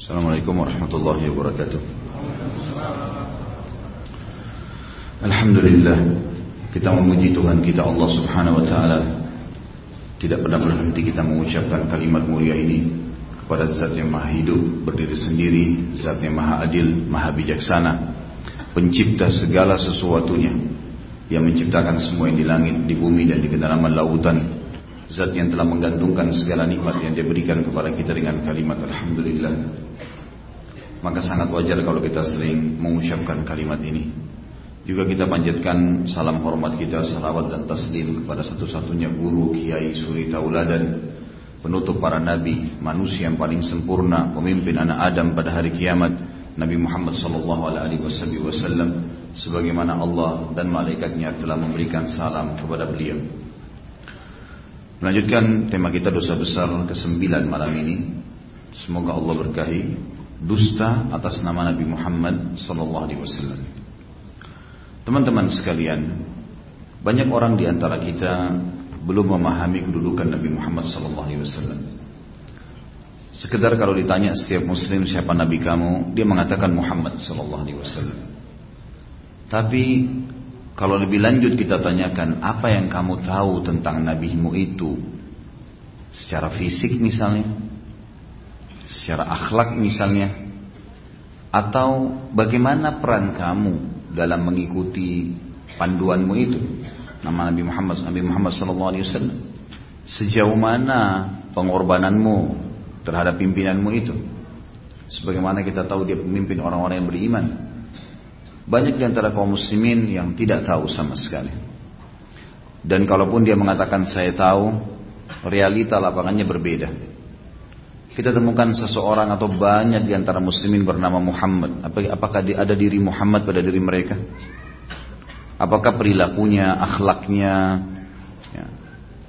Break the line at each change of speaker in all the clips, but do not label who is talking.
Assalamualaikum warahmatullahi wabarakatuh. Alhamdulillah Kita memuji Tuhan kita Allah subhanahu wa ta'ala. Tidak pernah berhenti kita mengucapkan kalimat mulia ini Kepada zat yang maha hidup Berdiri sendiri Zat yang maha adil Maha bijaksana Pencipta segala sesuatunya. Yang menciptakan semua yang di langit Di bumi dan di kedalaman lautan. Zat yang telah menggantungkan segala nikmat yang dia berikan kepada kita dengan kalimat Alhamdulillah Maka sangat wajar kalau kita sering mengucapkan kalimat ini Juga kita panjatkan salam hormat kita Salawat dan taslim kepada satu-satunya guru Kiai Suri Tauladan Penutup para nabi Manusia yang paling sempurna Pemimpin anak Adam pada hari kiamat Nabi Muhammad sallallahu alaihi wasallam sebagaimana Allah dan malaikatnya telah memberikan salam kepada beliau. Melanjutkan tema kita dosa besar ke-9 malam ini. Semoga Allah berkahi dusta atas nama Nabi Muhammad sallallahu alaihi wasallam. Teman-teman sekalian, banyak orang di antara kita belum memahami kedudukan Nabi Muhammad sallallahu alaihi wasallam. Sekedar kalau ditanya setiap muslim siapa nabi kamu, dia mengatakan Muhammad sallallahu alaihi wasallam. Tapi kalau lebih lanjut kita tanyakan apa yang kamu tahu tentang nabimu itu secara fisik misalnya, secara akhlak misalnya, atau bagaimana peran kamu dalam mengikuti panduanmu itu, nama Nabi Muhammad Nabi Muhammad SAW. Sejauh mana pengorbananmu terhadap pimpinanmu itu? Sebagaimana kita tahu dia pemimpin orang-orang yang beriman, banyak di antara kaum muslimin yang tidak tahu sama sekali. Dan kalaupun dia mengatakan saya tahu, realita lapangannya berbeda. Kita temukan seseorang atau banyak di antara muslimin bernama Muhammad. Apakah ada diri Muhammad pada diri mereka? Apakah perilakunya, akhlaknya, ya,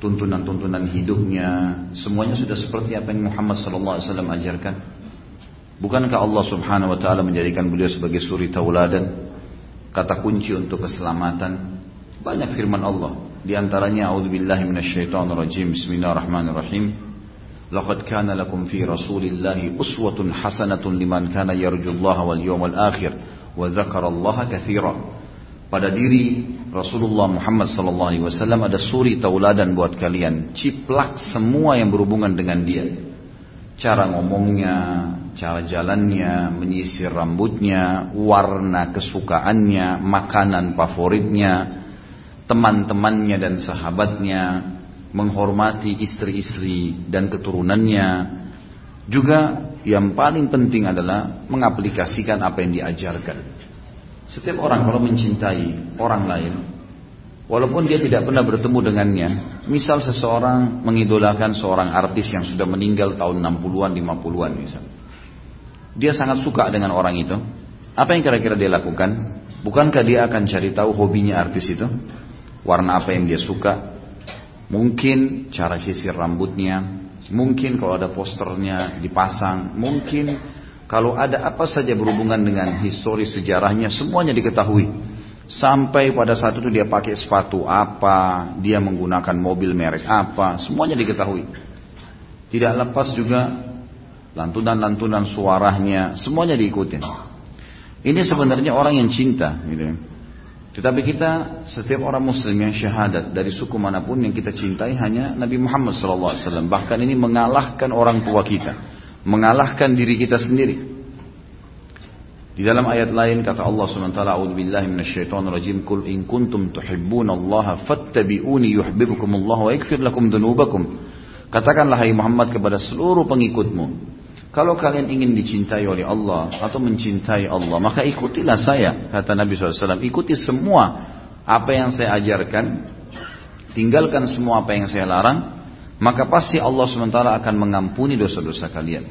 tuntunan-tuntunan hidupnya, semuanya sudah seperti apa yang Muhammad SAW ajarkan? Bukankah Allah Subhanahu wa taala menjadikan beliau sebagai suri tauladan? kata kunci untuk keselamatan banyak firman Allah di antaranya a'udzubillahi minasyaitonir rajim bismillahirrahmanirrahim laqad kana lakum fi rasulillahi uswatun hasanatun liman kana yarjullaha wal yawmal akhir wa dzakarallaha katsira pada diri Rasulullah Muhammad sallallahu alaihi wasallam ada suri tauladan buat kalian ciplak semua yang berhubungan dengan dia. Cara ngomongnya cara jalannya, menyisir rambutnya, warna kesukaannya, makanan favoritnya, teman-temannya dan sahabatnya, menghormati istri-istri dan keturunannya. Juga yang paling penting adalah mengaplikasikan apa yang diajarkan. Setiap orang kalau mencintai orang lain, walaupun dia tidak pernah bertemu dengannya, misal seseorang mengidolakan seorang artis yang sudah meninggal tahun 60-an, 50-an misalnya dia sangat suka dengan orang itu, apa yang kira-kira dia lakukan? Bukankah dia akan cari tahu hobinya artis itu? Warna apa yang dia suka? Mungkin cara sisir rambutnya, mungkin kalau ada posternya dipasang, mungkin kalau ada apa saja berhubungan dengan histori sejarahnya, semuanya diketahui. Sampai pada saat itu dia pakai sepatu apa, dia menggunakan mobil merek apa, semuanya diketahui. Tidak lepas juga lantunan-lantunan suaranya, semuanya diikutin. Ini sebenarnya orang yang cinta, gitu. Tetapi kita setiap orang Muslim yang syahadat dari suku mana pun yang kita cintai hanya Nabi Muhammad SAW. Bahkan ini mengalahkan orang tua kita, mengalahkan diri kita sendiri. Di dalam ayat lain kata Allah SWT, A'udhu billahi minasyaitonir rajim, Kul in kuntum tuhibbunallaha fattabi'uni yuhibbukumullah wa yakfir lakum dunubakum. Katakanlah hai Muhammad kepada seluruh pengikutmu, kalau kalian ingin dicintai oleh Allah atau mencintai Allah, maka ikutilah saya, kata Nabi SAW. Ikuti semua apa yang saya ajarkan, tinggalkan semua apa yang saya larang, maka pasti Allah SWT akan mengampuni dosa-dosa kalian.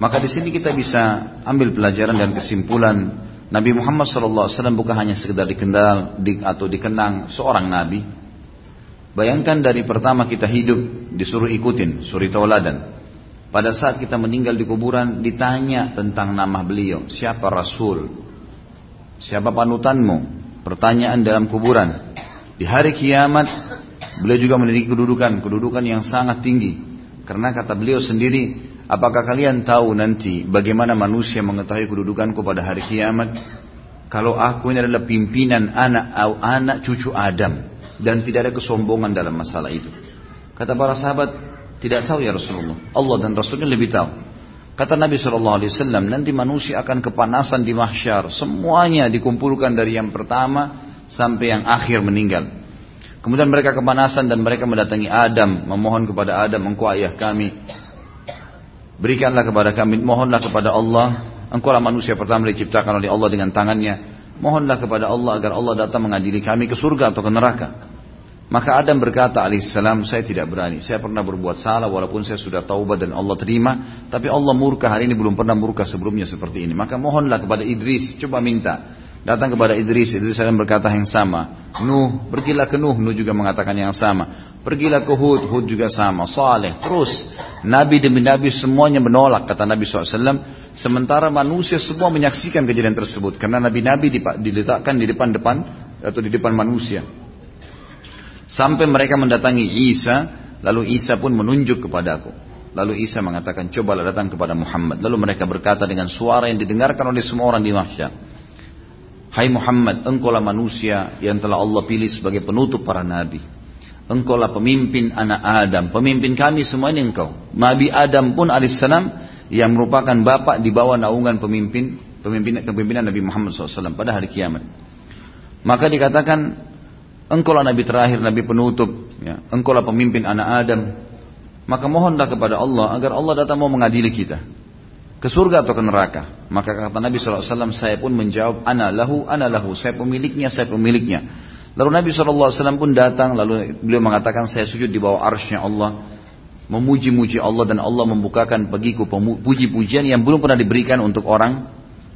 Maka di sini kita bisa ambil pelajaran dan kesimpulan Nabi Muhammad SAW bukan hanya sekedar dikenal atau dikenang seorang Nabi. Bayangkan dari pertama kita hidup disuruh ikutin suri tauladan. Pada saat kita meninggal di kuburan ditanya tentang nama beliau, siapa Rasul? Siapa panutanmu? Pertanyaan dalam kuburan. Di hari kiamat beliau juga memiliki kedudukan, kedudukan yang sangat tinggi. Karena kata beliau sendiri, apakah kalian tahu nanti bagaimana manusia mengetahui kedudukanku pada hari kiamat? Kalau aku ini adalah pimpinan anak anak cucu Adam dan tidak ada kesombongan dalam masalah itu. Kata para sahabat, tidak tahu ya Rasulullah. Allah dan Rasulnya lebih tahu. Kata Nabi SAW, nanti manusia akan kepanasan di mahsyar. Semuanya dikumpulkan dari yang pertama sampai yang akhir meninggal. Kemudian mereka kepanasan dan mereka mendatangi Adam, memohon kepada Adam, engkau ayah kami. Berikanlah kepada kami, mohonlah kepada Allah, engkau lah manusia pertama diciptakan oleh Allah dengan tangannya. Mohonlah kepada Allah agar Allah datang mengadili kami ke surga atau ke neraka. Maka Adam berkata alaihissalam, saya tidak berani. Saya pernah berbuat salah walaupun saya sudah taubat dan Allah terima. Tapi Allah murka hari ini belum pernah murka sebelumnya seperti ini. Maka mohonlah kepada Idris, coba minta. Datang kepada Idris, Idris Adam berkata yang sama. Nuh, pergilah ke Nuh, Nuh juga mengatakan yang sama. Pergilah ke Hud, Hud juga sama. Saleh, terus. Nabi demi Nabi semuanya menolak, kata Nabi SAW. Sementara manusia semua menyaksikan kejadian tersebut. Karena Nabi-Nabi diletakkan di depan-depan atau di depan manusia. Sampai mereka mendatangi Isa, lalu Isa pun menunjuk kepadaku. Lalu Isa mengatakan, cobalah datang kepada Muhammad. Lalu mereka berkata dengan suara yang didengarkan oleh semua orang di mahsyar. Hai Muhammad, engkaulah manusia yang telah Allah pilih sebagai penutup para nabi. Engkaulah pemimpin anak Adam, pemimpin kami semua ini engkau. Nabi Adam pun alaihissalam yang merupakan bapak di bawah naungan pemimpin pemimpin kepemimpinan Nabi Muhammad SAW pada hari kiamat. Maka dikatakan Engkaulah Nabi terakhir, Nabi penutup. Ya. Engkaulah pemimpin anak Adam. Maka mohonlah kepada Allah agar Allah datang mau mengadili kita. Ke surga atau ke neraka. Maka kata Nabi SAW, saya pun menjawab, ana lahu, ana lahu. Saya pemiliknya, saya pemiliknya. Lalu Nabi SAW pun datang, lalu beliau mengatakan, saya sujud di bawah arsnya Allah. Memuji-muji Allah dan Allah membukakan bagiku puji-pujian yang belum pernah diberikan untuk orang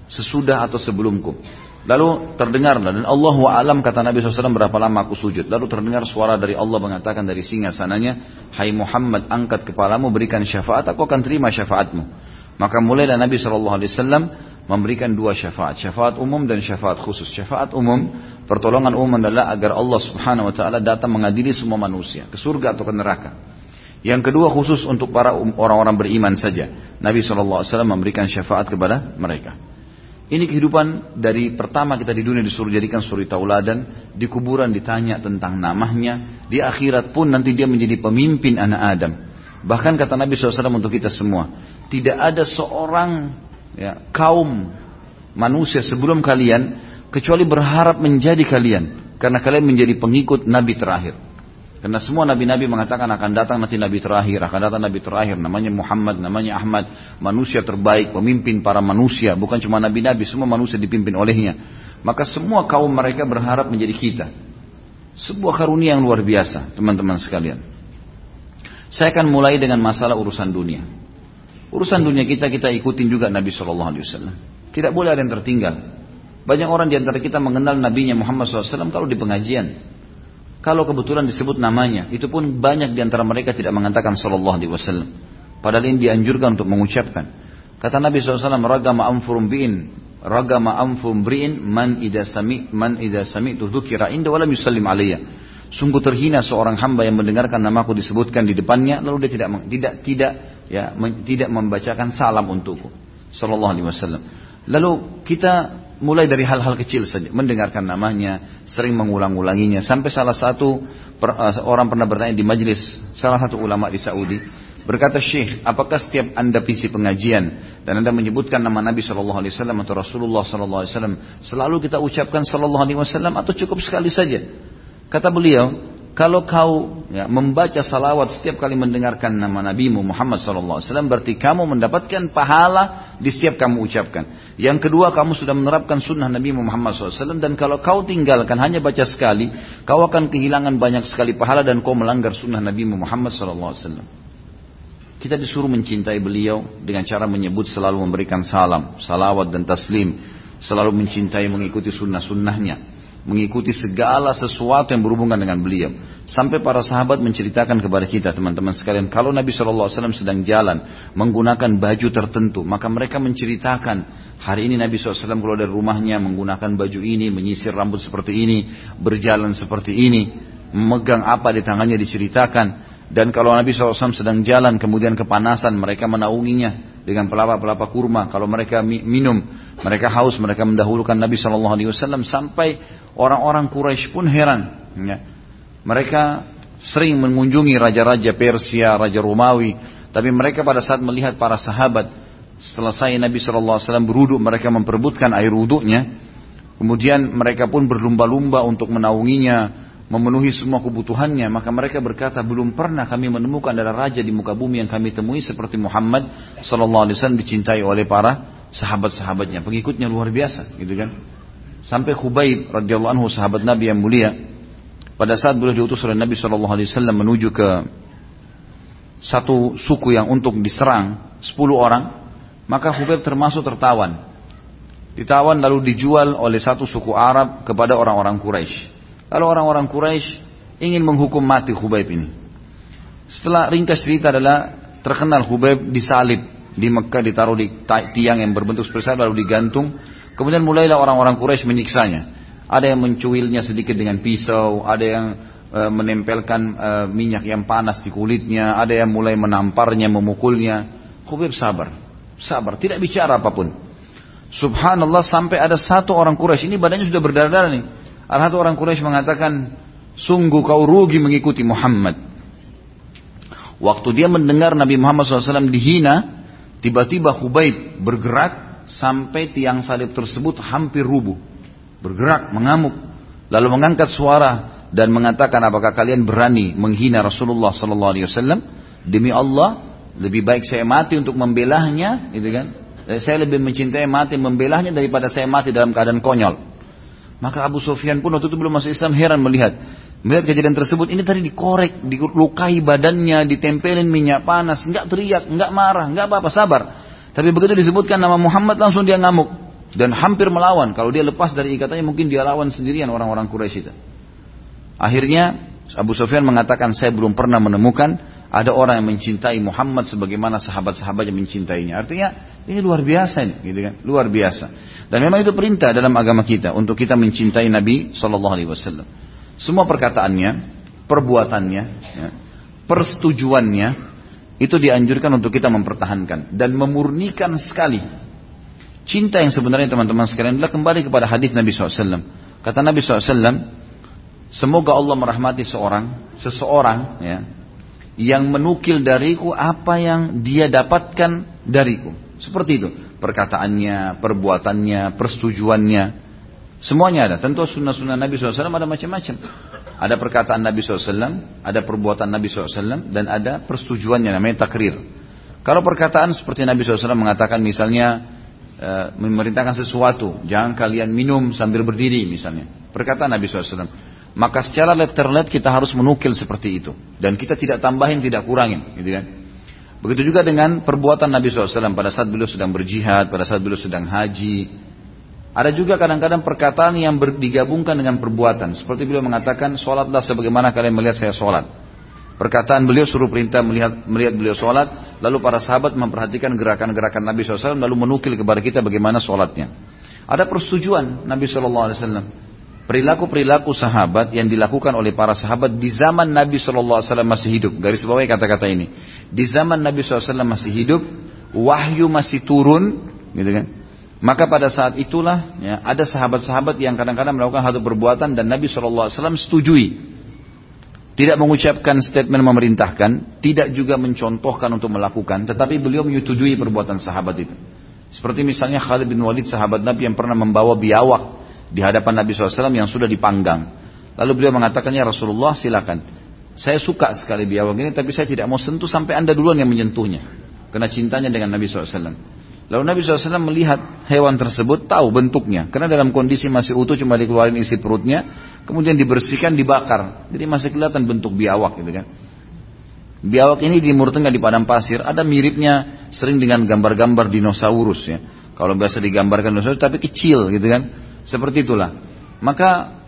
sesudah atau sebelumku. Lalu terdengar dan Allah wa alam kata Nabi SAW berapa lama aku sujud. Lalu terdengar suara dari Allah mengatakan dari singa sananya, Hai Muhammad angkat kepalamu berikan syafaat, aku akan terima syafaatmu. Maka mulailah Nabi SAW memberikan dua syafaat, syafaat umum dan syafaat khusus. Syafaat umum, pertolongan umum adalah agar Allah Subhanahu Wa Taala datang mengadili semua manusia ke surga atau ke neraka. Yang kedua khusus untuk para um, orang-orang beriman saja. Nabi SAW memberikan syafaat kepada mereka. Ini kehidupan dari pertama kita di dunia disuruh jadikan suri tauladan, di kuburan ditanya tentang namanya, di akhirat pun nanti dia menjadi pemimpin anak Adam. Bahkan kata Nabi SAW untuk kita semua, tidak ada seorang ya, kaum manusia sebelum kalian kecuali berharap menjadi kalian, karena kalian menjadi pengikut Nabi terakhir. Karena semua nabi-nabi mengatakan akan datang nanti nabi terakhir, akan datang nabi terakhir, namanya Muhammad, namanya Ahmad, manusia terbaik, pemimpin para manusia, bukan cuma nabi-nabi, semua manusia dipimpin olehnya. Maka semua kaum mereka berharap menjadi kita. Sebuah karunia yang luar biasa, teman-teman sekalian. Saya akan mulai dengan masalah urusan dunia. Urusan dunia kita kita ikutin juga Nabi Shallallahu Alaihi Wasallam. Tidak boleh ada yang tertinggal. Banyak orang di antara kita mengenal Nabi Muhammad SAW kalau di pengajian. Kalau kebetulan disebut namanya, itu pun banyak di antara mereka tidak mengatakan sallallahu alaihi wasallam. Padahal ini dianjurkan untuk mengucapkan. Kata Nabi SAW, ragama amfurum bi'in, ragama amfurum bi'in, man ida sami, man ida sami tu dzukira inda walam yusallim alaiya. Sungguh terhina seorang hamba yang mendengarkan namaku disebutkan di depannya, lalu dia tidak tidak tidak ya tidak membacakan salam untukku. Sallallahu alaihi wasallam. Lalu kita mulai dari hal-hal kecil saja, mendengarkan namanya, sering mengulang-ulanginya, sampai salah satu uh, orang pernah bertanya di majelis salah satu ulama di Saudi, berkata Syekh, apakah setiap anda visi pengajian dan anda menyebutkan nama Nabi Shallallahu Alaihi Wasallam atau Rasulullah Shallallahu Alaihi Wasallam, selalu kita ucapkan Shallallahu Alaihi Wasallam atau cukup sekali saja? Kata beliau, kalau kau ya, membaca salawat setiap kali mendengarkan nama Nabi Muhammad SAW, berarti kamu mendapatkan pahala di setiap kamu ucapkan. Yang kedua, kamu sudah menerapkan sunnah Nabi Muhammad SAW, dan kalau kau tinggalkan hanya baca sekali, kau akan kehilangan banyak sekali pahala dan kau melanggar sunnah Nabi Muhammad SAW. Kita disuruh mencintai beliau dengan cara menyebut selalu memberikan salam, salawat dan taslim, selalu mencintai mengikuti sunnah-sunnahnya mengikuti segala sesuatu yang berhubungan dengan beliau. Sampai para sahabat menceritakan kepada kita teman-teman sekalian, kalau Nabi SAW sedang jalan menggunakan baju tertentu, maka mereka menceritakan hari ini Nabi SAW keluar dari rumahnya menggunakan baju ini, menyisir rambut seperti ini, berjalan seperti ini, memegang apa di tangannya diceritakan. Dan kalau Nabi SAW sedang jalan kemudian kepanasan mereka menaunginya dengan pelapa-pelapa kurma. Kalau mereka minum, mereka haus, mereka mendahulukan Nabi SAW sampai orang-orang Quraisy pun heran. Ya. Mereka sering mengunjungi raja-raja Persia, raja Romawi, tapi mereka pada saat melihat para sahabat selesai Nabi SAW beruduk, mereka memperebutkan air wuduknya. Kemudian mereka pun berlumba-lumba untuk menaunginya, memenuhi semua kebutuhannya, maka mereka berkata belum pernah kami menemukan ada raja di muka bumi yang kami temui seperti Muhammad sallallahu alaihi wasallam dicintai oleh para sahabat-sahabatnya, pengikutnya luar biasa, gitu kan. Sampai Khubaib radhiyallahu anhu sahabat Nabi yang mulia, pada saat beliau diutus oleh Nabi sallallahu alaihi wasallam menuju ke satu suku yang untuk diserang 10 orang, maka Khubaib termasuk tertawan. Ditawan lalu dijual oleh satu suku Arab kepada orang-orang Quraisy. Lalu orang-orang Quraisy ingin menghukum mati Khubaib ini. Setelah ringkas cerita adalah terkenal Khubaib disalib di Mekah ditaruh di tiang yang berbentuk seperti lalu digantung. Kemudian mulailah orang-orang Quraisy menyiksanya. Ada yang mencuilnya sedikit dengan pisau, ada yang e, menempelkan e, minyak yang panas di kulitnya, ada yang mulai menamparnya, memukulnya. Khubaib sabar, sabar, tidak bicara apa pun. Subhanallah sampai ada satu orang Quraisy ini badannya sudah berdarah-darah nih. Ada satu orang Quraisy mengatakan, sungguh kau rugi mengikuti Muhammad. Waktu dia mendengar Nabi Muhammad SAW dihina, tiba-tiba Hubaib bergerak sampai tiang salib tersebut hampir rubuh. Bergerak, mengamuk. Lalu mengangkat suara dan mengatakan apakah kalian berani menghina Rasulullah SAW? Demi Allah, lebih baik saya mati untuk membelahnya, gitu kan? Saya lebih mencintai mati membelahnya daripada saya mati dalam keadaan konyol. Maka Abu Sufyan pun waktu itu belum masuk Islam heran melihat. Melihat kejadian tersebut, ini tadi dikorek, dilukai badannya, ditempelin minyak panas, enggak teriak, enggak marah, enggak apa-apa, sabar. Tapi begitu disebutkan nama Muhammad langsung dia ngamuk. Dan hampir melawan. Kalau dia lepas dari ikatannya mungkin dia lawan sendirian orang-orang Quraisy itu. Akhirnya Abu Sufyan mengatakan saya belum pernah menemukan ada orang yang mencintai Muhammad sebagaimana sahabat-sahabat yang mencintainya. Artinya ini luar biasa ini, gitu kan? Luar biasa. Dan memang itu perintah dalam agama kita untuk kita mencintai Nabi Shallallahu Alaihi Wasallam. Semua perkataannya, perbuatannya, ya, persetujuannya itu dianjurkan untuk kita mempertahankan dan memurnikan sekali. Cinta yang sebenarnya teman-teman sekalian adalah kembali kepada hadis Nabi SAW. Kata Nabi SAW, semoga Allah merahmati seorang, seseorang ya, yang menukil dariku apa yang dia dapatkan dariku. Seperti itu perkataannya, perbuatannya, persetujuannya. Semuanya ada. Tentu sunnah-sunnah Nabi SAW ada macam-macam. Ada perkataan Nabi SAW, ada perbuatan Nabi SAW, dan ada persetujuannya namanya takrir. Kalau perkataan seperti Nabi SAW mengatakan misalnya e, memerintahkan sesuatu, jangan kalian minum sambil berdiri misalnya. Perkataan Nabi SAW. Maka secara letterlet kita harus menukil seperti itu. Dan kita tidak tambahin, tidak kurangin. Gitu kan. Begitu juga dengan perbuatan Nabi SAW pada saat beliau sedang berjihad, pada saat beliau sedang haji. Ada juga kadang-kadang perkataan yang digabungkan dengan perbuatan. Seperti beliau mengatakan, sholatlah sebagaimana kalian melihat saya sholat. Perkataan beliau suruh perintah melihat, melihat beliau sholat, lalu para sahabat memperhatikan gerakan-gerakan Nabi SAW, lalu menukil kepada kita bagaimana sholatnya. Ada persetujuan Nabi SAW perilaku-perilaku sahabat yang dilakukan oleh para sahabat di zaman Nabi SAW masih hidup. Garis bawahi kata-kata ini. Di zaman Nabi SAW masih hidup, wahyu masih turun, gitu kan? Maka pada saat itulah ya, ada sahabat-sahabat yang kadang-kadang melakukan satu perbuatan dan Nabi SAW setujui. Tidak mengucapkan statement memerintahkan, tidak juga mencontohkan untuk melakukan, tetapi beliau menyetujui perbuatan sahabat itu. Seperti misalnya Khalid bin Walid sahabat Nabi yang pernah membawa biawak di hadapan Nabi SAW yang sudah dipanggang. Lalu beliau mengatakannya Rasulullah silakan. Saya suka sekali biawak ini tapi saya tidak mau sentuh sampai anda duluan yang menyentuhnya. Karena cintanya dengan Nabi SAW. Lalu Nabi SAW melihat hewan tersebut tahu bentuknya. Karena dalam kondisi masih utuh cuma dikeluarin isi perutnya. Kemudian dibersihkan dibakar. Jadi masih kelihatan bentuk biawak gitu kan. Biawak ini di Timur Tengah di padang pasir ada miripnya sering dengan gambar-gambar dinosaurus ya. Kalau biasa digambarkan dinosaurus tapi kecil gitu kan. Seperti itulah. Maka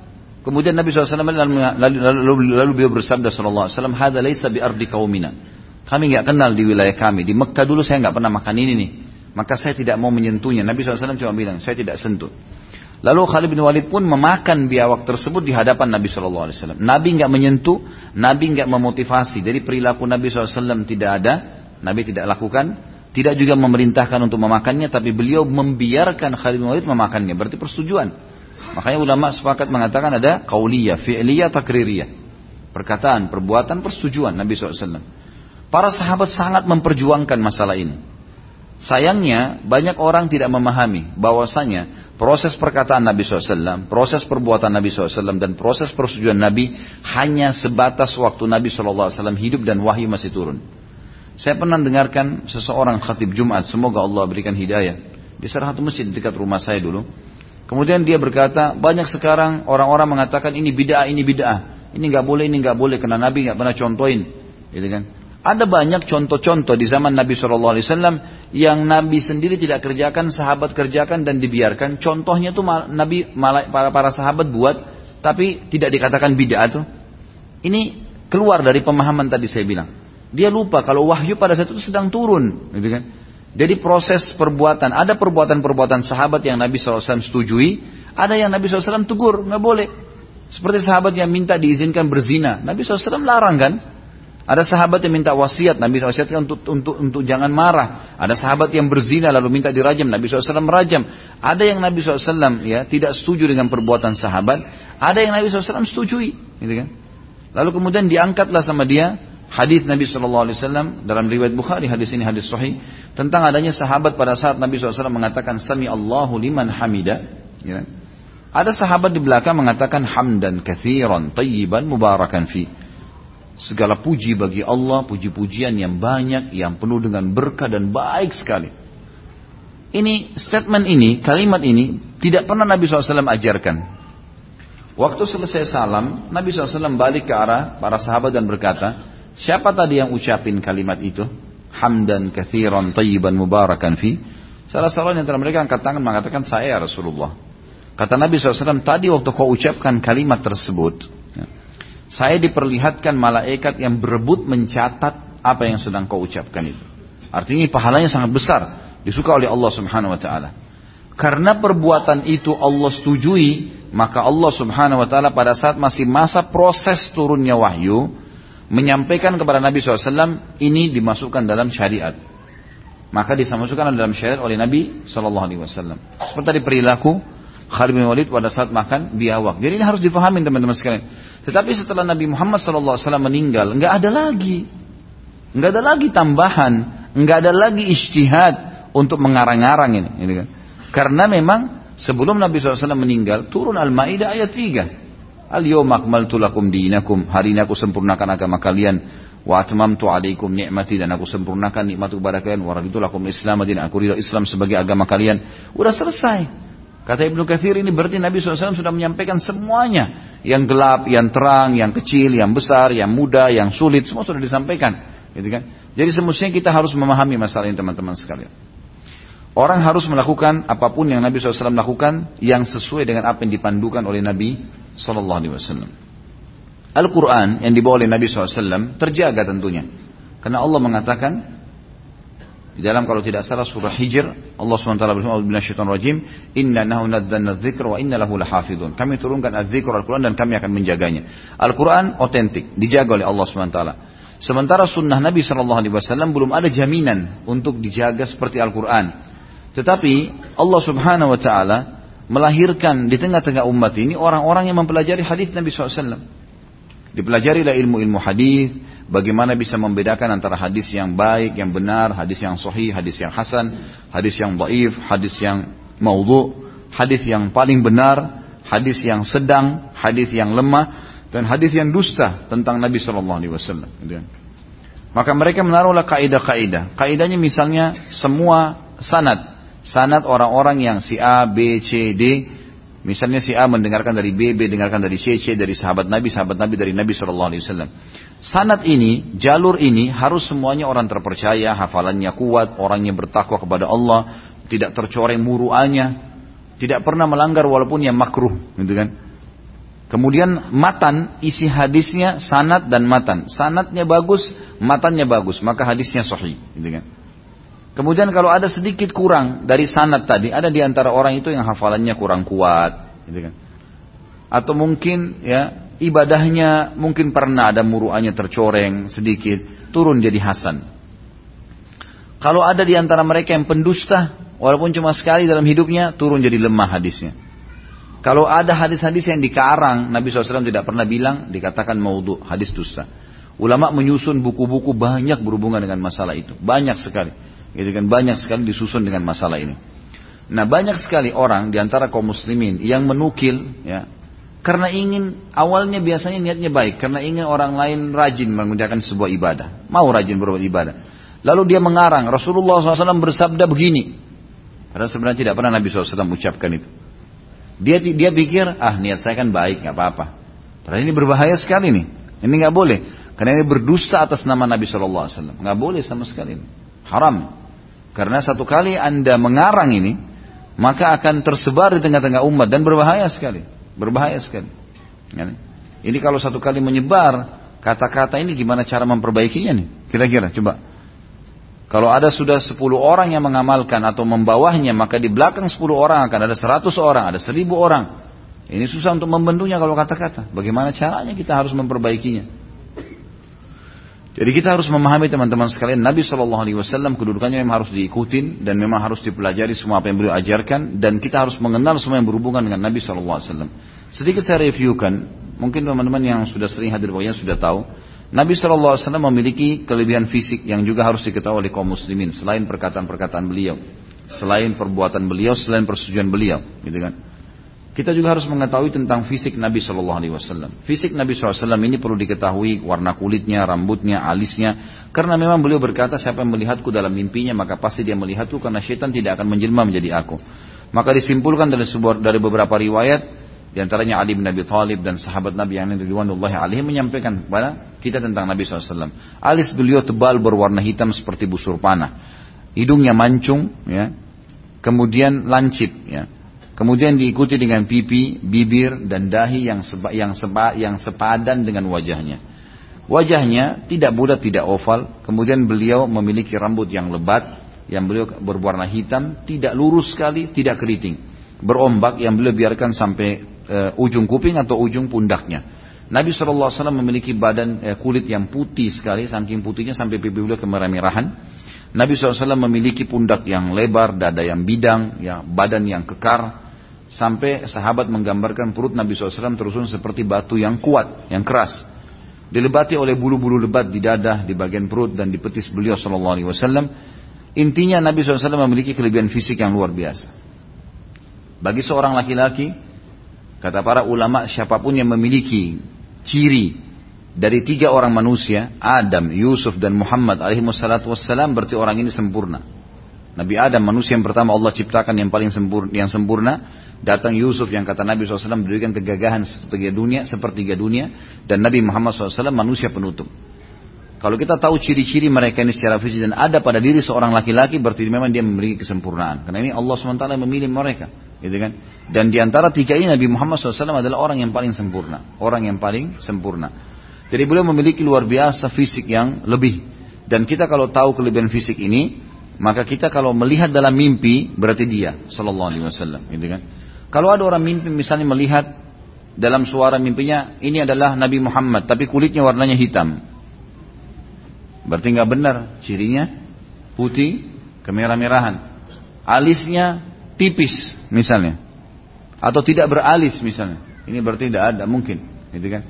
kemudian Nabi SAW lalu, lalu, lalu, lalu beliau bersabda SAW, Hada laysa bi ardi kaumina. Kami nggak kenal di wilayah kami. Di Mekah dulu saya nggak pernah makan ini nih. Maka saya tidak mau menyentuhnya. Nabi SAW cuma bilang, saya tidak sentuh. Lalu Khalid bin Walid pun memakan biawak tersebut di hadapan Nabi Wasallam. Nabi nggak menyentuh, Nabi nggak memotivasi. Jadi perilaku Nabi SAW tidak ada, Nabi tidak lakukan, tidak juga memerintahkan untuk memakannya, tapi beliau membiarkan Khalid bin Walid memakannya. Berarti persetujuan. Makanya ulama sepakat mengatakan ada kauliyah, fi'liyah, takririyah. Perkataan, perbuatan, persetujuan Nabi SAW. Para sahabat sangat memperjuangkan masalah ini. Sayangnya banyak orang tidak memahami bahwasanya proses perkataan Nabi SAW, proses perbuatan Nabi SAW, dan proses persetujuan Nabi hanya sebatas waktu Nabi SAW hidup dan wahyu masih turun. Saya pernah dengarkan seseorang khatib Jumat, semoga Allah berikan hidayah, di salah satu masjid dekat rumah saya dulu. Kemudian dia berkata, banyak sekarang orang-orang mengatakan ini bid'ah, ini bid'ah. Ini nggak boleh, ini nggak boleh, karena Nabi nggak pernah contohin. Gitu kan? Ada banyak contoh-contoh di zaman Nabi Shallallahu Alaihi Wasallam yang Nabi sendiri tidak kerjakan, sahabat kerjakan dan dibiarkan. Contohnya tuh Nabi para para sahabat buat, tapi tidak dikatakan bid'ah tuh. Ini keluar dari pemahaman tadi saya bilang. Dia lupa kalau wahyu pada saat itu sedang turun, gitu kan? Jadi proses perbuatan, ada perbuatan-perbuatan sahabat yang Nabi SAW setujui, ada yang Nabi SAW tegur, nggak boleh. Seperti sahabat yang minta diizinkan berzina, Nabi SAW larang kan? Ada sahabat yang minta wasiat, Nabi wasiatkan untuk, untuk, untuk jangan marah. Ada sahabat yang berzina lalu minta dirajam, Nabi SAW merajam. Ada yang Nabi SAW ya tidak setuju dengan perbuatan sahabat, ada yang Nabi SAW setujui, gitu kan? Lalu kemudian diangkatlah sama dia hadis Nabi SAW dalam riwayat Bukhari hadis ini hadis sahih tentang adanya sahabat pada saat Nabi SAW mengatakan Sami Allahu liman hamida. Ya. Ada sahabat di belakang mengatakan hamdan kathiran tayyiban mubarakan fi. Segala puji bagi Allah, puji-pujian yang banyak, yang penuh dengan berkah dan baik sekali. Ini statement ini, kalimat ini tidak pernah Nabi SAW ajarkan. Waktu selesai salam, Nabi SAW balik ke arah para sahabat dan berkata, siapa tadi yang ucapin kalimat itu? Hamdan kathiran tayyiban mubarakan fi. Salah seorang yang antara mereka angkat tangan mengatakan saya Rasulullah. Kata Nabi SAW, tadi waktu kau ucapkan kalimat tersebut, saya diperlihatkan malaikat yang berebut mencatat apa yang sedang kau ucapkan itu. Artinya pahalanya sangat besar, disuka oleh Allah Subhanahu wa taala. Karena perbuatan itu Allah setujui, maka Allah Subhanahu wa taala pada saat masih masa proses turunnya wahyu menyampaikan kepada Nabi SAW ini dimasukkan dalam syariat. Maka dimasukkan dalam syariat oleh Nabi SAW. Seperti tadi perilaku Khalid bin Walid pada saat makan biawak. Jadi ini harus difahami teman-teman sekalian. Tetapi setelah Nabi Muhammad SAW meninggal, nggak ada lagi, nggak ada lagi tambahan, nggak ada lagi istihad untuk mengarang-arang ini. ini kan. Karena memang sebelum Nabi SAW meninggal, turun Al-Maidah ayat 3. Al-yawma akmaltu lakum dinakum. Hari ini aku sempurnakan agama kalian. Wa atmamtu alaikum ni'mati dan aku sempurnakan nikmatku kepada kalian. Wa raditu lakum Islam dan aku ridho Islam sebagai agama kalian. Udah selesai. Kata Ibnu Katsir ini berarti Nabi SAW sudah menyampaikan semuanya. Yang gelap, yang terang, yang kecil, yang besar, yang muda, yang sulit, semua sudah disampaikan. Gitu kan? Jadi semestinya kita harus memahami masalah ini teman-teman sekalian. Orang harus melakukan apa pun yang Nabi SAW lakukan yang sesuai dengan apa yang dipandukan oleh Nabi SAW. Al-Quran yang dibawa oleh Nabi SAW terjaga tentunya. Karena Allah mengatakan di dalam kalau tidak salah surah Hijr, Allah SWT berfirman, "A'udzu syaitan rajim, inna nahu wa inna lahu lahafidun." Kami turunkan az-dzikr Al-Qur'an dan kami akan menjaganya. Al-Qur'an otentik, dijaga oleh Allah SWT. Sementara sunnah Nabi Wasallam belum ada jaminan untuk dijaga seperti Al-Quran. Tetapi Allah Subhanahu Wa Taala melahirkan di tengah-tengah umat ini orang-orang yang mempelajari hadis Nabi SAW. Dipelajarilah ilmu-ilmu hadis, Bagaimana bisa membedakan antara hadis yang baik, yang benar, hadis yang sahih, hadis yang hasan, hadis yang dhaif, hadis yang maudhu, hadis yang paling benar, hadis yang sedang, hadis yang lemah, dan hadis yang dusta tentang Nabi Shallallahu Alaihi Wasallam. Maka mereka menaruhlah kaidah-kaidah. Kaidahnya misalnya semua sanad, sanad orang-orang yang si A, B, C, D, Misalnya si A mendengarkan dari B, B dengarkan dari C, C dari sahabat Nabi, sahabat Nabi dari Nabi Shallallahu Alaihi Wasallam. Sanat ini, jalur ini harus semuanya orang terpercaya, hafalannya kuat, orangnya bertakwa kepada Allah, tidak tercoreng muruannya, tidak pernah melanggar walaupun yang makruh, gitu kan? Kemudian matan, isi hadisnya sanat dan matan. Sanatnya bagus, matannya bagus, maka hadisnya sahih, gitu kan? Kemudian kalau ada sedikit kurang dari sanat tadi, ada di antara orang itu yang hafalannya kurang kuat, gitu kan. Atau mungkin ya ibadahnya mungkin pernah ada muruannya tercoreng sedikit, turun jadi hasan. Kalau ada di antara mereka yang pendusta, walaupun cuma sekali dalam hidupnya, turun jadi lemah hadisnya. Kalau ada hadis-hadis yang dikarang, Nabi SAW tidak pernah bilang, dikatakan maudhu, hadis dusta. Ulama menyusun buku-buku banyak berhubungan dengan masalah itu. Banyak sekali. Gitu kan? Banyak sekali disusun dengan masalah ini. Nah banyak sekali orang di antara kaum muslimin yang menukil ya karena ingin awalnya biasanya niatnya baik karena ingin orang lain rajin mengerjakan sebuah ibadah mau rajin berbuat ibadah. Lalu dia mengarang Rasulullah SAW bersabda begini. Padahal sebenarnya tidak pernah Nabi SAW ucapkan itu. Dia dia pikir ah niat saya kan baik nggak apa-apa. Padahal ini berbahaya sekali nih. Ini nggak boleh. Karena ini berdusta atas nama Nabi SAW nggak boleh sama sekali haram karena satu kali Anda mengarang ini, maka akan tersebar di tengah-tengah umat dan berbahaya sekali. Berbahaya sekali. Ya, ini kalau satu kali menyebar, kata-kata ini gimana cara memperbaikinya nih? Kira-kira coba. Kalau ada sudah 10 orang yang mengamalkan atau membawahnya, maka di belakang 10 orang akan ada 100 orang, ada 1000 orang. Ini susah untuk membentuknya kalau kata-kata. Bagaimana caranya kita harus memperbaikinya? Jadi kita harus memahami teman-teman sekalian Nabi Shallallahu Alaihi Wasallam kedudukannya memang harus diikutin dan memang harus dipelajari semua apa yang beliau ajarkan dan kita harus mengenal semua yang berhubungan dengan Nabi Shallallahu Alaihi Wasallam. Sedikit saya reviewkan, mungkin teman-teman yang sudah sering hadir pokoknya sudah tahu. Nabi Shallallahu Alaihi Wasallam memiliki kelebihan fisik yang juga harus diketahui oleh kaum muslimin selain perkataan-perkataan beliau, selain perbuatan beliau, selain persetujuan beliau, gitu kan. Kita juga harus mengetahui tentang fisik Nabi Shallallahu Alaihi Wasallam. Fisik Nabi SAW ini perlu diketahui warna kulitnya, rambutnya, alisnya. Karena memang beliau berkata siapa yang melihatku dalam mimpinya maka pasti dia melihatku karena syaitan tidak akan menjelma menjadi aku. Maka disimpulkan dari sebuah dari beberapa riwayat di antaranya Ali bin Abi Thalib dan sahabat Nabi yang ridwanullahi alaihi menyampaikan kepada kita tentang Nabi SAW. Alis beliau tebal berwarna hitam seperti busur panah. Hidungnya mancung, ya. kemudian lancip, ya. Kemudian diikuti dengan pipi, bibir, dan dahi yang, seba, yang, seba, yang sepadan dengan wajahnya. Wajahnya tidak bulat, tidak oval. Kemudian beliau memiliki rambut yang lebat, yang beliau berwarna hitam, tidak lurus sekali, tidak keriting. Berombak yang beliau biarkan sampai uh, ujung kuping atau ujung pundaknya. Nabi SAW memiliki badan uh, kulit yang putih sekali, saking putihnya sampai pipi beliau kemerah-merahan. Nabi SAW memiliki pundak yang lebar, dada yang bidang, ya, badan yang kekar, Sampai sahabat menggambarkan perut Nabi SAW terusun seperti batu yang kuat, yang keras. Dilebati oleh bulu-bulu lebat di dada, di bagian perut dan di petis beliau SAW. Intinya Nabi SAW memiliki kelebihan fisik yang luar biasa. Bagi seorang laki-laki, kata para ulama siapa pun yang memiliki ciri dari tiga orang manusia, Adam, Yusuf dan Muhammad wassalam berarti orang ini sempurna. Nabi Adam manusia yang pertama Allah ciptakan yang paling sempurna, yang sempurna Datang Yusuf yang kata Nabi SAW berikan kegagahan sepertiga dunia, sepertiga dunia. Dan Nabi Muhammad SAW manusia penutup. Kalau kita tahu ciri-ciri mereka ini secara fisik dan ada pada diri seorang laki-laki berarti memang dia memiliki kesempurnaan. Karena ini Allah SWT memilih mereka. Gitu kan? Dan di antara tiga ini Nabi Muhammad SAW adalah orang yang paling sempurna. Orang yang paling sempurna. Jadi beliau memiliki luar biasa fisik yang lebih. Dan kita kalau tahu kelebihan fisik ini, maka kita kalau melihat dalam mimpi berarti dia, Sallallahu Alaihi Wasallam, gitu kan? Kalau ada orang mimpi misalnya melihat dalam suara mimpinya ini adalah Nabi Muhammad tapi kulitnya warnanya hitam. Berarti nggak benar cirinya putih kemerah-merahan. Alisnya tipis misalnya. Atau tidak beralis misalnya. Ini berarti tidak ada mungkin, gitu kan?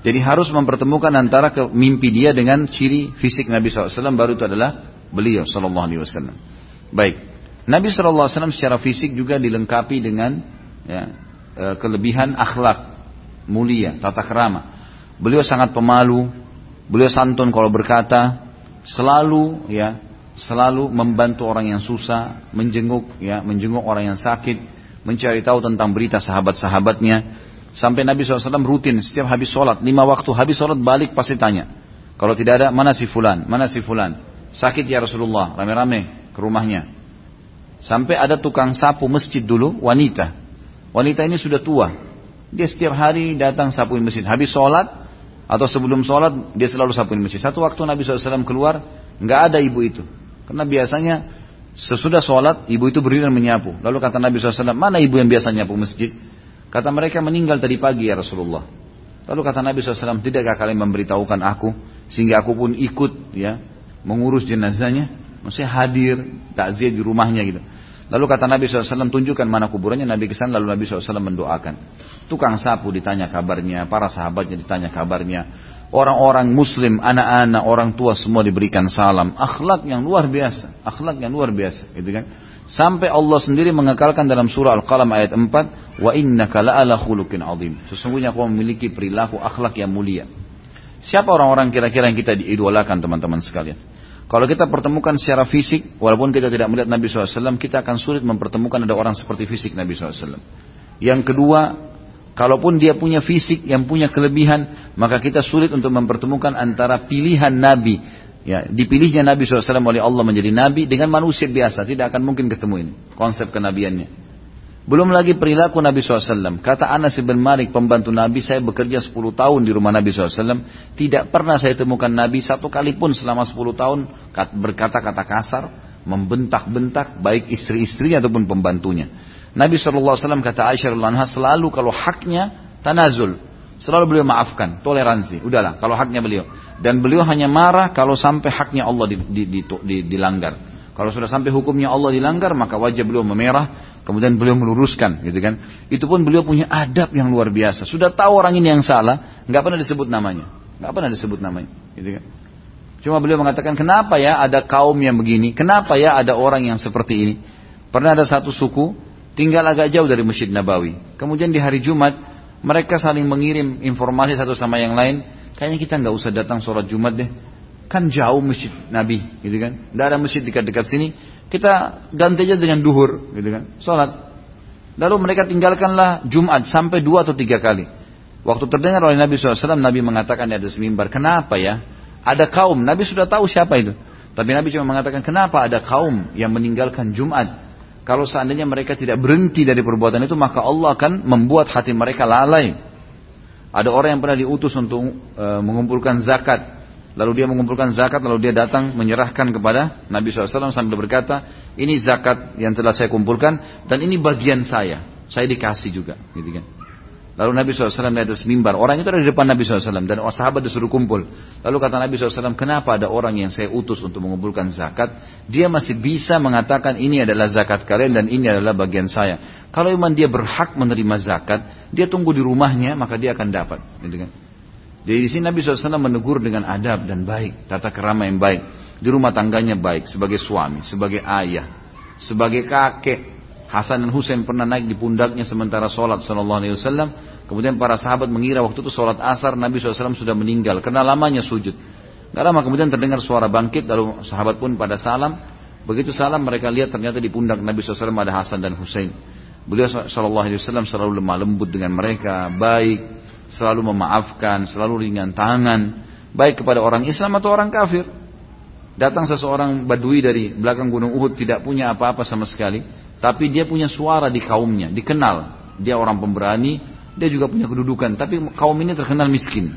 Jadi harus mempertemukan antara ke mimpi dia dengan ciri fisik Nabi SAW baru itu adalah beliau SAW. Baik. Nabi SAW secara fisik juga dilengkapi dengan ya, e, kelebihan akhlak mulia, tata kerama. Beliau sangat pemalu, beliau santun kalau berkata, selalu ya, selalu membantu orang yang susah, menjenguk ya, menjenguk orang yang sakit, mencari tahu tentang berita sahabat-sahabatnya. Sampai Nabi SAW rutin setiap habis sholat, lima waktu habis sholat balik pasti tanya. Kalau tidak ada, mana si fulan, mana si fulan. Sakit ya Rasulullah, rame-rame ke rumahnya. Sampai ada tukang sapu masjid dulu, wanita. Wanita ini sudah tua. Dia setiap hari datang sapuin masjid. Habis sholat, atau sebelum sholat, dia selalu sapuin masjid. Satu waktu Nabi SAW keluar, nggak ada ibu itu. Karena biasanya sesudah sholat ibu itu berdiri dan menyapu. Lalu kata Nabi SAW, mana ibu yang biasa nyapu masjid? Kata mereka meninggal tadi pagi ya Rasulullah. Lalu kata Nabi SAW, tidakkah kalian memberitahukan aku sehingga aku pun ikut ya mengurus jenazahnya? Maksudnya hadir takziah di rumahnya gitu. Lalu kata Nabi SAW, tunjukkan mana kuburannya. Nabi kesan lalu Nabi SAW mendoakan. Tukang sapu ditanya kabarnya, para sahabatnya ditanya kabarnya. Orang-orang muslim, anak-anak, orang tua semua diberikan salam. Akhlak yang luar biasa. Akhlak yang luar biasa. Gitu kan? Sampai Allah sendiri mengekalkan dalam surah Al-Qalam ayat 4. Wa innaka la'ala khulukin azim. Sesungguhnya kau memiliki perilaku akhlak yang mulia. Siapa orang-orang kira-kira yang kita diidolakan teman-teman sekalian? Kalau kita pertemukan secara fisik, walaupun kita tidak melihat Nabi SAW, kita akan sulit mempertemukan ada orang seperti fisik Nabi SAW. Yang kedua, kalaupun dia punya fisik yang punya kelebihan, maka kita sulit untuk mempertemukan antara pilihan Nabi. Ya, dipilihnya Nabi SAW oleh Allah menjadi Nabi dengan manusia biasa, tidak akan mungkin ketemu ini konsep kenabiannya. Belum lagi perilaku Nabi SAW. Kata Anas bin Malik, pembantu Nabi, saya bekerja 10 tahun di rumah Nabi SAW. Tidak pernah saya temukan Nabi satu kali pun selama 10 tahun berkata-kata kasar, membentak-bentak, baik istri-istrinya ataupun pembantunya. Nabi SAW kata Aisyah anha selalu kalau haknya tanazul. Selalu beliau maafkan, toleransi. Udahlah, kalau haknya beliau. Dan beliau hanya marah kalau sampai haknya Allah dilanggar. Kalau sudah sampai hukumnya Allah dilanggar, maka wajah beliau memerah, Kemudian beliau meluruskan, gitu kan. Itu pun beliau punya adab yang luar biasa. Sudah tahu orang ini yang salah, nggak pernah disebut namanya, nggak pernah disebut namanya, gitu kan. Cuma beliau mengatakan, kenapa ya ada kaum yang begini? Kenapa ya ada orang yang seperti ini? Pernah ada satu suku tinggal agak jauh dari Masjid Nabawi. Kemudian di hari Jumat mereka saling mengirim informasi satu sama yang lain. Kayaknya kita nggak usah datang sholat Jumat deh. Kan jauh masjid Nabi, gitu kan? Tidak ada masjid dekat-dekat sini kita ganti aja dengan duhur, gitu kan, sholat. Lalu mereka tinggalkanlah Jumat sampai dua atau tiga kali. Waktu terdengar oleh Nabi SAW, Nabi mengatakan di atas mimbar, kenapa ya? Ada kaum, Nabi sudah tahu siapa itu. Tapi Nabi cuma mengatakan, kenapa ada kaum yang meninggalkan Jumat? Kalau seandainya mereka tidak berhenti dari perbuatan itu, maka Allah akan membuat hati mereka lalai. Ada orang yang pernah diutus untuk e, mengumpulkan zakat. Lalu dia mengumpulkan zakat, lalu dia datang menyerahkan kepada Nabi SAW sambil berkata, ini zakat yang telah saya kumpulkan dan ini bagian saya. Saya dikasih juga. Gitu kan. Lalu Nabi SAW di atas mimbar. Orang itu ada di depan Nabi SAW dan sahabat disuruh kumpul. Lalu kata Nabi SAW, kenapa ada orang yang saya utus untuk mengumpulkan zakat? Dia masih bisa mengatakan ini adalah zakat kalian dan ini adalah bagian saya. Kalau memang dia berhak menerima zakat, dia tunggu di rumahnya maka dia akan dapat. Gitu kan. Jadi di sini Nabi SAW menegur dengan adab dan baik, tata kerama yang baik. Di rumah tangganya baik, sebagai suami, sebagai ayah, sebagai kakek. Hasan dan Husain pernah naik di pundaknya sementara sholat Sallallahu Alaihi Wasallam. Kemudian para sahabat mengira waktu itu sholat asar Nabi SAW sudah meninggal karena lamanya sujud. Gak lama kemudian terdengar suara bangkit lalu sahabat pun pada salam. Begitu salam mereka lihat ternyata di pundak Nabi SAW ada Hasan dan Husain. Beliau Sallallahu Alaihi Wasallam selalu lemah lembut dengan mereka, baik, selalu memaafkan, selalu ringan tangan, baik kepada orang Islam atau orang kafir. Datang seseorang badui dari belakang gunung Uhud tidak punya apa-apa sama sekali, tapi dia punya suara di kaumnya, dikenal. Dia orang pemberani, dia juga punya kedudukan, tapi kaum ini terkenal miskin.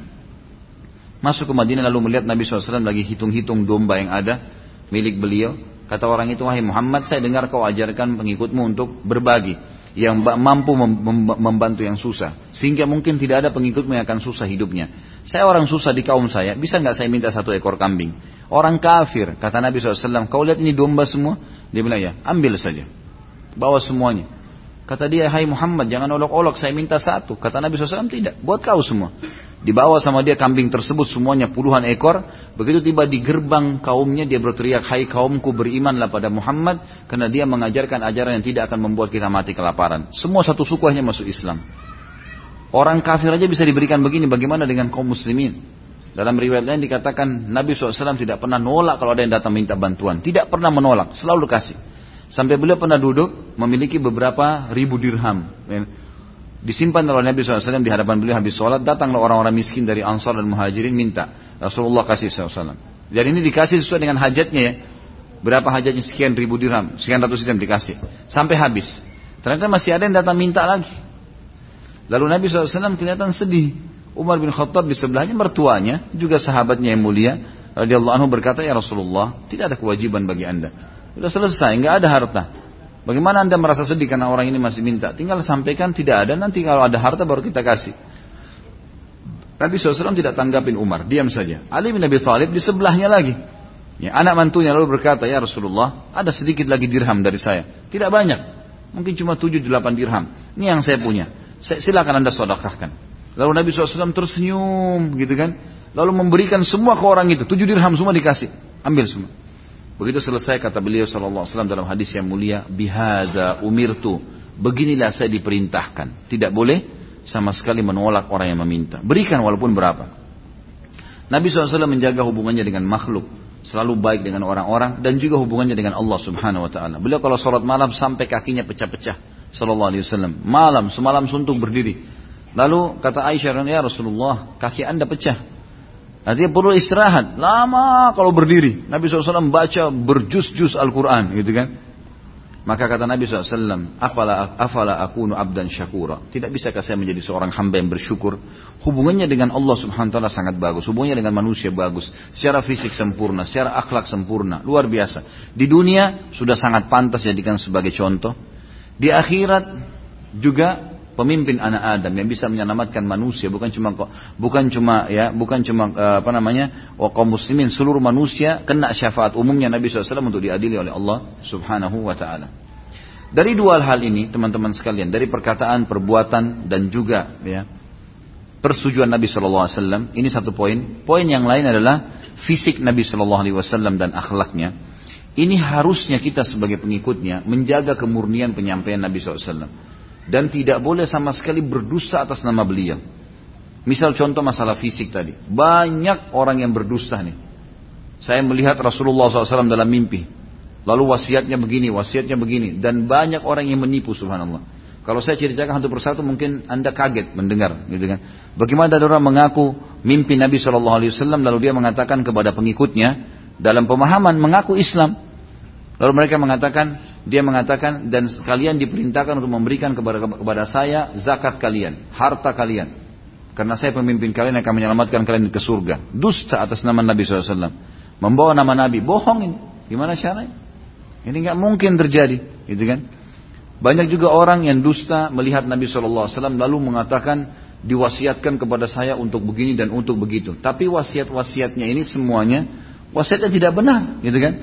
Masuk ke Madinah lalu melihat Nabi SAW lagi hitung-hitung domba yang ada milik beliau. Kata orang itu, wahai Muhammad, saya dengar kau ajarkan pengikutmu untuk berbagi yang mampu membantu yang susah. Sehingga mungkin tidak ada pengikutmu yang akan susah hidupnya. Saya orang susah di kaum saya, bisa nggak saya minta satu ekor kambing? Orang kafir, kata Nabi SAW, kau lihat ini domba semua? Dia bilang ya, ambil saja. Bawa semuanya. Kata dia, hai Muhammad, jangan olok-olok, saya minta satu. Kata Nabi SAW, tidak, buat kau semua. Dibawa sama dia kambing tersebut semuanya puluhan ekor. Begitu tiba di gerbang kaumnya dia berteriak, Hai kaumku berimanlah pada Muhammad. Karena dia mengajarkan ajaran yang tidak akan membuat kita mati kelaparan. Semua satu suku hanya masuk Islam. Orang kafir aja bisa diberikan begini, bagaimana dengan kaum muslimin? Dalam riwayat lain dikatakan Nabi SAW tidak pernah nolak kalau ada yang datang minta bantuan. Tidak pernah menolak, selalu kasih. Sampai beliau pernah duduk memiliki beberapa ribu dirham. Disimpan oleh Nabi SAW di hadapan beliau habis sholat. Datanglah orang-orang miskin dari Ansar dan Muhajirin minta. Rasulullah kasih SAW. Dan ini dikasih sesuai dengan hajatnya ya. Berapa hajatnya sekian ribu dirham. Sekian ratus dirham dikasih. Sampai habis. Ternyata masih ada yang datang minta lagi. Lalu Nabi SAW kelihatan sedih. Umar bin Khattab di sebelahnya mertuanya. Juga sahabatnya yang mulia. radhiyallahu anhu berkata, "Ya Rasulullah, tidak ada kewajiban bagi Anda. Sudah selesai, nggak ada harta. Bagaimana Anda merasa sedih karena orang ini masih minta? Tinggal sampaikan tidak ada, nanti kalau ada harta baru kita kasih." Nabi SAW tidak tanggapin Umar, diam saja. Ali bin Abi Thalib di sebelahnya lagi. Ya, anak mantunya lalu berkata, Ya Rasulullah, ada sedikit lagi dirham dari saya. Tidak banyak. Mungkin cuma 7-8 dirham. Ini yang saya punya. Silakan anda sodakahkan. Lalu Nabi SAW tersenyum gitu kan. Lalu memberikan semua ke orang itu. 7 dirham semua dikasih. Ambil semua. Begitu selesai kata beliau SAW dalam hadis yang mulia. Bihaza umirtu. Beginilah saya diperintahkan. Tidak boleh sama sekali menolak orang yang meminta. Berikan walaupun berapa. Nabi SAW menjaga hubungannya dengan makhluk selalu baik dengan orang-orang dan juga hubungannya dengan Allah Subhanahu wa taala. Beliau kalau sholat malam sampai kakinya pecah-pecah sallallahu alaihi wasallam. Malam semalam suntuk berdiri. Lalu kata Aisyah ya Rasulullah, kaki Anda pecah. Artinya perlu istirahat. Lama kalau berdiri. Nabi SAW baca berjus-jus Al-Quran gitu kan. Maka kata Nabi SAW, afala, afala akunu abdan syakura. Tidak bisakah saya menjadi seorang hamba yang bersyukur? Hubungannya dengan Allah Subhanahu sangat bagus. Hubungannya dengan manusia bagus. Secara fisik sempurna, secara akhlak sempurna. Luar biasa. Di dunia sudah sangat pantas jadikan sebagai contoh. Di akhirat juga pemimpin anak Adam yang bisa menyelamatkan manusia bukan cuma bukan cuma ya bukan cuma eh, apa namanya kaum muslimin seluruh manusia kena syafaat umumnya Nabi SAW untuk diadili oleh Allah Subhanahu wa taala. Dari dua hal ini teman-teman sekalian dari perkataan, perbuatan dan juga ya persetujuan Nabi SAW ini satu poin. Poin yang lain adalah fisik Nabi SAW dan akhlaknya. Ini harusnya kita sebagai pengikutnya menjaga kemurnian penyampaian Nabi SAW dan tidak boleh sama sekali berdusta atas nama beliau. Misal contoh masalah fisik tadi. Banyak orang yang berdusta nih. Saya melihat Rasulullah SAW dalam mimpi. Lalu wasiatnya begini, wasiatnya begini. Dan banyak orang yang menipu subhanallah. Kalau saya ceritakan satu persatu mungkin anda kaget mendengar. Gitu kan. Bagaimana ada orang mengaku mimpi Nabi SAW lalu dia mengatakan kepada pengikutnya. Dalam pemahaman mengaku Islam. Lalu mereka mengatakan dia mengatakan dan kalian diperintahkan untuk memberikan kepada kepada saya zakat kalian, harta kalian. Karena saya pemimpin kalian akan menyelamatkan kalian ke surga. Dusta atas nama Nabi SAW. Membawa nama Nabi. Bohong ini. Gimana caranya? Ini nggak mungkin terjadi. Gitu kan? Banyak juga orang yang dusta melihat Nabi SAW lalu mengatakan diwasiatkan kepada saya untuk begini dan untuk begitu. Tapi wasiat-wasiatnya ini semuanya wasiatnya tidak benar, gitu kan?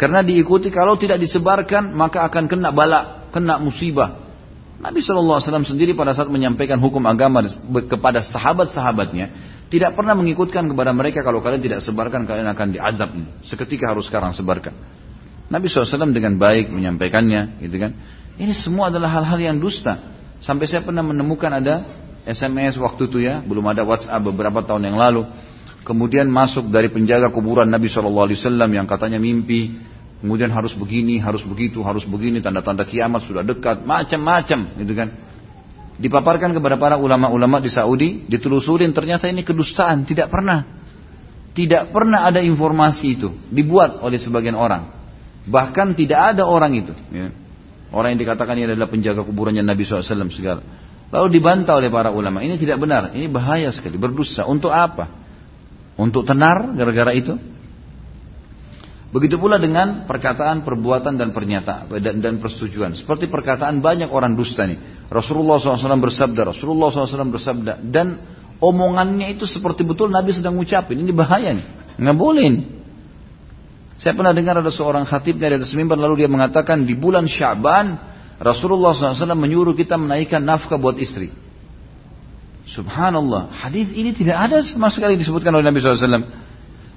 Karena diikuti kalau tidak disebarkan maka akan kena bala, kena musibah. Nabi SAW sendiri pada saat menyampaikan hukum agama kepada sahabat-sahabatnya tidak pernah mengikutkan kepada mereka kalau kalian tidak sebarkan kalian akan diadab. Seketika harus sekarang sebarkan. Nabi SAW dengan baik menyampaikannya, gitu kan? Ini semua adalah hal-hal yang dusta. Sampai saya pernah menemukan ada SMS waktu itu ya, belum ada WhatsApp beberapa tahun yang lalu. Kemudian masuk dari penjaga kuburan Nabi SAW yang katanya mimpi. Kemudian harus begini, harus begitu, harus begini, tanda-tanda kiamat sudah dekat, macam-macam, gitu kan. Dipaparkan kepada para ulama-ulama di Saudi, ditelusurin ternyata ini kedustaan, tidak pernah. Tidak pernah ada informasi itu dibuat oleh sebagian orang. Bahkan tidak ada orang itu. Ya. Orang yang dikatakan ini adalah penjaga kuburannya Nabi SAW segala. Lalu dibantah oleh para ulama. Ini tidak benar. Ini bahaya sekali. Berdusta. Untuk apa? Untuk tenar gara-gara itu? Begitu pula dengan perkataan, perbuatan dan pernyataan dan, persetujuan. Seperti perkataan banyak orang dusta nih. Rasulullah SAW bersabda, Rasulullah SAW bersabda dan omongannya itu seperti betul Nabi sedang ngucapin. Ini bahaya nih. Nggak boleh nih. Saya pernah dengar ada seorang khatib dari atas mimbar lalu dia mengatakan di bulan Syaban Rasulullah SAW menyuruh kita menaikkan nafkah buat istri. Subhanallah, hadis ini tidak ada sama sekali disebutkan oleh Nabi SAW.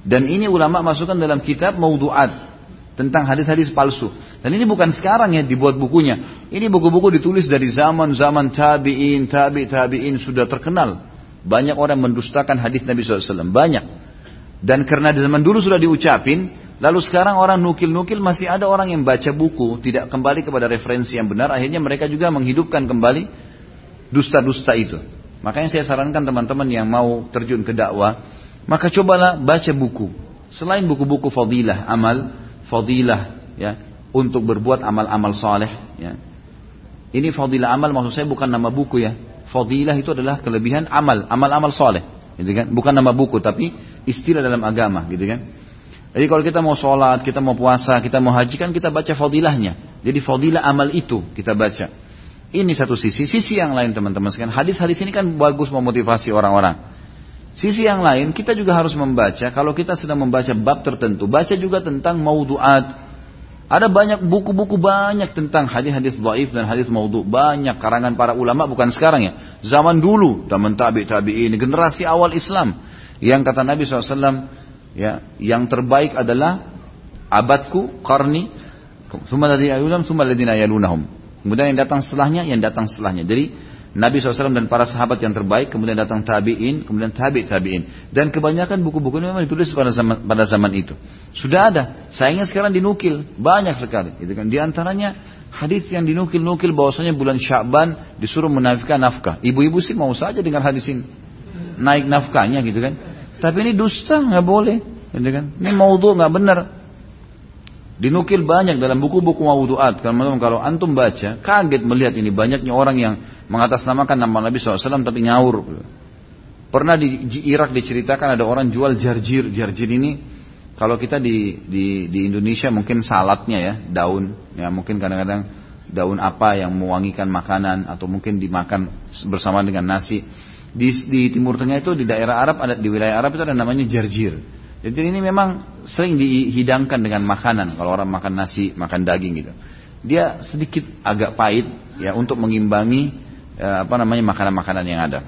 Dan ini ulama masukkan dalam kitab Maudu'at tentang hadis-hadis palsu. Dan ini bukan sekarang ya dibuat bukunya. Ini buku-buku ditulis dari zaman-zaman tabi'in, tabi' tabi'in sudah terkenal. Banyak orang mendustakan hadis Nabi SAW. Banyak. Dan karena zaman dulu sudah diucapin, lalu sekarang orang nukil-nukil masih ada orang yang baca buku, tidak kembali kepada referensi yang benar, akhirnya mereka juga menghidupkan kembali dusta-dusta itu. Makanya saya sarankan teman-teman yang mau terjun ke dakwah, maka cobalah baca buku. Selain buku-buku fadilah, amal, fadilah, ya, untuk berbuat amal-amal soleh. Ya. Ini fadilah amal maksud saya bukan nama buku ya. Fadilah itu adalah kelebihan amal, amal-amal soleh. Gitu kan? Bukan nama buku, tapi istilah dalam agama, gitu kan? Jadi kalau kita mau sholat, kita mau puasa, kita mau haji kan kita baca fadilahnya. Jadi fadilah amal itu kita baca. Ini satu sisi. Sisi yang lain teman-teman sekalian. Hadis-hadis ini kan bagus memotivasi orang-orang. Sisi yang lain kita juga harus membaca. Kalau kita sedang membaca bab tertentu, baca juga tentang mauduat. Ada banyak buku-buku banyak tentang hadis-hadis dhaif dan hadis maudhu. Banyak karangan para ulama bukan sekarang ya. Zaman dulu, zaman tabi tabiin, generasi awal Islam. Yang kata Nabi SAW, ya, yang terbaik adalah abadku, karni, summa ladina yalunahum. Kemudian yang datang setelahnya, yang datang setelahnya. Jadi Nabi SAW dan para sahabat yang terbaik, kemudian datang tabi'in, kemudian tabi' tabi'in. Dan kebanyakan buku-buku ini memang ditulis pada zaman, pada zaman itu. Sudah ada, sayangnya sekarang dinukil, banyak sekali. Gitu kan. Di antaranya hadis yang dinukil-nukil bahwasanya bulan Sya'ban disuruh menafikan nafkah. Ibu-ibu sih mau saja dengan hadis ini. Naik nafkahnya gitu kan. Tapi ini dusta, nggak boleh. Gitu kan. Ini maudhu nggak benar. Dinukil banyak dalam buku-buku mawudu'at. Kalau, kalau antum baca, kaget melihat ini banyaknya orang yang mengatasnamakan nama Nabi SAW tapi ngawur. Pernah di, Irak diceritakan ada orang jual jarjir. Jarjir ini kalau kita di, di, di Indonesia mungkin salatnya ya, daun. Ya mungkin kadang-kadang daun apa yang mewangikan makanan atau mungkin dimakan bersama dengan nasi. Di, di Timur Tengah itu di daerah Arab ada di wilayah Arab itu ada namanya jarjir. Jadi ini memang sering dihidangkan dengan makanan. Kalau orang makan nasi, makan daging gitu. Dia sedikit agak pahit ya untuk mengimbangi ya, apa namanya makanan-makanan yang ada.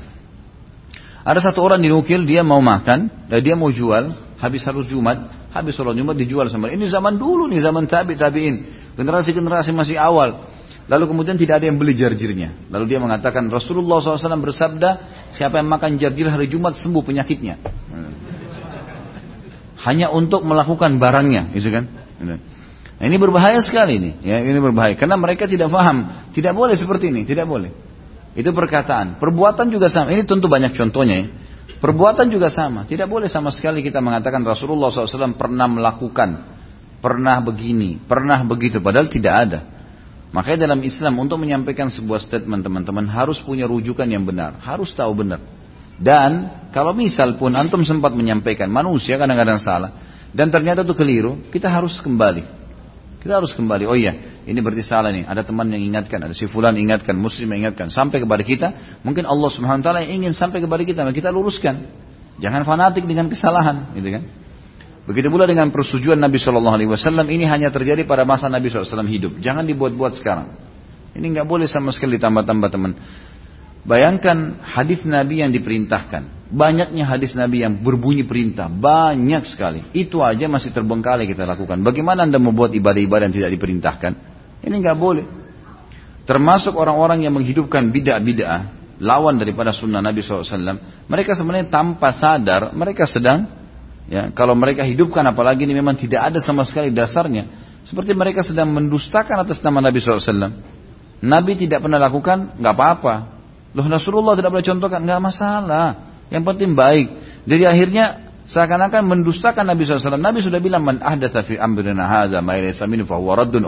Ada satu orang dinukil dia mau makan dan dia mau jual habis harus Jumat, habis sholat Jumat dijual sama. Ini zaman dulu nih zaman tabi tabiin, generasi-generasi masih awal. Lalu kemudian tidak ada yang beli jarjirnya. Lalu dia mengatakan Rasulullah SAW bersabda, siapa yang makan jarjir hari Jumat sembuh penyakitnya hanya untuk melakukan barangnya, gitu kan? Nah, ini berbahaya sekali ini, ya ini berbahaya karena mereka tidak paham, tidak boleh seperti ini, tidak boleh. Itu perkataan. Perbuatan juga sama. Ini tentu banyak contohnya ya. Perbuatan juga sama. Tidak boleh sama sekali kita mengatakan Rasulullah SAW pernah melakukan, pernah begini, pernah begitu, padahal tidak ada. Makanya dalam Islam untuk menyampaikan sebuah statement teman-teman harus punya rujukan yang benar, harus tahu benar. Dan kalau misal pun antum sempat menyampaikan manusia kadang-kadang salah dan ternyata itu keliru, kita harus kembali. Kita harus kembali. Oh iya, ini berarti salah nih. Ada teman yang ingatkan, ada si fulan ingatkan, muslim yang ingatkan sampai kepada kita. Mungkin Allah Subhanahu wa taala ingin sampai kepada kita, maka kita luruskan. Jangan fanatik dengan kesalahan, gitu kan? Begitu pula dengan persetujuan Nabi Shallallahu Alaihi Wasallam ini hanya terjadi pada masa Nabi SAW hidup. Jangan dibuat-buat sekarang. Ini nggak boleh sama sekali tambah-tambah teman. Bayangkan hadis Nabi yang diperintahkan. Banyaknya hadis Nabi yang berbunyi perintah. Banyak sekali. Itu aja masih terbengkalai kita lakukan. Bagaimana anda membuat ibadah-ibadah yang tidak diperintahkan? Ini nggak boleh. Termasuk orang-orang yang menghidupkan bid'ah-bid'ah. Lawan daripada sunnah Nabi SAW. Mereka sebenarnya tanpa sadar. Mereka sedang. ya Kalau mereka hidupkan apalagi ini memang tidak ada sama sekali dasarnya. Seperti mereka sedang mendustakan atas nama Nabi SAW. Nabi tidak pernah lakukan, nggak apa-apa. Loh Rasulullah tidak boleh contohkan, nggak masalah. Yang penting baik. Jadi akhirnya seakan-akan mendustakan Nabi SAW. Nabi sudah bilang man fi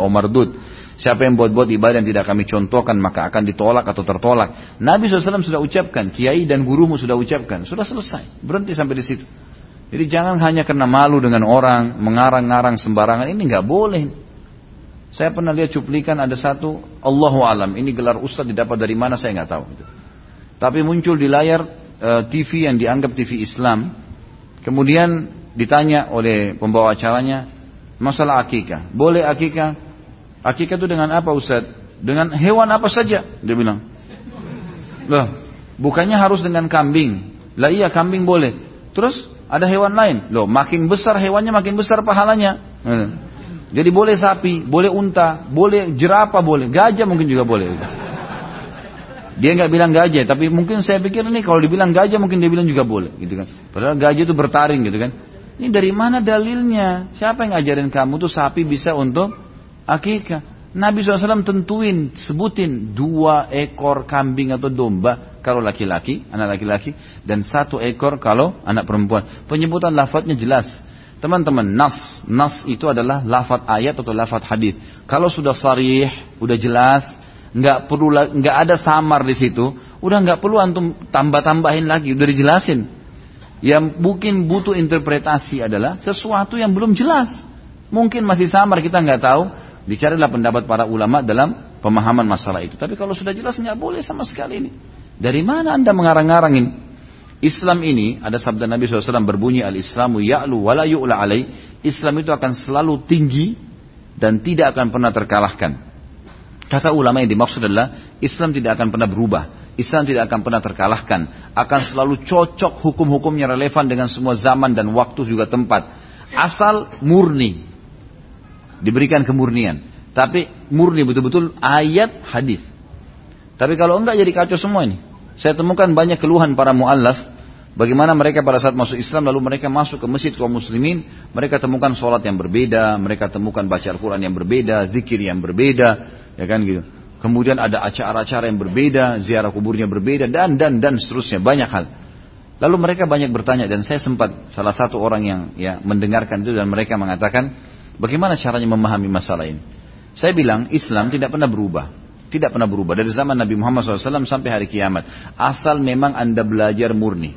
mardud. Siapa yang buat-buat ibadah yang tidak kami contohkan maka akan ditolak atau tertolak. Nabi SAW sudah ucapkan, kiai dan gurumu sudah ucapkan, sudah selesai. Berhenti sampai di situ. Jadi jangan hanya karena malu dengan orang, mengarang-ngarang sembarangan ini nggak boleh. Saya pernah lihat cuplikan ada satu Allahu alam. Ini gelar ustaz didapat dari mana saya nggak tahu. Tapi muncul di layar e, eh, TV yang dianggap TV Islam. Kemudian ditanya oleh pembawa acaranya masalah akikah. Boleh akikah? Akikah itu dengan apa Ustaz? Dengan hewan apa saja? Dia bilang. Loh, bukannya harus dengan kambing. Lah iya kambing boleh. Terus ada hewan lain. Loh, makin besar hewannya makin besar pahalanya. Jadi boleh sapi, boleh unta, boleh jerapah boleh, gajah mungkin juga boleh. Dia nggak bilang gajah, tapi mungkin saya pikir ini kalau dibilang gajah mungkin dia bilang juga boleh, gitu kan. Padahal gajah itu bertaring, gitu kan. Ini dari mana dalilnya? Siapa yang ngajarin kamu tuh sapi bisa untuk akikah? Nabi SAW tentuin, sebutin dua ekor kambing atau domba kalau laki-laki, anak laki-laki, dan satu ekor kalau anak perempuan. Penyebutan lafadznya jelas. Teman-teman, nas, nas itu adalah lafadz ayat atau lafadz hadis. Kalau sudah sarih, udah jelas, nggak perlu nggak ada samar di situ, udah nggak perlu antum tambah-tambahin lagi, udah dijelasin. Yang mungkin butuh interpretasi adalah sesuatu yang belum jelas. Mungkin masih samar kita nggak tahu. Dicarilah pendapat para ulama dalam pemahaman masalah itu. Tapi kalau sudah jelas nggak boleh sama sekali ini. Dari mana anda mengarang-arangin? Islam ini ada sabda Nabi SAW berbunyi al-Islamu ya'lu wa la yu'la. Islam itu akan selalu tinggi dan tidak akan pernah terkalahkan. Kata ulama yang dimaksud adalah Islam tidak akan pernah berubah. Islam tidak akan pernah terkalahkan. Akan selalu cocok hukum-hukumnya relevan dengan semua zaman dan waktu juga tempat. Asal murni. Diberikan kemurnian. Tapi murni betul-betul ayat hadis. Tapi kalau enggak jadi kacau semua ini. Saya temukan banyak keluhan para muallaf Bagaimana mereka pada saat masuk Islam lalu mereka masuk ke masjid kaum muslimin, mereka temukan sholat yang berbeda, mereka temukan baca Al-Quran yang berbeda, zikir yang berbeda, ya kan gitu. Kemudian ada acara-acara yang berbeda, ziarah kuburnya berbeda dan dan dan seterusnya banyak hal. Lalu mereka banyak bertanya dan saya sempat salah satu orang yang ya mendengarkan itu dan mereka mengatakan bagaimana caranya memahami masalah ini. Saya bilang Islam tidak pernah berubah. Tidak pernah berubah dari zaman Nabi Muhammad SAW sampai hari kiamat. Asal memang anda belajar murni.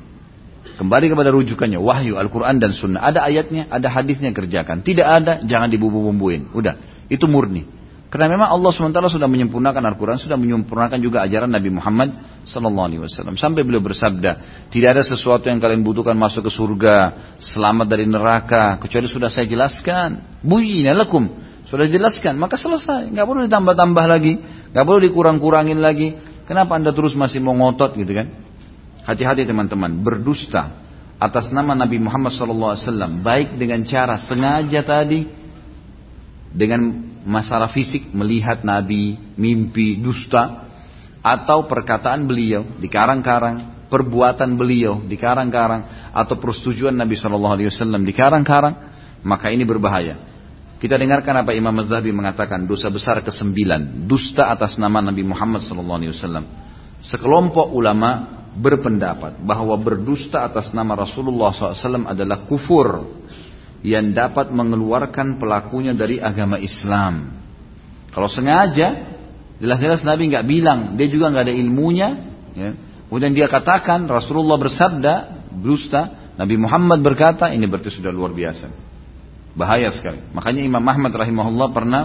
Kembali kepada rujukannya, wahyu, Al-Quran dan Sunnah. Ada ayatnya, ada hadisnya kerjakan. Tidak ada, jangan dibumbu-bumbuin. Udah, itu murni. Karena memang Allah SWT sudah menyempurnakan Al-Quran, sudah menyempurnakan juga ajaran Nabi Muhammad SAW. Sampai beliau bersabda, tidak ada sesuatu yang kalian butuhkan masuk ke surga, selamat dari neraka, kecuali sudah saya jelaskan. Buyina lakum, sudah jelaskan, maka selesai. Nggak perlu ditambah-tambah lagi. Gak perlu dikurang-kurangin lagi. Kenapa anda terus masih mau ngotot gitu kan? Hati-hati teman-teman, berdusta atas nama Nabi Muhammad SAW, baik dengan cara sengaja tadi, dengan masalah fisik melihat Nabi, mimpi, dusta, atau perkataan beliau di karang-karang, perbuatan beliau di karang-karang, atau persetujuan Nabi SAW di karang-karang, maka ini berbahaya. Kita dengarkan apa Imam Az-Zahabi mengatakan dosa besar kesembilan, dusta atas nama Nabi Muhammad SAW. Sekelompok ulama berpendapat bahwa berdusta atas nama Rasulullah SAW adalah kufur yang dapat mengeluarkan pelakunya dari agama Islam. Kalau sengaja, jelas-jelas Nabi nggak bilang, dia juga nggak ada ilmunya. Ya. Kemudian dia katakan Rasulullah bersabda, dusta, Nabi Muhammad berkata, ini berarti sudah luar biasa. Bahaya sekali. Makanya Imam Ahmad rahimahullah pernah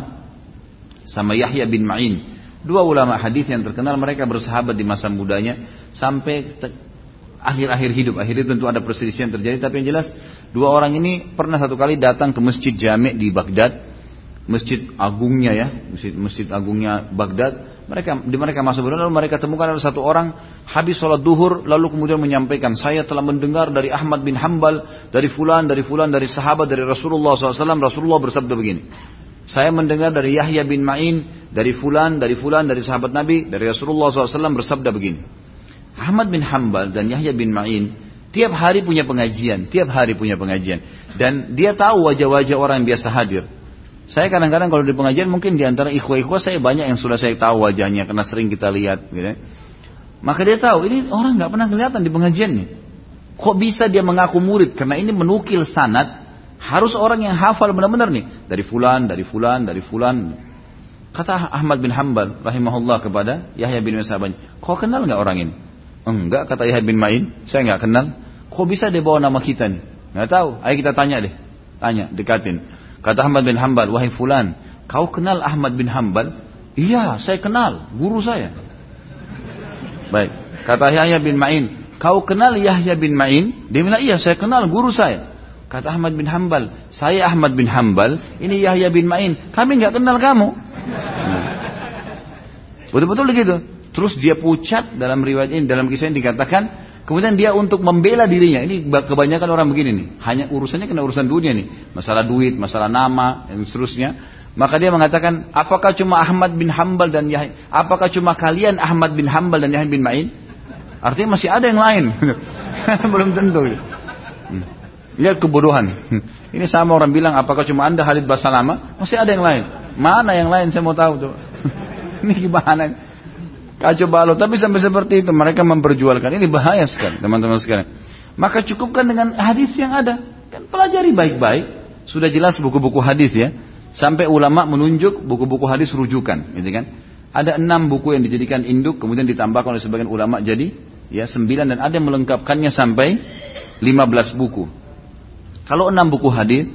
sama Yahya bin Ma'in. Dua ulama hadis yang terkenal mereka bersahabat di masa mudanya sampai akhir-akhir hidup. Akhirnya tentu ada perselisihan terjadi tapi yang jelas dua orang ini pernah satu kali datang ke masjid Jami' di Baghdad. Masjid agungnya ya, masjid, masjid agungnya Baghdad. Mereka di mereka masuk lalu mereka temukan ada satu orang habis sholat duhur lalu kemudian menyampaikan saya telah mendengar dari Ahmad bin Hambal dari fulan dari fulan dari sahabat dari Rasulullah SAW Rasulullah bersabda begini saya mendengar dari Yahya bin Ma'in dari fulan dari fulan dari sahabat Nabi dari Rasulullah SAW bersabda begini. Ahmad bin Hambal dan Yahya bin Ma'in tiap hari punya pengajian tiap hari punya pengajian dan dia tahu wajah-wajah orang yang biasa hadir saya kadang-kadang kalau di pengajian mungkin di antara ikhwah-ikhwah saya banyak yang sudah saya tahu wajahnya karena sering kita lihat. Gitu. Ya. Maka dia tahu ini orang nggak pernah kelihatan di pengajiannya. Kok bisa dia mengaku murid? Karena ini menukil sanat harus orang yang hafal benar-benar nih dari fulan, dari fulan, dari fulan. Kata Ahmad bin Hambal rahimahullah kepada Yahya bin Musaban, kau kenal nggak orang ini? Enggak kata Yahya bin Ma'in, saya nggak kenal. Kok bisa dia bawa nama kita nih? Nggak tahu. Ayo kita tanya deh, tanya, dekatin. Kata Ahmad bin Hambal, wahai fulan, kau kenal Ahmad bin Hambal? Iya, saya kenal, guru saya. Baik, kata Yahya bin Ma'in, kau kenal Yahya bin Ma'in? Dia bilang, iya saya kenal guru saya. Kata Ahmad bin Hambal, saya Ahmad bin Hambal, ini Yahya bin Ma'in, kami nggak kenal kamu. Betul-betul begitu. Terus dia pucat dalam riwayat ini, dalam kisah ini dikatakan, Kemudian dia untuk membela dirinya, ini kebanyakan orang begini nih, hanya urusannya kena urusan dunia nih, masalah duit, masalah nama, dan seterusnya. Maka dia mengatakan, apakah cuma Ahmad bin Hambal dan Yahya, apakah cuma kalian Ahmad bin Hambal dan Yahya bin Ma'in? Artinya masih ada yang lain. Belum tentu. Hmm. Lihat kebodohan. Ini sama orang bilang, apakah cuma anda Halid Basalama? Masih ada yang lain. Mana yang lain? Saya mau tahu. Tuh. Ini gimana? Kacau balau. Tapi sampai seperti itu mereka memperjualkan. Ini bahaya sekali teman-teman sekalian. Maka cukupkan dengan hadis yang ada. Kan pelajari baik-baik. Sudah jelas buku-buku hadis ya. Sampai ulama menunjuk buku-buku hadis rujukan, gitu kan? Ada enam buku yang dijadikan induk, kemudian ditambahkan oleh sebagian ulama jadi ya sembilan dan ada yang melengkapkannya sampai 15 buku. Kalau 6 buku hadis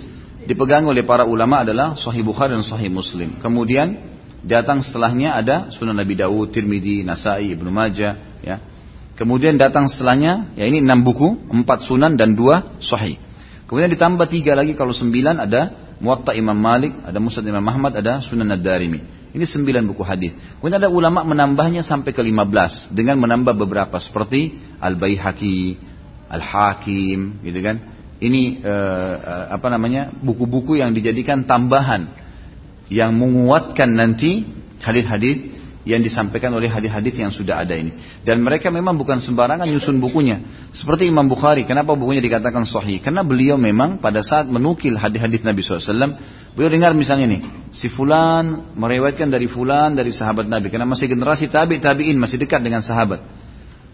dipegang oleh para ulama adalah Sahih Bukhari dan Sahih Muslim. Kemudian datang setelahnya ada Sunan Nabi Dawud, Tirmidzi, Nasai, Ibnu Majah, ya. Kemudian datang setelahnya, ya ini enam buku, empat sunan dan dua sahih. Kemudian ditambah tiga lagi kalau sembilan ada Muwatta Imam Malik, ada Musnad Imam Ahmad, ada Sunan Ad-Darimi. Ini sembilan buku hadis. Kemudian ada ulama menambahnya sampai ke lima belas dengan menambah beberapa seperti Al Baihaqi, Al Hakim, gitu kan. Ini uh, apa namanya buku-buku yang dijadikan tambahan yang menguatkan nanti hadis-hadis yang disampaikan oleh hadis-hadis yang sudah ada ini. Dan mereka memang bukan sembarangan nyusun bukunya. Seperti Imam Bukhari, kenapa bukunya dikatakan sahih? Karena beliau memang pada saat menukil hadis-hadis Nabi SAW, beliau dengar misalnya nih, si Fulan merewetkan dari Fulan dari sahabat Nabi. Karena masih generasi tabi tabiin masih dekat dengan sahabat.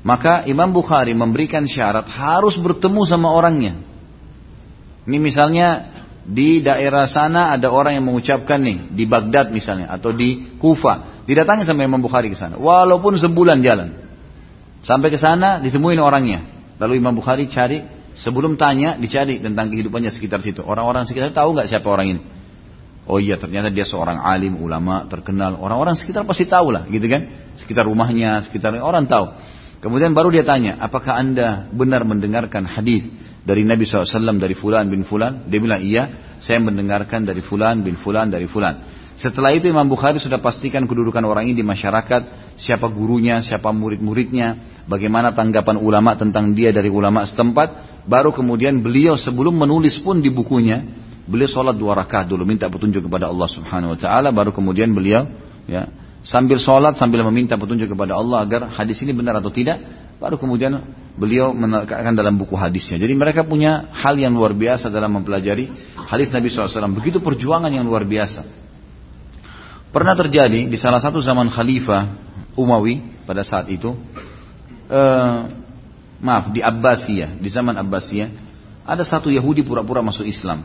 Maka Imam Bukhari memberikan syarat harus bertemu sama orangnya. Ini misalnya di daerah sana ada orang yang mengucapkan nih di Baghdad misalnya atau di Kufa. Didatangi sama Imam Bukhari ke sana. Walaupun sebulan jalan. Sampai ke sana ditemuin orangnya. Lalu Imam Bukhari cari sebelum tanya dicari tentang kehidupannya sekitar situ. Orang-orang sekitar tahu nggak siapa orang ini? Oh iya ternyata dia seorang alim ulama terkenal. Orang-orang sekitar pasti tahu lah gitu kan? Sekitar rumahnya sekitar orang tahu kemudian baru dia tanya apakah anda benar mendengarkan hadis dari Nabi SAW dari Fulan bin Fulan? Dia bilang iya, saya mendengarkan dari Fulan bin Fulan dari Fulan. Setelah itu Imam Bukhari sudah pastikan kedudukan orang ini di masyarakat, siapa gurunya, siapa murid-muridnya, bagaimana tanggapan ulama tentang dia dari ulama setempat. Baru kemudian beliau sebelum menulis pun di bukunya, beliau sholat dua rakaat dulu minta petunjuk kepada Allah Subhanahu Wa Taala. Baru kemudian beliau ya sambil sholat sambil meminta petunjuk kepada Allah agar hadis ini benar atau tidak Baru kemudian beliau menekankan dalam buku hadisnya. Jadi mereka punya hal yang luar biasa dalam mempelajari hadis Nabi SAW. Begitu perjuangan yang luar biasa. Pernah terjadi di salah satu zaman Khalifah Umawi pada saat itu. Eh, maaf, di Abbasiyah, di zaman Abbasiyah. Ada satu Yahudi pura-pura masuk Islam.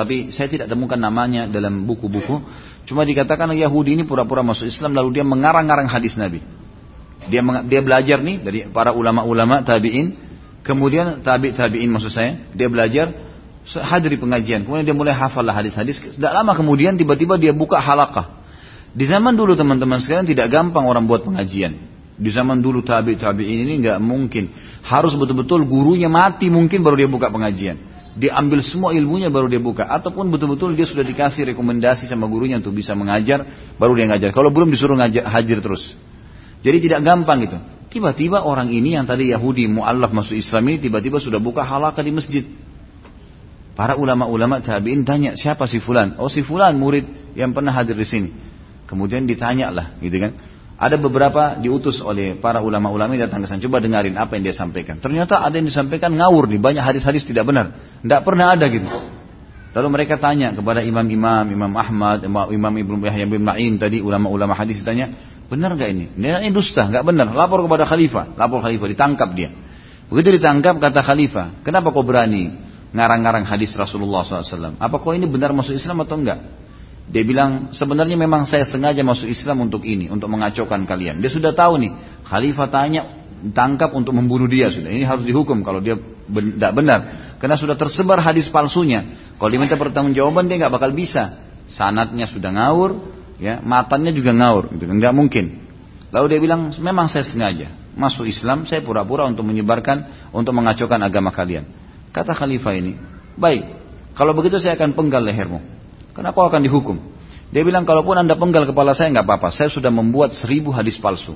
Tapi saya tidak temukan namanya dalam buku-buku. Cuma dikatakan Yahudi ini pura-pura masuk Islam lalu dia mengarang-arang hadis Nabi. Dia dia belajar nih dari para ulama-ulama tabi'in, kemudian tabi' tabi'in maksud saya, dia belajar hadiri pengajian, kemudian dia mulai hafal hadis-hadis. Tidak lama kemudian tiba-tiba dia buka halakah. Di zaman dulu teman-teman sekalian tidak gampang orang buat pengajian. Di zaman dulu tabi tabiin ini nggak mungkin. Harus betul-betul gurunya mati mungkin baru dia buka pengajian. Dia ambil semua ilmunya baru dia buka. Ataupun betul-betul dia sudah dikasih rekomendasi sama gurunya untuk bisa mengajar, baru dia ngajar. Kalau belum disuruh ngajar, hadir terus. Jadi tidak gampang gitu. Tiba-tiba orang ini yang tadi Yahudi mu'allaf masuk Islam ini tiba-tiba sudah buka halakah di masjid. Para ulama-ulama tabi'in tanya, siapa si fulan? Oh si fulan murid yang pernah hadir di sini. Kemudian ditanya lah, gitu kan. Ada beberapa diutus oleh para ulama-ulama yang datang ke sana. Coba dengarin apa yang dia sampaikan. Ternyata ada yang disampaikan ngawur nih. Banyak hadis-hadis tidak benar. Tidak pernah ada gitu. Lalu mereka tanya kepada imam-imam, Imam Ahmad, Imam Ibnu Yahya bin Ma'in tadi, ulama-ulama hadis ditanya, Benar nggak ini? Ini dusta, nggak benar. Lapor kepada khalifah, lapor khalifah, ditangkap dia. Begitu ditangkap kata khalifah, kenapa kau berani ngarang-ngarang hadis Rasulullah SAW? Apa kau ini benar masuk Islam atau enggak? Dia bilang sebenarnya memang saya sengaja masuk Islam untuk ini, untuk mengacaukan kalian. Dia sudah tahu nih, khalifah tanya, tangkap untuk membunuh dia sudah. Ini harus dihukum kalau dia tidak benar. Karena sudah tersebar hadis palsunya. Kalau diminta pertanggungjawaban dia nggak bakal bisa. Sanatnya sudah ngawur, ya matanya juga ngawur gitu nggak mungkin lalu dia bilang memang saya sengaja masuk Islam saya pura-pura untuk menyebarkan untuk mengacaukan agama kalian kata khalifah ini baik kalau begitu saya akan penggal lehermu kenapa akan dihukum dia bilang kalaupun anda penggal kepala saya nggak apa-apa saya sudah membuat seribu hadis palsu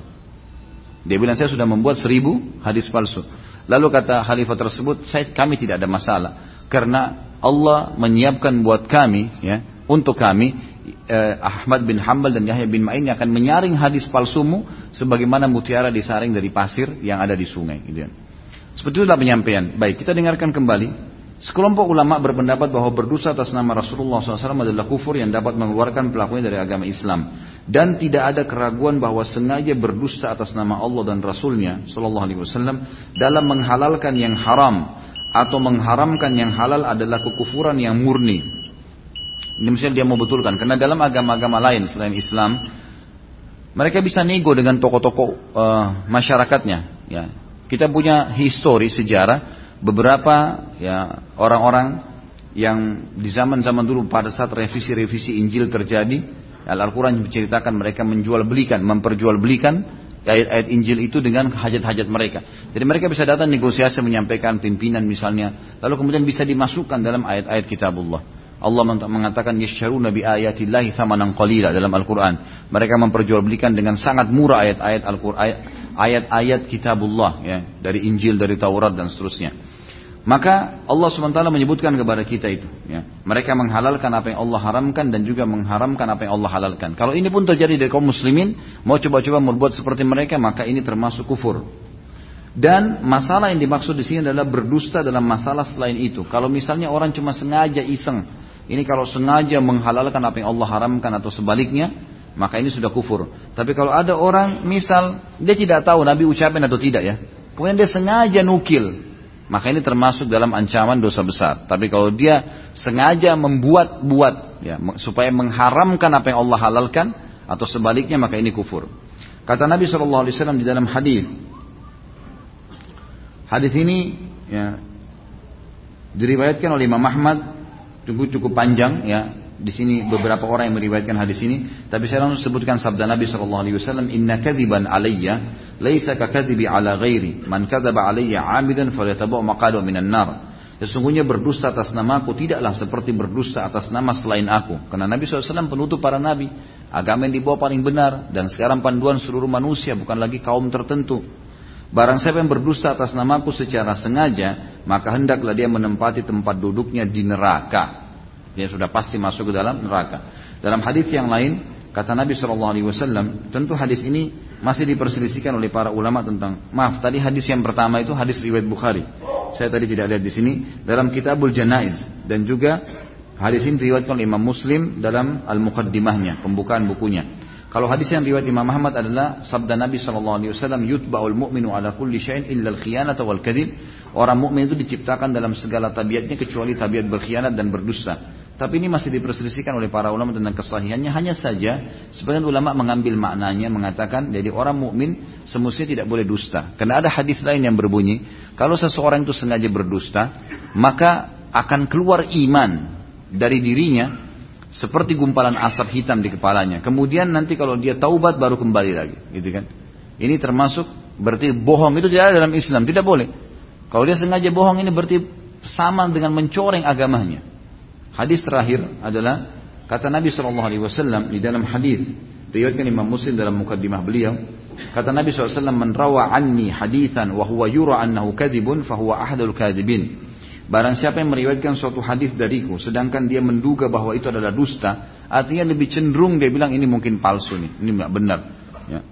dia bilang saya sudah membuat seribu hadis palsu lalu kata khalifah tersebut saya kami tidak ada masalah karena Allah menyiapkan buat kami ya untuk kami eh, Ahmad bin Hambal dan Yahya bin Ma'in akan menyaring hadis palsumu sebagaimana mutiara disaring dari pasir yang ada di sungai. Gitu. Seperti itulah penyampaian. Baik, kita dengarkan kembali. Sekelompok ulama berpendapat bahwa berdosa atas nama Rasulullah SAW adalah kufur yang dapat mengeluarkan pelakunya dari agama Islam. Dan tidak ada keraguan bahwa sengaja berdusta atas nama Allah dan Rasulnya Wasallam dalam menghalalkan yang haram atau mengharamkan yang halal adalah kekufuran yang murni ini misalnya dia mau betulkan. Karena dalam agama-agama lain selain Islam, mereka bisa nego dengan tokoh-tokoh uh, masyarakatnya. Ya. Kita punya histori sejarah beberapa ya orang-orang yang di zaman-zaman dulu pada saat revisi-revisi Injil terjadi, Al-Quran menceritakan mereka menjual belikan, memperjual belikan ayat-ayat Injil itu dengan hajat-hajat mereka. Jadi mereka bisa datang negosiasi menyampaikan pimpinan misalnya, lalu kemudian bisa dimasukkan dalam ayat-ayat kitabullah. Allah mengatakan yasharuna bi ayatillahi thamanan qalila dalam Al-Qur'an. Mereka memperjualbelikan dengan sangat murah ayat-ayat Al-Qur'an, ayat-ayat kitabullah ya, dari Injil, dari Taurat dan seterusnya. Maka Allah SWT menyebutkan kepada kita itu. Ya. Mereka menghalalkan apa yang Allah haramkan dan juga mengharamkan apa yang Allah halalkan. Kalau ini pun terjadi dari kaum muslimin, mau coba-coba berbuat seperti mereka, maka ini termasuk kufur. Dan masalah yang dimaksud di sini adalah berdusta dalam masalah selain itu. Kalau misalnya orang cuma sengaja iseng, ini kalau sengaja menghalalkan apa yang Allah haramkan atau sebaliknya, maka ini sudah kufur. Tapi kalau ada orang, misal dia tidak tahu Nabi ucapin atau tidak ya, kemudian dia sengaja nukil, maka ini termasuk dalam ancaman dosa besar. Tapi kalau dia sengaja membuat-buat ya, supaya mengharamkan apa yang Allah halalkan atau sebaliknya maka ini kufur. Kata Nabi SAW di dalam hadis. Hadis ini ya, diriwayatkan oleh Imam Ahmad cukup cukup panjang ya di sini beberapa orang yang meriwayatkan hadis ini, tapi saya langsung sebutkan sabda Nabi sallallahu alaihi wasallam, "Inna kadziban alayya laisa ka kadzibi ala ghairi. Man kadzaba alayya 'amidan falyatabu maqadu minan nar." Sesungguhnya berdusta atas namaku tidaklah seperti berdusta atas nama selain aku. Karena Nabi SAW penutup para nabi. Agama yang dibawa paling benar. Dan sekarang panduan seluruh manusia bukan lagi kaum tertentu. Barang siapa yang berdusta atas namaku secara sengaja, maka hendaklah dia menempati tempat duduknya di neraka. Dia sudah pasti masuk ke dalam neraka. Dalam hadis yang lain, kata Nabi Shallallahu Alaihi Wasallam, tentu hadis ini masih diperselisihkan oleh para ulama tentang maaf tadi hadis yang pertama itu hadis riwayat Bukhari. Saya tadi tidak lihat di sini dalam Kitabul Janaiz dan juga hadis ini diriwayatkan oleh Imam Muslim dalam Al-Muqaddimahnya, pembukaan bukunya. Kalau hadis yang riwayat Imam Ahmad adalah sabda Nabi Shallallahu Alaihi Wasallam, "Yutba'ul mu'minu ala kulli syai'in illa al-khiyanata wal kadhib." Orang mukmin itu diciptakan dalam segala tabiatnya kecuali tabiat berkhianat dan berdusta. Tapi ini masih diperselisihkan oleh para ulama tentang kesahihannya. Hanya saja sebagian ulama mengambil maknanya mengatakan jadi orang mukmin semestinya tidak boleh dusta. Karena ada hadis lain yang berbunyi kalau seseorang itu sengaja berdusta maka akan keluar iman dari dirinya seperti gumpalan asap hitam di kepalanya. Kemudian nanti kalau dia taubat baru kembali lagi, gitu kan? Ini termasuk berarti bohong itu tidak ada dalam Islam, tidak boleh. Kalau dia sengaja bohong ini berarti sama dengan mencoreng agamanya. Hadis terakhir adalah kata Nabi Shallallahu Alaihi Wasallam di dalam hadis riwayatkan Imam Muslim dalam mukaddimah beliau kata Nabi SAW man rawa anni hadithan wa yura annahu kadibun fahuwa ahadul kadibin Barang siapa yang meriwayatkan suatu hadis dariku, sedangkan dia menduga bahwa itu adalah dusta, artinya lebih cenderung dia bilang ini mungkin palsu nih, ini nggak benar. Ya.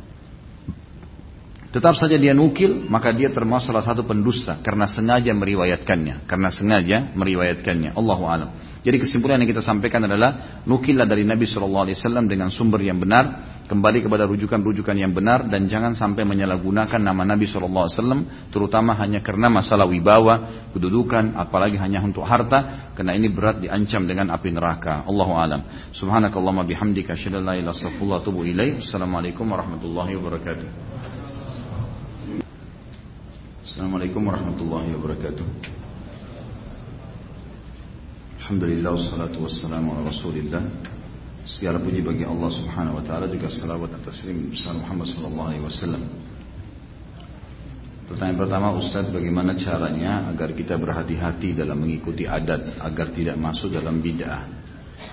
Tetap saja dia nukil, maka dia termasuk salah satu pendusta karena sengaja meriwayatkannya, karena sengaja meriwayatkannya. Allahu a'lam. Jadi kesimpulan yang kita sampaikan adalah nukillah dari Nabi Shallallahu Alaihi Wasallam dengan sumber yang benar, kembali kepada rujukan-rujukan yang benar dan jangan sampai menyalahgunakan nama Nabi Shallallahu Alaihi Wasallam, terutama hanya karena masalah wibawa, kedudukan, apalagi hanya untuk harta, karena ini berat diancam dengan api neraka. Allahu alam. Subhanakallahumma bihamdika asyhadu Assalamualaikum warahmatullahi wabarakatuh. Assalamualaikum warahmatullahi wabarakatuh. Alhamdulillah wassalatu wassalamu ala rasulillah. Segala puji bagi Allah subhanahu wa ta'ala Juga salawat dan taslim besar Muhammad sallallahu alaihi wasallam. Pertanyaan pertama Ustaz bagaimana caranya agar kita berhati-hati dalam mengikuti adat Agar tidak masuk dalam bid'ah?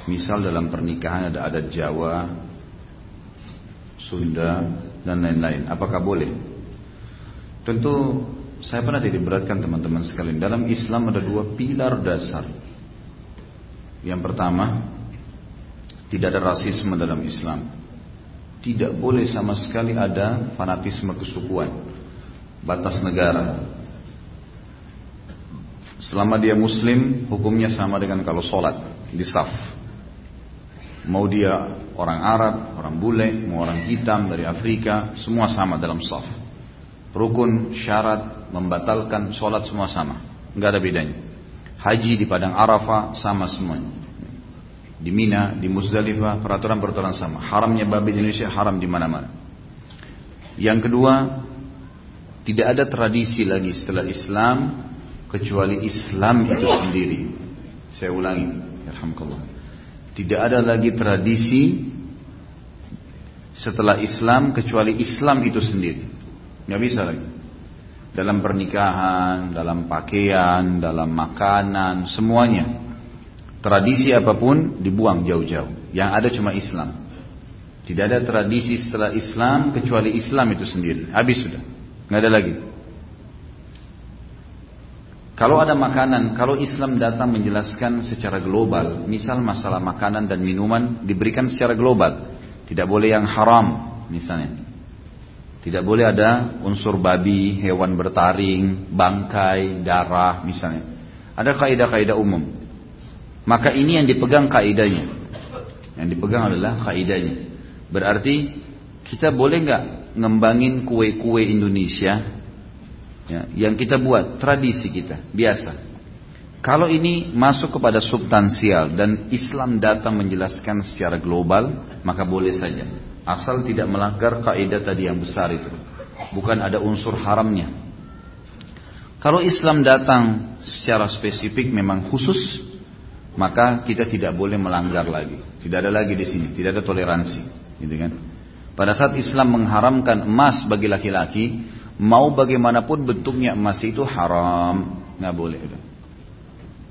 Misal dalam pernikahan ada adat Jawa Sunda dan lain-lain. Apakah boleh? Tentu saya pernah tidak beratkan teman-teman sekalian. Dalam Islam ada dua pilar dasar yang pertama, tidak ada rasisme dalam Islam. Tidak boleh sama sekali ada fanatisme kesukuan, batas negara. Selama dia muslim, hukumnya sama dengan kalau sholat di saf. Mau dia orang Arab, orang bule, mau orang hitam dari Afrika, semua sama dalam saf. Rukun, syarat, membatalkan sholat semua sama. Nggak ada bedanya. Haji di padang Arafah sama semuanya. Di Mina, di Muzdalifah, peraturan-peraturan sama. Haramnya babi di Indonesia haram di mana-mana. Yang kedua, tidak ada tradisi lagi setelah Islam kecuali Islam itu sendiri. Saya ulangi, alhamdulillah. Tidak ada lagi tradisi setelah Islam kecuali Islam itu sendiri. Nggak bisa lagi. Dalam pernikahan, dalam pakaian, dalam makanan, semuanya. Tradisi apa pun dibuang jauh-jauh. Yang ada cuma Islam. Tidak ada tradisi setelah Islam kecuali Islam itu sendiri. Habis sudah. Nggak ada lagi. Kalau ada makanan, kalau Islam datang menjelaskan secara global, misal masalah makanan dan minuman diberikan secara global, tidak boleh yang haram, misalnya. Tidak boleh ada unsur babi, hewan bertaring, bangkai, darah, misalnya. Ada kaidah-kaidah umum. Maka ini yang dipegang kaidahnya. Yang dipegang adalah kaidahnya. Berarti kita boleh nggak ngembangin kue-kue Indonesia ya, yang kita buat tradisi kita biasa. Kalau ini masuk kepada substansial dan Islam datang menjelaskan secara global, maka boleh saja. Asal tidak melanggar kaidah tadi yang besar itu. Bukan ada unsur haramnya. Kalau Islam datang secara spesifik memang khusus, maka kita tidak boleh melanggar lagi. Tidak ada lagi di sini, tidak ada toleransi, gitu kan? Pada saat Islam mengharamkan emas bagi laki-laki, Mau bagaimanapun bentuknya emas itu haram, nggak boleh.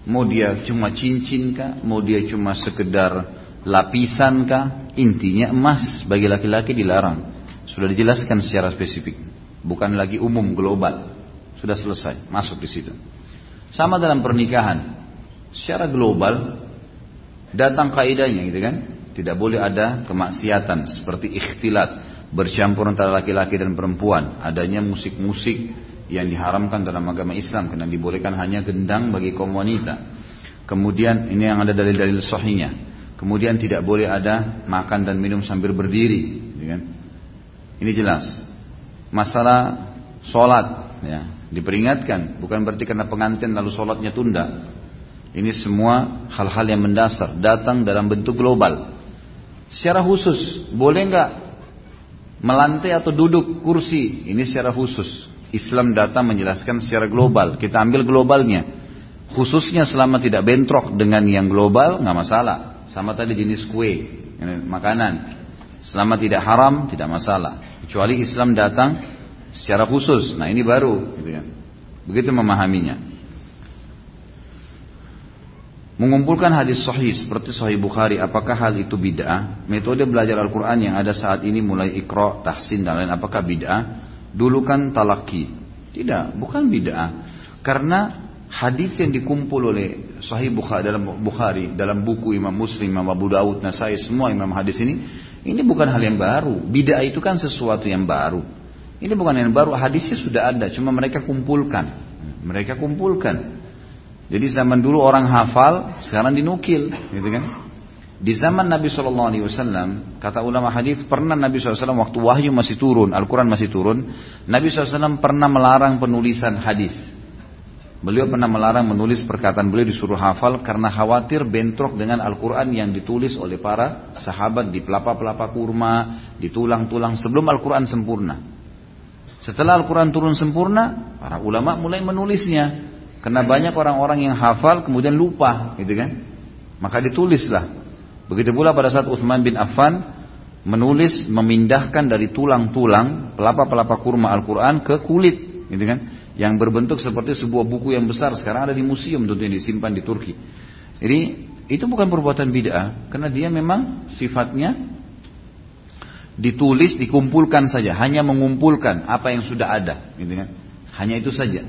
Mau dia cuma cincin kah, mau dia cuma sekedar lapisan kah, intinya emas bagi laki-laki dilarang. Sudah dijelaskan secara spesifik, bukan lagi umum global. Sudah selesai, masuk di situ. Sama dalam pernikahan, secara global datang kaidahnya gitu kan. Tidak boleh ada kemaksiatan seperti ikhtilat bercampur antara laki-laki dan perempuan, adanya musik-musik yang diharamkan dalam agama Islam karena dibolehkan hanya gendang bagi kaum wanita. Kemudian ini yang ada dalil-dalil sahihnya. Kemudian tidak boleh ada makan dan minum sambil berdiri, ya kan? Ini jelas. Masalah sholat, ya, diperingatkan. Bukan berarti karena pengantin lalu sholatnya tunda. Ini semua hal-hal yang mendasar datang dalam bentuk global. Secara khusus, boleh nggak melantai atau duduk kursi ini secara khusus Islam datang menjelaskan secara global kita ambil globalnya khususnya selama tidak bentrok dengan yang global nggak masalah sama tadi jenis kue makanan selama tidak haram tidak masalah kecuali Islam datang secara khusus nah ini baru gitu kan begitu memahaminya Mengumpulkan hadis sahih seperti sahih Bukhari, apakah hal itu bid'ah? Metode belajar Al-Quran yang ada saat ini mulai ikro, tahsin dan lain, apakah bid'ah? Dulu kan talaki. Tidak, bukan bid'ah. Karena hadis yang dikumpul oleh sahih Bukhari dalam Bukhari, dalam buku Imam Muslim, Imam Abu Dawud, Nasai, semua Imam hadis ini, ini bukan hal yang baru. Bid'ah itu kan sesuatu yang baru. Ini bukan yang baru, hadisnya sudah ada, cuma mereka kumpulkan. Mereka kumpulkan. Jadi zaman dulu orang hafal, sekarang dinukil, gitu kan? Di zaman Nabi Shallallahu Alaihi Wasallam, kata ulama hadis pernah Nabi SAW waktu wahyu masih turun, Al-Quran masih turun, Nabi SAW pernah melarang penulisan hadis. Beliau pernah melarang menulis perkataan beliau disuruh hafal karena khawatir bentrok dengan Al-Quran yang ditulis oleh para sahabat di pelapa-pelapa kurma, di tulang-tulang sebelum Al-Quran sempurna. Setelah Al-Quran turun sempurna, para ulama mulai menulisnya. Karena banyak orang-orang yang hafal kemudian lupa, gitu kan? Maka ditulislah. Begitu pula pada saat Uthman bin Affan menulis memindahkan dari tulang-tulang pelapa-pelapa kurma Al-Quran ke kulit, gitu kan? Yang berbentuk seperti sebuah buku yang besar sekarang ada di museum tentunya disimpan di Turki. Jadi itu bukan perbuatan bid'ah karena dia memang sifatnya ditulis dikumpulkan saja, hanya mengumpulkan apa yang sudah ada, gitu kan? Hanya itu saja.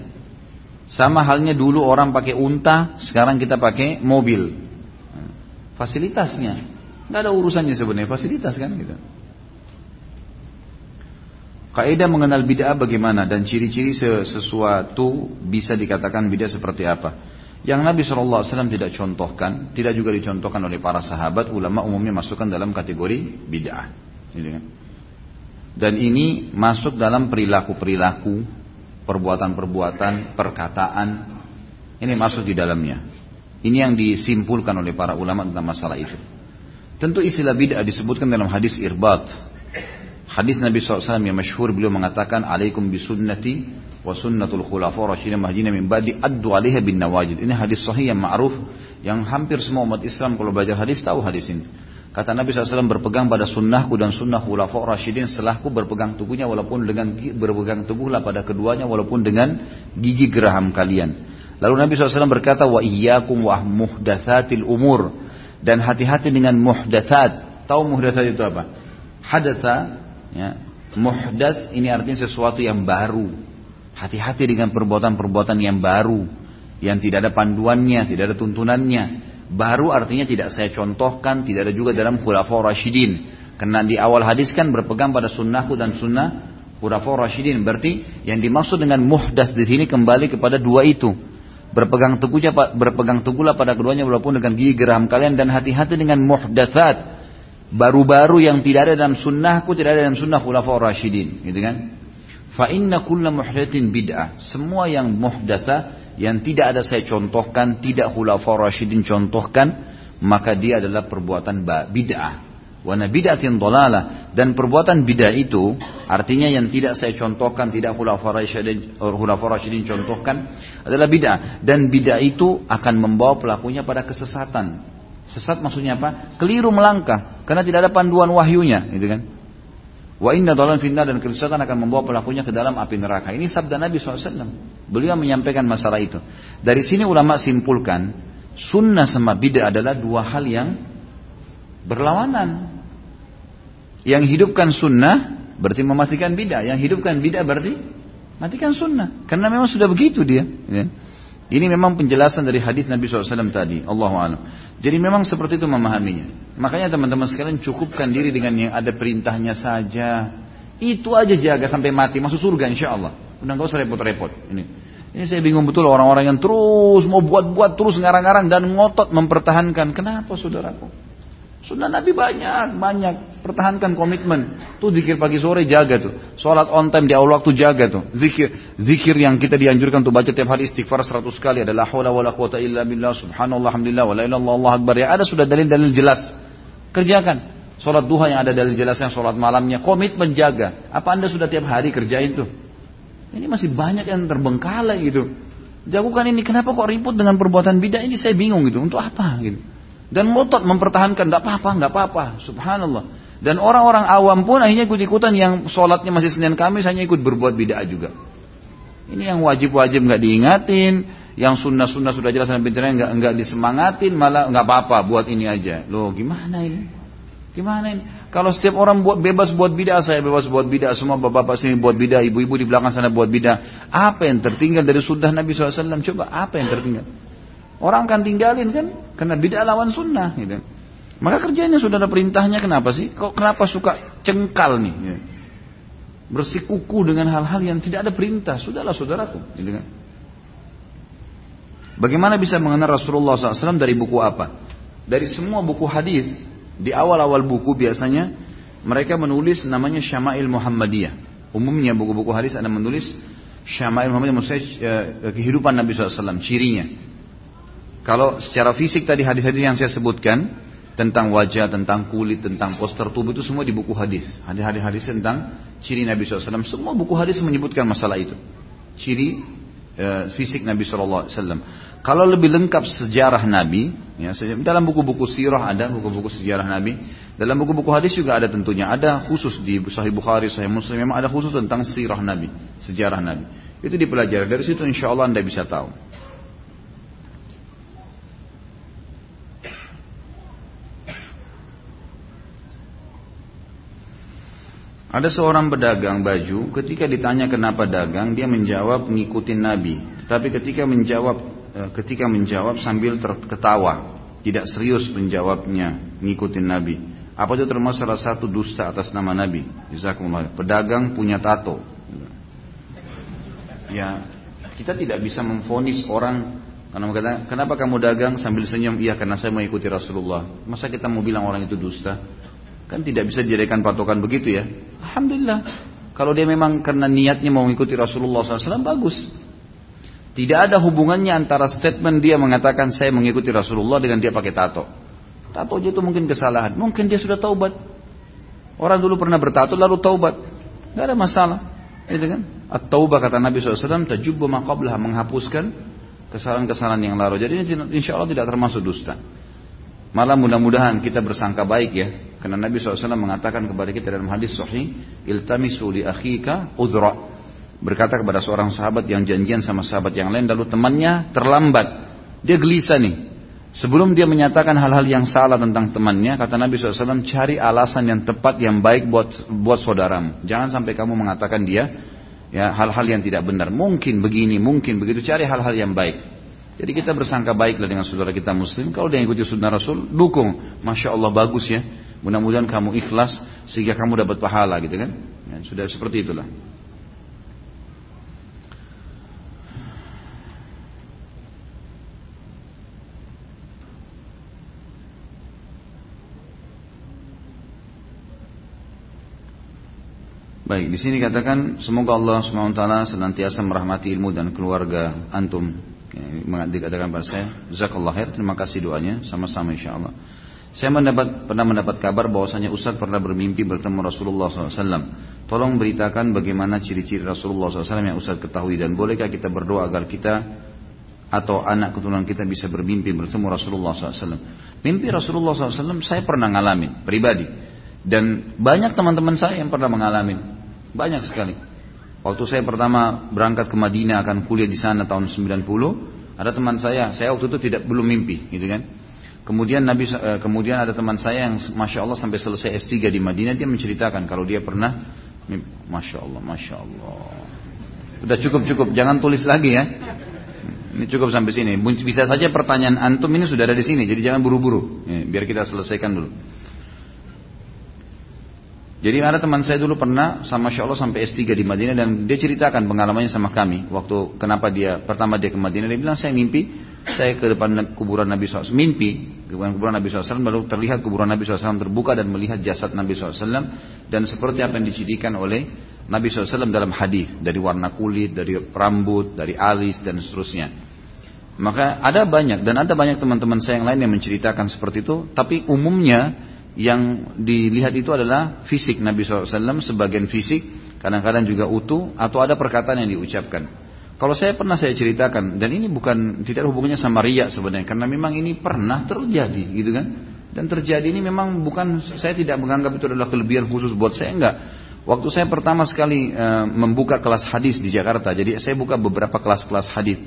Sama halnya dulu orang pakai unta, sekarang kita pakai mobil. Fasilitasnya, nggak ada urusannya sebenarnya fasilitas kan gitu. Kaidah mengenal bid'ah bagaimana dan ciri-ciri sesuatu bisa dikatakan bid'ah seperti apa. Yang Nabi SAW tidak contohkan, tidak juga dicontohkan oleh para sahabat, ulama umumnya masukkan dalam kategori bid'ah. Gitu kan. Dan ini masuk dalam perilaku-perilaku perbuatan-perbuatan, perkataan, ini masuk di dalamnya. Ini yang disimpulkan oleh para ulama tentang masalah itu. Tentu istilah bid'ah disebutkan dalam hadis irbat. Hadis Nabi SAW yang masyhur beliau mengatakan, Alaikum bisunnati wa sunnatul khulafa rasyidin mahdina min ba'di addu 'alaiha bin nawajid. Ini hadis sahih yang ma'ruf yang hampir semua umat Islam kalau belajar hadis tahu hadis ini. Kata Nabi SAW berpegang pada sunnahku dan sunnah khulafa rasyidin setelahku berpegang teguhnya walaupun dengan berpegang teguhlah pada keduanya walaupun dengan gigi geraham kalian. Lalu Nabi SAW berkata wa iyyakum wa muhdatsatil umur dan hati-hati dengan muhdatsat. Tahu muhdatsat itu apa? Hadatsa ya. Muhdats ini artinya sesuatu yang baru. Hati-hati dengan perbuatan-perbuatan yang baru yang tidak ada panduannya, tidak ada tuntunannya. Baru artinya tidak saya contohkan, tidak ada juga dalam khulafa rasyidin. Karena di awal hadis kan berpegang pada sunnahku dan sunnah khulafa rasyidin. Berarti yang dimaksud dengan muhdas di sini kembali kepada dua itu. Berpegang teguhnya berpegang teguhlah pada keduanya walaupun dengan gigi geram kalian dan hati-hati dengan muhdatsat. Baru-baru yang tidak ada dalam sunnahku, tidak ada dalam sunnah khulafa rasyidin, gitu kan? Fa inna kulla muhdatsin bid'ah. Semua yang muhdatsa yang tidak ada saya contohkan, tidak khulafa rasyidin contohkan, maka dia adalah perbuatan bid'ah. Wana bid'atin dolalah dan perbuatan bid'ah itu artinya yang tidak saya contohkan, tidak khulafa rasyidin, rasyidin contohkan adalah bid'ah dan bid'ah itu akan membawa pelakunya pada kesesatan. Sesat maksudnya apa? Keliru melangkah karena tidak ada panduan wahyunya, gitu kan? Wa inna dalan finnar dan kesesatan akan membawa pelakunya ke dalam api neraka. Ini sabda Nabi SAW. Beliau menyampaikan masalah itu. Dari sini ulama simpulkan, sunnah sama bid'ah adalah dua hal yang berlawanan. Yang hidupkan sunnah berarti memastikan bid'ah. Yang hidupkan bid'ah berarti matikan sunnah. Karena memang sudah begitu dia. Ya. Ini memang penjelasan dari hadis Nabi SAW tadi. Allah alam. Jadi memang seperti itu memahaminya. Makanya teman-teman sekalian cukupkan diri dengan yang ada perintahnya saja. Itu aja jaga sampai mati. Masuk surga insya Allah. Udah gak usah repot-repot. Ini. Ini saya bingung betul orang-orang yang terus mau buat-buat terus ngarang-ngarang dan ngotot mempertahankan. Kenapa saudaraku? Sunnah Nabi banyak, banyak. Pertahankan komitmen. Tuh zikir pagi sore jaga tuh. Sholat on time di awal waktu jaga tuh. Zikir zikir yang kita dianjurkan untuk baca tiap hari istighfar 100 kali adalah haula wala quwata illa billah subhanallah alhamdulillah wala ilaha Allah akbar. Ya ada sudah dalil-dalil jelas. Kerjakan. Sholat duha yang ada dalil jelasnya, sholat malamnya, komitmen jaga. Apa anda sudah tiap hari kerjain tuh? Ini masih banyak yang terbengkalai gitu. Jagokan ini, kenapa kok ribut dengan perbuatan bidah ini? Saya bingung gitu. Untuk apa gitu? Dan ngotot mempertahankan, tidak apa-apa, nggak apa-apa. Subhanallah. Dan orang-orang awam pun akhirnya ikut-ikutan yang sholatnya masih Senin Kamis hanya ikut berbuat bid'ah juga. Ini yang wajib-wajib nggak diingatin, yang sunnah-sunnah sudah jelas dan pintarnya nggak nggak disemangatin, malah nggak apa-apa buat ini aja. Loh gimana ini? Gimana ini? Kalau setiap orang buat bebas buat bid'ah, saya bebas buat bid'ah, semua bapak-bapak sini buat bid'ah, ibu-ibu di belakang sana buat bid'ah. Apa yang tertinggal dari sunnah Nabi SAW? Coba apa yang tertinggal? Orang akan tinggalin kan karena bid'ah lawan sunnah gitu. Maka kerjanya sudah ada perintahnya kenapa sih? Kok kenapa suka cengkal nih? Ya. Bersikuku dengan hal-hal yang tidak ada perintah. Sudahlah saudaraku. Gitu kan? Bagaimana bisa mengenal Rasulullah SAW dari buku apa? Dari semua buku hadis di awal-awal buku biasanya mereka menulis namanya Syama'il Muhammadiyah. Umumnya buku-buku hadis ada menulis Syama'il Muhammadiyah maksudnya eh, kehidupan Nabi SAW, cirinya. Kalau secara fisik tadi hadis-hadis yang saya sebutkan tentang wajah, tentang kulit, tentang poster tubuh itu semua di buku hadis. Hadis-hadis tentang ciri Nabi SAW. Semua buku hadis menyebutkan masalah itu. Ciri e, fisik Nabi SAW. Kalau lebih lengkap sejarah Nabi, ya, dalam buku-buku sirah ada buku-buku sejarah Nabi. Dalam buku-buku hadis juga ada tentunya. Ada khusus di Sahih Bukhari, Sahih Muslim. Memang ada khusus tentang sirah Nabi, sejarah Nabi. Itu dipelajari. Dari situ insya Allah anda bisa tahu. Ada seorang pedagang baju, ketika ditanya kenapa dagang, dia menjawab ngikutin Nabi. Tetapi ketika menjawab eh, ketika menjawab sambil terketawa, tidak serius menjawabnya, ngikutin Nabi. Apa itu termasuk salah satu dusta atas nama Nabi? Jazakumullah. Pedagang punya tato. Ya, kita tidak bisa memfonis orang kenapa kamu dagang sambil senyum? Iya, karena saya mengikuti Rasulullah. Masa kita mau bilang orang itu dusta? Kan tidak bisa dijadikan patokan begitu ya. Alhamdulillah. Kalau dia memang karena niatnya mau mengikuti Rasulullah SAW bagus. Tidak ada hubungannya antara statement dia mengatakan saya mengikuti Rasulullah dengan dia pakai tato. Tato aja itu mungkin kesalahan. Mungkin dia sudah taubat. Orang dulu pernah bertato lalu taubat. Gak ada masalah. Gitu kan? At-taubah kata Nabi SAW, tajubbu maqablah menghapuskan kesalahan-kesalahan yang lalu. Jadi insya Allah tidak termasuk dusta. Malah mudah-mudahan kita bersangka baik ya. Karena Nabi SAW mengatakan kepada kita dalam hadis sahih, iltamisu li akhika udra. Berkata kepada seorang sahabat yang janjian sama sahabat yang lain, lalu temannya terlambat. Dia gelisah nih. Sebelum dia menyatakan hal-hal yang salah tentang temannya, kata Nabi SAW, cari alasan yang tepat, yang baik buat buat saudaramu. Jangan sampai kamu mengatakan dia ya hal-hal yang tidak benar. Mungkin begini, mungkin begitu. Cari hal-hal yang baik. Jadi kita bersangka baiklah dengan saudara kita muslim. Kalau dia ikuti sunnah Rasul, dukung. Masya Allah bagus ya. Mudah-mudahan kamu ikhlas sehingga kamu dapat pahala gitu kan. Ya, sudah seperti itulah. Baik, di sini katakan semoga Allah SWT senantiasa merahmati ilmu dan keluarga antum. Ya, dikatakan pada saya, Jazakallah khair, terima kasih doanya, sama-sama insya Allah. Saya mendapat, pernah mendapat kabar bahwasanya Ustaz pernah bermimpi bertemu Rasulullah SAW. Tolong beritakan bagaimana ciri-ciri Rasulullah SAW yang Ustaz ketahui dan bolehkah kita berdoa agar kita atau anak keturunan kita bisa bermimpi bertemu Rasulullah SAW. Mimpi Rasulullah SAW saya pernah ngalamin pribadi dan banyak teman-teman saya yang pernah mengalami. Banyak sekali. Waktu saya pertama berangkat ke Madinah akan kuliah di sana tahun 90, ada teman saya, saya waktu itu tidak belum mimpi, gitu kan. Kemudian Nabi eh, kemudian ada teman saya yang masya Allah sampai selesai S3 di Madinah dia menceritakan kalau dia pernah masya Allah, masya Allah. Udah cukup cukup, jangan tulis lagi ya. Ini cukup sampai sini. Bisa saja pertanyaan antum ini sudah ada di sini, jadi jangan buru-buru. Biar kita selesaikan dulu. Jadi ada teman saya dulu pernah sama Masya Allah sampai S3 di Madinah dan dia ceritakan pengalamannya sama kami. Waktu kenapa dia pertama dia ke Madinah dia bilang saya mimpi saya ke depan kuburan Nabi SAW mimpi ke depan kuburan Nabi SAW baru terlihat kuburan Nabi SAW terbuka dan melihat jasad Nabi SAW dan seperti apa yang dicirikan oleh Nabi SAW dalam hadis dari warna kulit, dari rambut, dari alis dan seterusnya. Maka ada banyak dan ada banyak teman-teman saya yang lain yang menceritakan seperti itu, tapi umumnya yang dilihat itu adalah fisik Nabi SAW sebagian fisik kadang-kadang juga utuh atau ada perkataan yang diucapkan kalau saya pernah saya ceritakan dan ini bukan tidak hubungannya sama ria sebenarnya karena memang ini pernah terjadi gitu kan dan terjadi ini memang bukan saya tidak menganggap itu adalah kelebihan khusus buat saya enggak waktu saya pertama sekali e, membuka kelas hadis di Jakarta jadi saya buka beberapa kelas-kelas hadis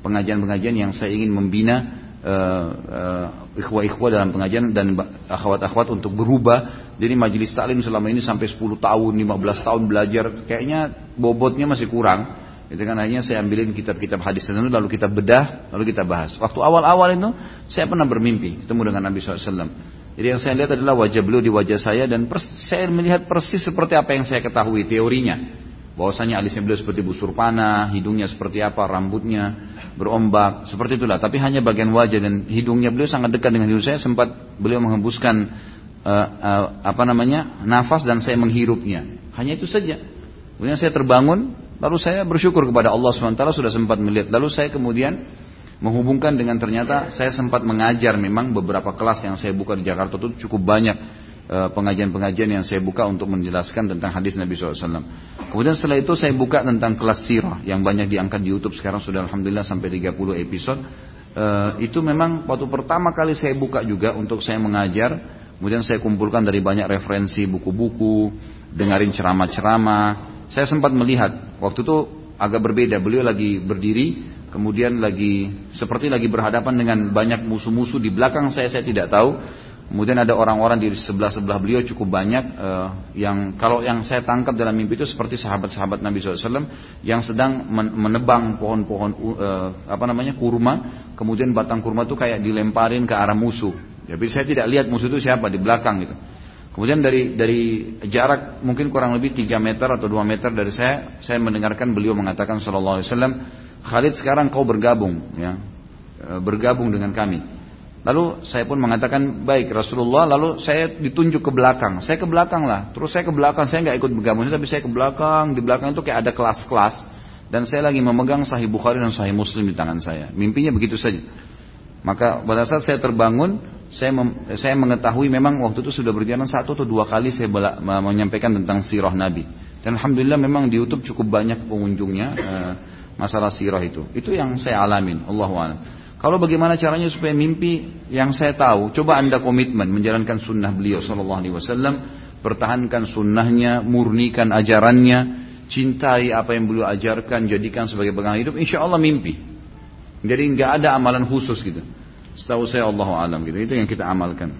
pengajian-pengajian yang saya ingin membina uh, uh, ikhwah-ikhwah dalam pengajian dan akhwat-akhwat untuk berubah. Jadi majelis taklim selama ini sampai 10 tahun, 15 tahun belajar, kayaknya bobotnya masih kurang. Itu kan akhirnya saya ambilin kitab-kitab hadis tertentu lalu kita bedah, lalu kita bahas. Waktu awal-awal itu saya pernah bermimpi ketemu dengan Nabi SAW. Jadi yang saya lihat adalah wajah beliau di wajah saya dan saya melihat persis seperti apa yang saya ketahui teorinya bahwasanya alisnya beliau seperti busur panah, hidungnya seperti apa, rambutnya berombak, seperti itulah. Tapi hanya bagian wajah dan hidungnya beliau sangat dekat dengan hidung saya. Sempat beliau menghembuskan uh, uh, apa namanya nafas dan saya menghirupnya. Hanya itu saja. Kemudian saya terbangun, lalu saya bersyukur kepada Allah swt sudah sempat melihat. Lalu saya kemudian menghubungkan dengan ternyata saya sempat mengajar memang beberapa kelas yang saya buka di Jakarta itu cukup banyak Eh, pengajian-pengajian yang saya buka untuk menjelaskan tentang hadis Nabi SAW. Kemudian setelah itu saya buka tentang kelas sirah yang banyak diangkat di YouTube sekarang sudah alhamdulillah sampai 30 episode. Uh, itu memang waktu pertama kali saya buka juga untuk saya mengajar. Kemudian saya kumpulkan dari banyak referensi buku-buku, dengarin ceramah-ceramah. Saya sempat melihat waktu itu agak berbeda. Beliau lagi berdiri, kemudian lagi seperti lagi berhadapan dengan banyak musuh-musuh di belakang saya saya tidak tahu Kemudian ada orang-orang di sebelah-sebelah beliau cukup banyak uh, yang kalau yang saya tangkap dalam mimpi itu seperti sahabat-sahabat Nabi SAW yang sedang menebang pohon-pohon uh, apa namanya kurma, kemudian batang kurma itu kayak dilemparin ke arah musuh. Jadi saya tidak lihat musuh itu siapa di belakang gitu. Kemudian dari dari jarak mungkin kurang lebih 3 meter atau 2 meter dari saya, saya mendengarkan beliau mengatakan Sallallahu Alaihi Wasallam, Khalid sekarang kau bergabung, ya, eh, bergabung dengan kami. Lalu saya pun mengatakan baik Rasulullah. Lalu saya ditunjuk ke belakang. Saya ke belakang lah. Terus saya ke belakang. Saya nggak ikut bergabung. Tapi saya ke belakang. Di belakang itu kayak ada kelas-kelas. Dan saya lagi memegang Sahih Bukhari dan Sahih Muslim di tangan saya. Mimpinya begitu saja. Maka pada saat saya terbangun, saya, mem, saya mengetahui memang waktu itu sudah berjalan satu atau dua kali saya bela, menyampaikan tentang sirah Nabi. Dan alhamdulillah memang di YouTube cukup banyak pengunjungnya uh, masalah sirah itu. Itu yang saya alamin, Allah. Kalau bagaimana caranya supaya mimpi yang saya tahu, coba anda komitmen menjalankan sunnah beliau Sallallahu Alaihi Wasallam, pertahankan sunnahnya, murnikan ajarannya, cintai apa yang beliau ajarkan, jadikan sebagai pegangan hidup, insya Allah mimpi. Jadi nggak ada amalan khusus gitu. Setahu saya Allah alam gitu, itu yang kita amalkan.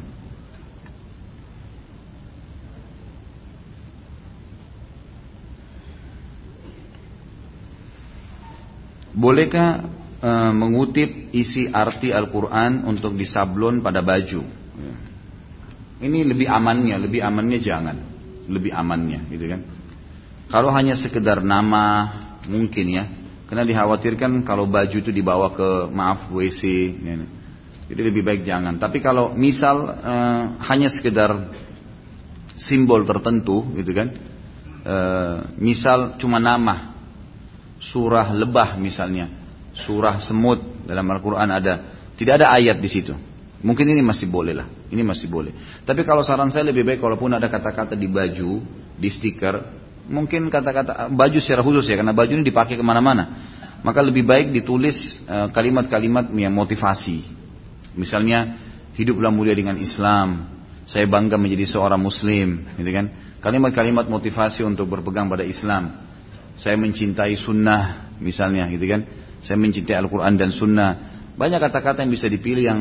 Bolehkah e, mengutip isi arti Al-Quran untuk disablon pada baju? Ini lebih amannya, lebih amannya jangan, lebih amannya, gitu kan? Kalau hanya sekedar nama, mungkin ya, karena dikhawatirkan kalau baju itu dibawa ke maaf WC, ya, jadi lebih baik jangan. Tapi kalau misal e, hanya sekedar simbol tertentu, gitu kan? E, misal cuma nama, surah lebah misalnya, surah semut dalam Al-Quran ada, tidak ada ayat di situ. Mungkin ini masih boleh lah, ini masih boleh. Tapi kalau saran saya lebih baik kalaupun ada kata-kata di baju, di stiker, mungkin kata-kata baju secara khusus ya, karena baju ini dipakai ke mana-mana. Maka lebih baik ditulis eh, kalimat-kalimat yang motivasi. Misalnya, hiduplah mulia dengan Islam, saya bangga menjadi seorang muslim, gitu kan? Kalimat-kalimat motivasi untuk berpegang pada Islam. Saya mencintai sunnah misalnya gitu kan? Saya mencintai Al-Quran dan sunnah. Banyak kata-kata yang bisa dipilih yang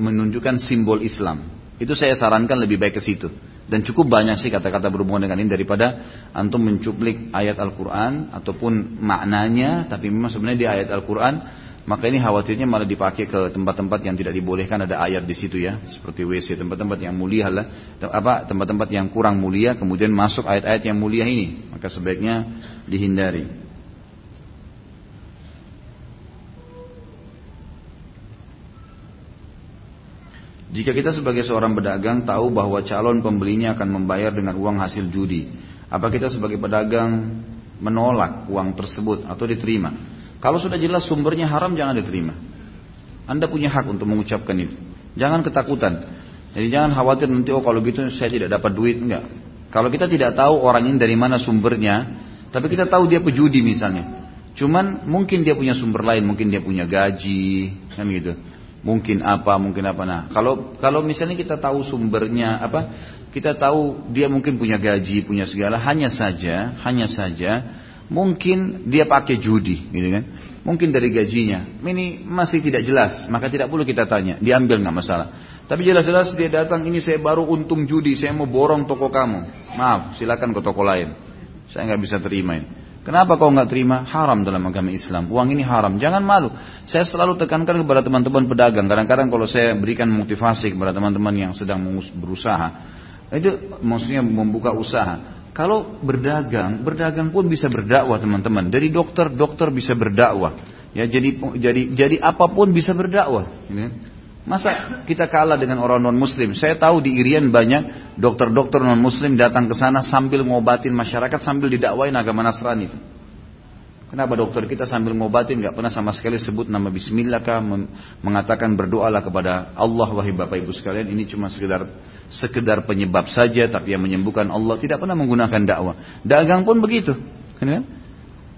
menunjukkan simbol Islam. Itu saya sarankan lebih baik ke situ. Dan cukup banyak sih kata-kata berhubungan dengan ini daripada antum mencuplik ayat Al-Quran ataupun maknanya tapi memang sebenarnya di ayat Al-Quran maka ini khawatirnya malah dipakai ke tempat-tempat yang tidak dibolehkan ada ayat di situ ya, seperti WC, tempat-tempat yang mulia lah, apa tempat-tempat yang kurang mulia kemudian masuk ayat-ayat yang mulia ini, maka sebaiknya dihindari. Jika kita sebagai seorang pedagang tahu bahwa calon pembelinya akan membayar dengan uang hasil judi, apa kita sebagai pedagang menolak uang tersebut atau diterima? Kalau sudah jelas sumbernya haram jangan diterima. Anda punya hak untuk mengucapkan itu. Jangan ketakutan. Jadi jangan khawatir nanti oh kalau gitu saya tidak dapat duit enggak. Kalau kita tidak tahu orang ini dari mana sumbernya, tapi kita tahu dia pejudi misalnya. Cuman mungkin dia punya sumber lain, mungkin dia punya gaji, kan gitu. Mungkin apa, mungkin apa. Nah, kalau kalau misalnya kita tahu sumbernya apa, kita tahu dia mungkin punya gaji, punya segala, hanya saja, hanya saja Mungkin dia pakai judi, gitu kan? Mungkin dari gajinya. Ini masih tidak jelas, maka tidak perlu kita tanya. Diambil nggak masalah. Tapi jelas-jelas dia datang, ini saya baru untung judi, saya mau borong toko kamu. Maaf, silakan ke toko lain. Saya nggak bisa terima ini. Kenapa kau nggak terima? Haram dalam agama Islam. Uang ini haram. Jangan malu. Saya selalu tekankan kepada teman-teman pedagang. Kadang-kadang kalau saya berikan motivasi kepada teman-teman yang sedang berusaha, itu maksudnya membuka usaha. Kalau berdagang, berdagang pun bisa berdakwah teman-teman. Dari dokter, dokter bisa berdakwah. Ya jadi jadi jadi apa pun bisa berdakwah. Ya. Masa kita kalah dengan orang non Muslim? Saya tahu di Irian banyak dokter-dokter non Muslim datang ke sana sambil ngobatin masyarakat sambil didakwain agama Nasrani. Kenapa dokter kita sambil ngobatin nggak pernah sama sekali sebut nama Bismillah kah mengatakan berdoalah kepada Allah wahai bapak ibu sekalian ini cuma sekedar sekedar penyebab saja tapi yang menyembuhkan Allah tidak pernah menggunakan dakwah dagang pun begitu kan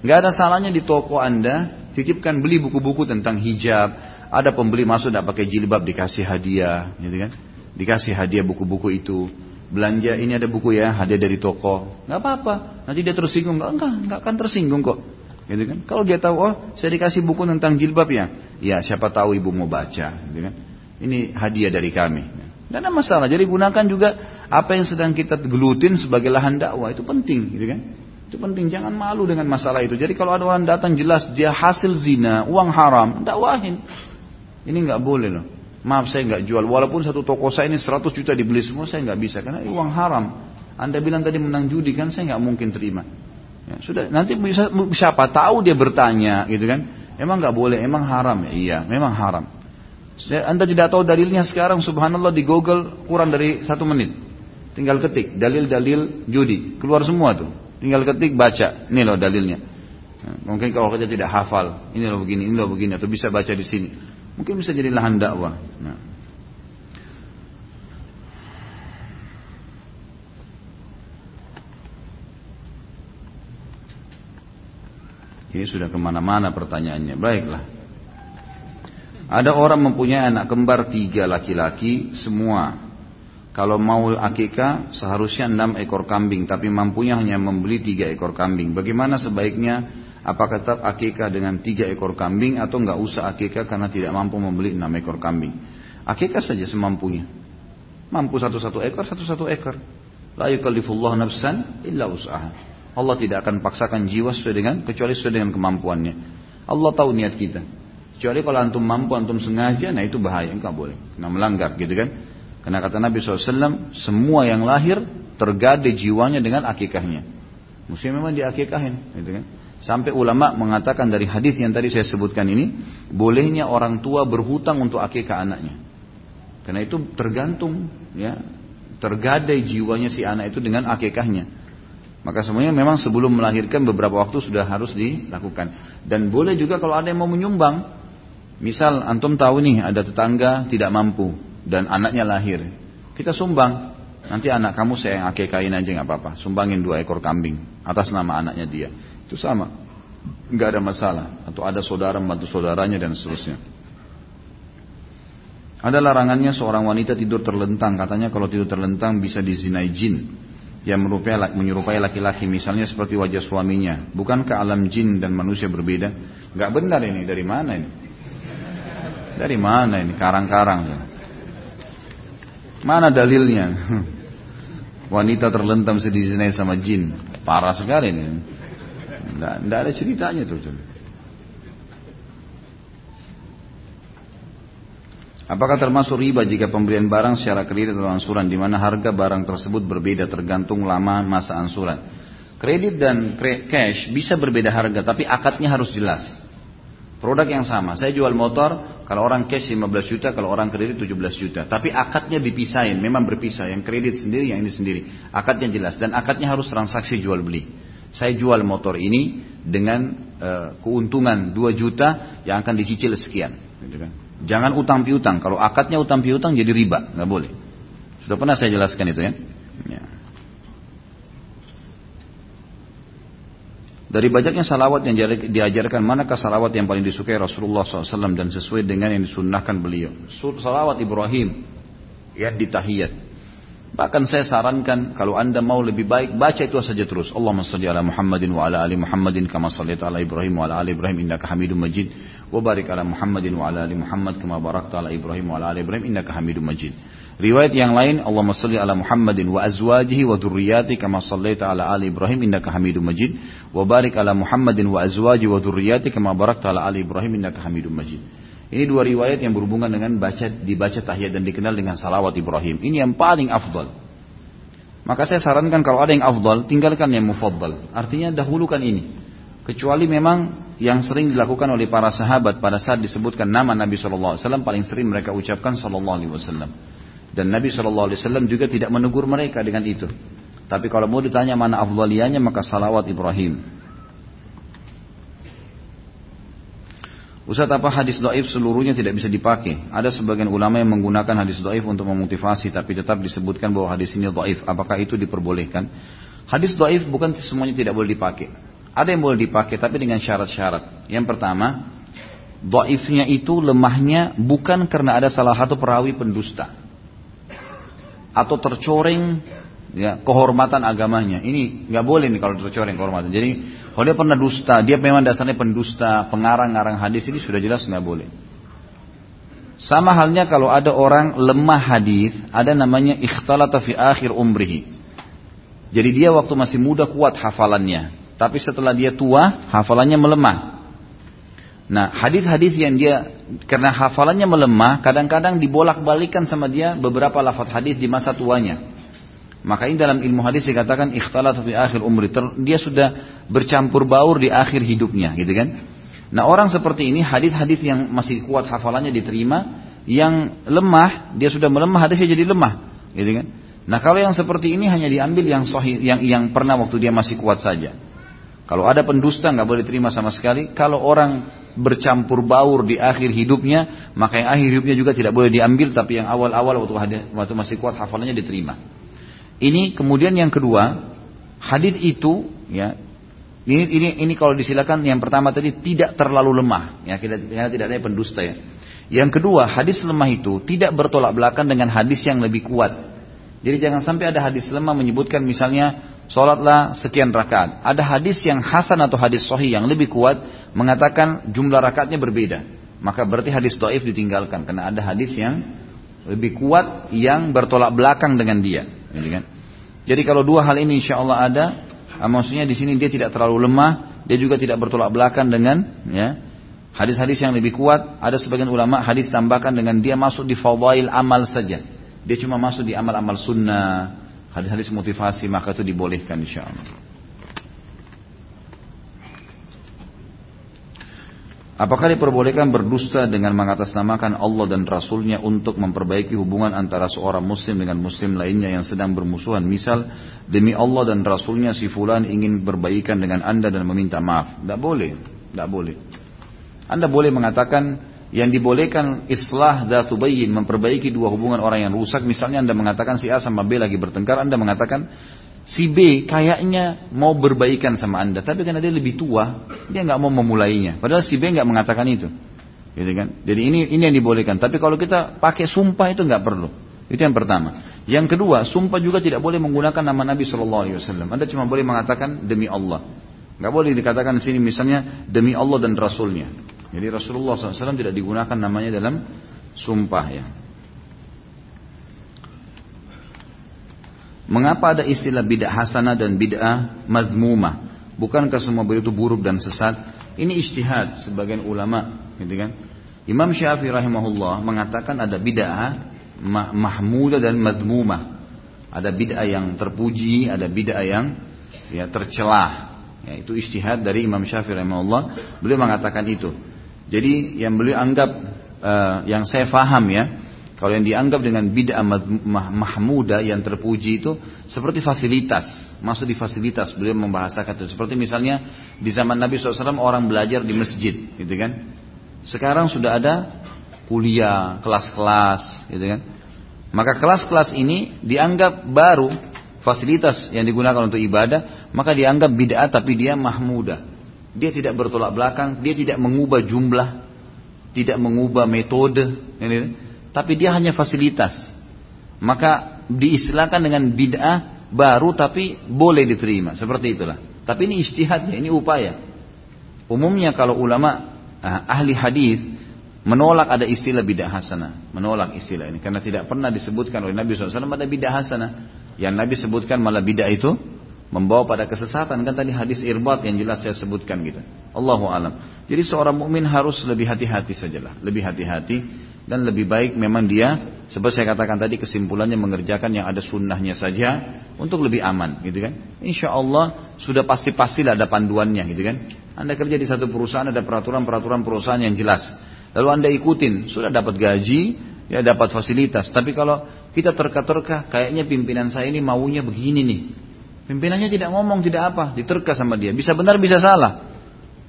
nggak ada salahnya di toko anda titipkan beli buku-buku tentang hijab ada pembeli masuk tidak pakai jilbab dikasih hadiah gitu kan dikasih hadiah buku-buku itu belanja ini ada buku ya hadiah dari toko nggak apa-apa nanti dia tersinggung nggak enggak nggak akan tersinggung kok Gitu kan? Kalau dia tahu, oh saya dikasih buku tentang jilbab ya, ya siapa tahu ibu mau baca. Gitu kan? Ini hadiah dari kami. Tidak ada masalah. Jadi gunakan juga apa yang sedang kita gelutin sebagai lahan dakwah itu penting, gitu kan? Itu penting. Jangan malu dengan masalah itu. Jadi kalau ada orang datang jelas dia hasil zina, uang haram, dakwahin. Ini nggak boleh loh. Maaf saya nggak jual. Walaupun satu toko saya ini 100 juta dibeli semua saya nggak bisa karena uang haram. Anda bilang tadi menang judi kan saya nggak mungkin terima. Ya, sudah nanti bisa siapa tahu dia bertanya gitu kan. Emang nggak boleh, emang haram. Ya, iya, memang haram. Anda tidak tahu dalilnya sekarang subhanallah di Google kurang dari satu menit. Tinggal ketik dalil-dalil judi keluar semua tuh. Tinggal ketik baca, ini loh dalilnya. Nah, mungkin kalau kita tidak hafal, ini loh begini, ini loh begini, atau bisa baca di sini. Mungkin bisa jadi lahan dakwah. Nah. Ini sudah ke mana-mana pertanyaannya. Baiklah. Ada orang mempunyai anak kembar tiga laki-laki semua. Kalau mau akikah seharusnya enam ekor kambing, tapi mampunya hanya membeli tiga ekor kambing. Bagaimana sebaiknya? Apakah tetap akikah dengan tiga ekor kambing atau nggak usah akikah karena tidak mampu membeli enam ekor kambing? Akikah saja semampunya. Mampu satu-satu ekor, satu-satu ekor. La yukallifullah nafsan illa usaha. Allah tidak akan paksakan jiwa sesuai dengan kecuali sesuai dengan kemampuannya. Allah tahu niat kita. Kecuali kalau antum mampu, antum sengaja, nah itu bahaya, enggak boleh. Kena melanggar gitu kan. Karena kata Nabi SAW, semua yang lahir tergade jiwanya dengan akikahnya. Mesti memang diakikahin, gitu kan. Sampai ulama mengatakan dari hadis yang tadi saya sebutkan ini, bolehnya orang tua berhutang untuk akikah anaknya. Karena itu tergantung, ya, tergadai jiwanya si anak itu dengan akikahnya. Maka semuanya memang sebelum melahirkan beberapa waktu sudah harus dilakukan. Dan boleh juga kalau ada yang mau menyumbang, Misal antum tahu nih ada tetangga tidak mampu dan anaknya lahir. Kita sumbang. Nanti anak kamu saya yang akekain aja nggak apa-apa. Sumbangin dua ekor kambing atas nama anaknya dia. Itu sama. Nggak ada masalah. Atau ada saudara membantu saudaranya dan seterusnya. Ada larangannya seorang wanita tidur terlentang. Katanya kalau tidur terlentang bisa dizinai jin yang menyerupai laki-laki misalnya seperti wajah suaminya. Bukankah alam jin dan manusia berbeda? Gak benar ini dari mana ini? Dari mana ini karang-karang? Mana dalilnya? Wanita terlentam sedizinai sama jin. Parah sekali ini. Tidak ada ceritanya tuh. Apakah termasuk riba jika pembelian barang secara kredit atau ansuran di mana harga barang tersebut berbeda tergantung lama masa ansuran? Kredit dan cash bisa berbeda harga tapi akadnya harus jelas. Produk yang sama. Saya jual motor, kalau orang cash 15 juta, kalau orang kredit 17 juta. Tapi akadnya dipisahin, memang berpisah. Yang kredit sendiri, yang ini sendiri. Akadnya jelas. Dan akadnya harus transaksi jual beli. Saya jual motor ini dengan uh, keuntungan 2 juta yang akan dicicil sekian. Gitu kan. Jangan utang piutang. Kalau akadnya utang piutang jadi riba, nggak boleh. Sudah pernah saya jelaskan itu ya. ya. Dari banyaknya salawat yang diajarkan, manakah salawat yang paling disukai Rasulullah SAW dan sesuai dengan yang disunnahkan beliau? Salawat Ibrahim yang di tahiyat. Bahkan saya sarankan kalau anda mau lebih baik baca itu saja terus. Allahumma salli ala Muhammadin wa ala ali Muhammadin kama sallaita ala Ibrahim wa ala ali Ibrahim innaka Hamidum Majid wa barik ala Muhammadin wa ala ali Muhammad kama barakta ala Ibrahim wa ala ali Ibrahim innaka Hamidum Majid. Riwayat yang lain, Allahumma salli ala Muhammadin wa azwajihi wa dhurriyyati kama sallaita ala ali Ibrahim innaka Hamidum Majid wa barik ala Muhammadin wa azwajihi wa dhurriyyati kama barakta ala ali Ibrahim innaka Hamidum Majid. Ini dua riwayat yang berhubungan dengan baca dibaca tahiyat dan dikenal dengan salawat Ibrahim. Ini yang paling afdal. Maka saya sarankan kalau ada yang afdal, tinggalkan yang mufaddal. Artinya dahulukan ini. Kecuali memang yang sering dilakukan oleh para sahabat pada saat disebutkan nama Nabi SAW paling sering mereka ucapkan Wasallam. Dan Nabi Shallallahu Alaihi Wasallam juga tidak menegur mereka dengan itu. Tapi kalau mau ditanya mana afdaliannya maka salawat Ibrahim. Ustaz apa hadis doif seluruhnya tidak bisa dipakai? Ada sebagian ulama yang menggunakan hadis doif untuk memotivasi tapi tetap disebutkan bahwa hadis ini doif. Apakah itu diperbolehkan? Hadis doif bukan semuanya tidak boleh dipakai. Ada yang boleh dipakai tapi dengan syarat-syarat. Yang pertama, doifnya itu lemahnya bukan karena ada salah satu perawi pendusta atau tercoreng ya kehormatan agamanya. Ini nggak boleh nih kalau tercoreng kehormatan. Jadi kalau dia pernah dusta, dia memang dasarnya pendusta, pengarang-arang hadis ini sudah jelas nggak boleh. Sama halnya kalau ada orang lemah hadis, ada namanya ikhtalata fi akhir umrihi. Jadi dia waktu masih muda kuat hafalannya, tapi setelah dia tua hafalannya melemah. Nah, hadis-hadis yang dia karena hafalannya melemah, kadang-kadang dibolak-balikan sama dia beberapa lafaz hadis di masa tuanya. Maka ini dalam ilmu hadis dikatakan ikhtalat fi akhir umri. Dia sudah bercampur baur di akhir hidupnya, gitu kan? Nah, orang seperti ini hadis-hadis yang masih kuat hafalannya diterima, yang lemah, dia sudah melemah hadisnya jadi lemah, gitu kan? Nah, kalau yang seperti ini hanya diambil yang sahih yang yang pernah waktu dia masih kuat saja. Kalau ada pendusta nggak boleh terima sama sekali. Kalau orang bercampur baur di akhir hidupnya, maka yang akhir hidupnya juga tidak boleh diambil, tapi yang awal-awal waktu, waktu masih kuat hafalannya diterima. Ini kemudian yang kedua, hadis itu ya Ini, ini, ini kalau disilakan yang pertama tadi tidak terlalu lemah, ya kita tidak ada pendusta ya. Yang kedua, hadis lemah itu tidak bertolak belakang dengan hadis yang lebih kuat. Jadi jangan sampai ada hadis lemah menyebutkan misalnya sholatlah sekian rakaat. Ada hadis yang hasan atau hadis sahih yang lebih kuat mengatakan jumlah rakaatnya berbeda. Maka berarti hadis doif ditinggalkan karena ada hadis yang lebih kuat yang bertolak belakang dengan dia. Jadi, kan? Jadi kalau dua hal ini insya Allah ada, Ah, maksudnya di sini dia tidak terlalu lemah, dia juga tidak bertolak belakang dengan ya hadis-hadis yang lebih kuat. Ada sebagian ulama hadis tambahkan dengan dia masuk di fadail amal saja. Dia cuma masuk di amal-amal sunnah, hadis-hadis motivasi maka itu dibolehkan insya Allah. Apakah diperbolehkan berdusta dengan mengatasnamakan Allah dan Rasulnya untuk memperbaiki hubungan antara seorang muslim dengan muslim lainnya yang sedang bermusuhan? Misal, demi Allah dan Rasulnya si fulan ingin berbaikan dengan anda dan meminta maaf. Tidak boleh. Tidak boleh. Anda boleh mengatakan yang dibolehkan islah datu bayin memperbaiki dua hubungan orang yang rusak. Misalnya anda mengatakan si A sama B lagi bertengkar. Anda mengatakan si B kayaknya mau berbaikan sama anda, tapi karena dia lebih tua, dia nggak mau memulainya. Padahal si B nggak mengatakan itu, gitu kan? Jadi ini ini yang dibolehkan. Tapi kalau kita pakai sumpah itu nggak perlu. Itu yang pertama. Yang kedua, sumpah juga tidak boleh menggunakan nama Nabi Shallallahu Alaihi Wasallam. Anda cuma boleh mengatakan demi Allah. Nggak boleh dikatakan di sini misalnya demi Allah dan Rasulnya. Jadi Rasulullah SAW tidak digunakan namanya dalam sumpah ya. Mengapa ada istilah bid'ah hasanah dan bid'ah madmumah? Bukankah semua begitu buruk dan sesat? Ini ijtihad sebagian ulama, gitu kan? Imam Syafi'i rahimahullah mengatakan ada bid'ah mahmudah dan madmumah. Ada bid'ah yang terpuji, ada bid'ah yang ya tercelah. Ya, itu ijtihad dari Imam Syafi'i rahimahullah. Beliau mengatakan itu. Jadi yang beliau anggap uh, yang saya faham ya, kalau yang dianggap dengan bid'ah mahmuda yang terpuji itu seperti fasilitas, masuk di fasilitas. Beliau membahasakan itu. Seperti misalnya di zaman Nabi SAW orang belajar di masjid, gitu kan? Sekarang sudah ada kuliah, kelas-kelas, gitu kan? Maka kelas-kelas ini dianggap baru fasilitas yang digunakan untuk ibadah, maka dianggap bid'ah tapi dia mahmuda. Dia tidak bertolak belakang, dia tidak mengubah jumlah, tidak mengubah metode, ini tapi dia hanya fasilitas. Maka diistilahkan dengan bid'ah baru tapi boleh diterima. Seperti itulah. Tapi ini istihadnya, ini upaya. Umumnya kalau ulama ah, ahli hadis menolak ada istilah bid'ah hasanah, menolak istilah ini karena tidak pernah disebutkan oleh Nabi SAW ada bid'ah hasanah. Yang Nabi sebutkan malah bid'ah itu membawa pada kesesatan. Kan tadi hadis irbat yang jelas saya sebutkan gitu. Allahu alam. Jadi seorang mukmin harus lebih hati-hati sajalah, lebih hati-hati dan lebih baik memang dia seperti saya katakan tadi kesimpulannya mengerjakan yang ada sunnahnya saja untuk lebih aman gitu kan? Insya Allah sudah pasti pastilah ada panduannya gitu kan? Anda kerja di satu perusahaan ada peraturan-peraturan perusahaan yang jelas. Lalu anda ikutin sudah dapat gaji ya dapat fasilitas. Tapi kalau kita terka-terka kayaknya pimpinan saya ini maunya begini nih pimpinannya tidak ngomong tidak apa diterka sama dia bisa benar bisa salah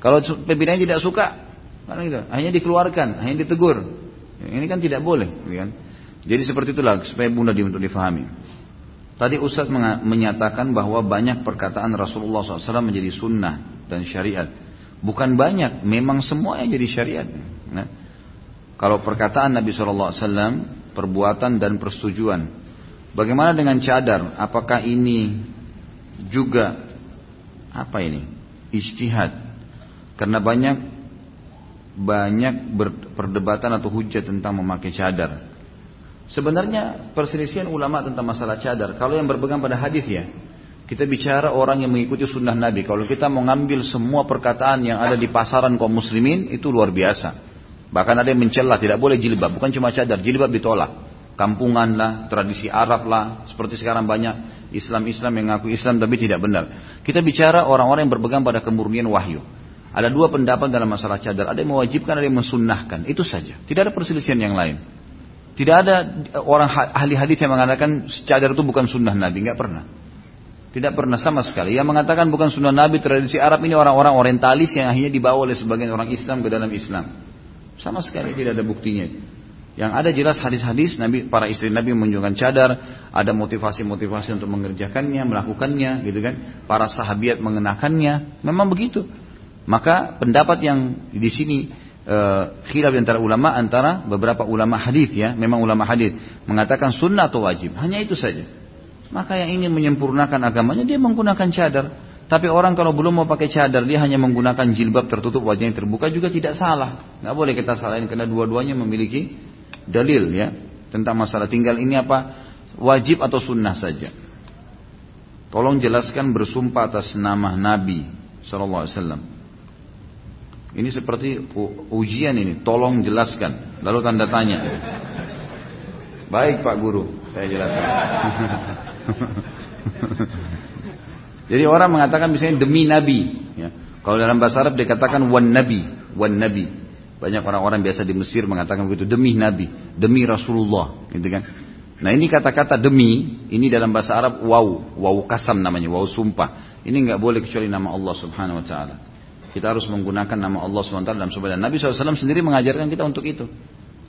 kalau pimpinannya tidak suka kan gitu hanya dikeluarkan hanya ditegur ini kan tidak boleh, gitu kan? Jadi seperti itulah supaya mudah untuk difahami. Tadi Ustaz menyatakan bahwa banyak perkataan Rasulullah SAW menjadi sunnah dan syariat. Bukan banyak, memang semua yang jadi syariat. Nah, kalau perkataan Nabi SAW, perbuatan dan persetujuan. Bagaimana dengan cadar? Apakah ini juga apa ini? Ijtihad. Karena banyak banyak perdebatan atau hujat tentang memakai cadar. Sebenarnya perselisihan ulama tentang masalah cadar, kalau yang berpegang pada hadis ya, kita bicara orang yang mengikuti sunnah Nabi. Kalau kita mau ngambil semua perkataan yang ada di pasaran kaum muslimin itu luar biasa. Bahkan ada yang mencela tidak boleh jilbab, bukan cuma cadar, jilbab ditolak. Kampungan lah, tradisi Arab lah, seperti sekarang banyak Islam-Islam yang ngaku Islam tapi tidak benar. Kita bicara orang-orang yang berpegang pada kemurnian wahyu. Ada dua pendapat dalam masalah cadar. Ada yang mewajibkan, ada yang mensunnahkan. Itu saja. Tidak ada perselisihan yang lain. Tidak ada orang ahli hadis yang mengatakan cadar itu bukan sunnah Nabi. Nggak pernah. Tidak pernah sama sekali. Yang mengatakan bukan sunnah Nabi tradisi Arab ini orang-orang orientalis yang akhirnya dibawa oleh sebagian orang Islam ke dalam Islam. Sama sekali tidak ada buktinya. Yang ada jelas hadis-hadis Nabi para istri Nabi menunjukkan cadar, ada motivasi-motivasi untuk mengerjakannya, melakukannya, gitu kan? Para sahabat mengenakannya, memang begitu. Maka pendapat yang di sini uh, khilaf antara ulama antara beberapa ulama hadis ya, memang ulama hadis mengatakan sunnah atau wajib, hanya itu saja. Maka yang ingin menyempurnakan agamanya dia menggunakan cadar. Tapi orang kalau belum mau pakai cadar dia hanya menggunakan jilbab tertutup wajahnya terbuka juga tidak salah. Nggak boleh kita salahin karena dua-duanya memiliki dalil ya tentang masalah tinggal ini apa wajib atau sunnah saja. Tolong jelaskan bersumpah atas nama Nabi Sallallahu Alaihi Wasallam. Ini seperti ujian ini. Tolong jelaskan. Lalu tanda tanya. Baik Pak Guru, saya jelaskan. Jadi orang mengatakan misalnya demi Nabi. Ya. Kalau dalam bahasa Arab dikatakan wan Nabi, wan Nabi. Banyak orang-orang biasa di Mesir mengatakan begitu demi Nabi, demi Rasulullah, gitu kan? Nah ini kata-kata demi, ini dalam bahasa Arab wow, wow kasam namanya, wow sumpah. Ini nggak boleh kecuali nama Allah Subhanahu Wa Taala. Kita harus menggunakan nama Allah Subhanahu Wa Taala dalam sebuah Nabi SAW sendiri mengajarkan kita untuk itu.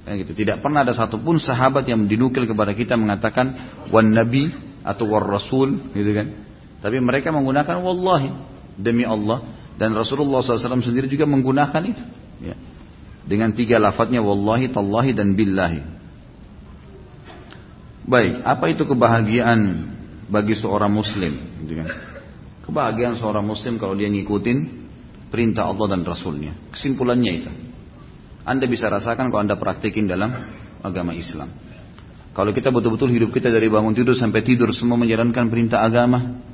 Gitu. Tidak pernah ada satupun sahabat yang dinukil kepada kita mengatakan wan Nabi atau war Rasul, gitu kan? Tapi mereka menggunakan wallahi demi Allah dan Rasulullah SAW sendiri juga menggunakan itu. Ya. Dengan tiga lafadznya wallahi, tallahi dan billahi. Baik, apa itu kebahagiaan bagi seorang muslim? Gitu kan? Kebahagiaan seorang muslim kalau dia ngikutin perintah Allah dan Rasulnya. Kesimpulannya itu. Anda bisa rasakan kalau Anda praktekin dalam agama Islam. Kalau kita betul-betul hidup kita dari bangun tidur sampai tidur semua menjalankan perintah agama,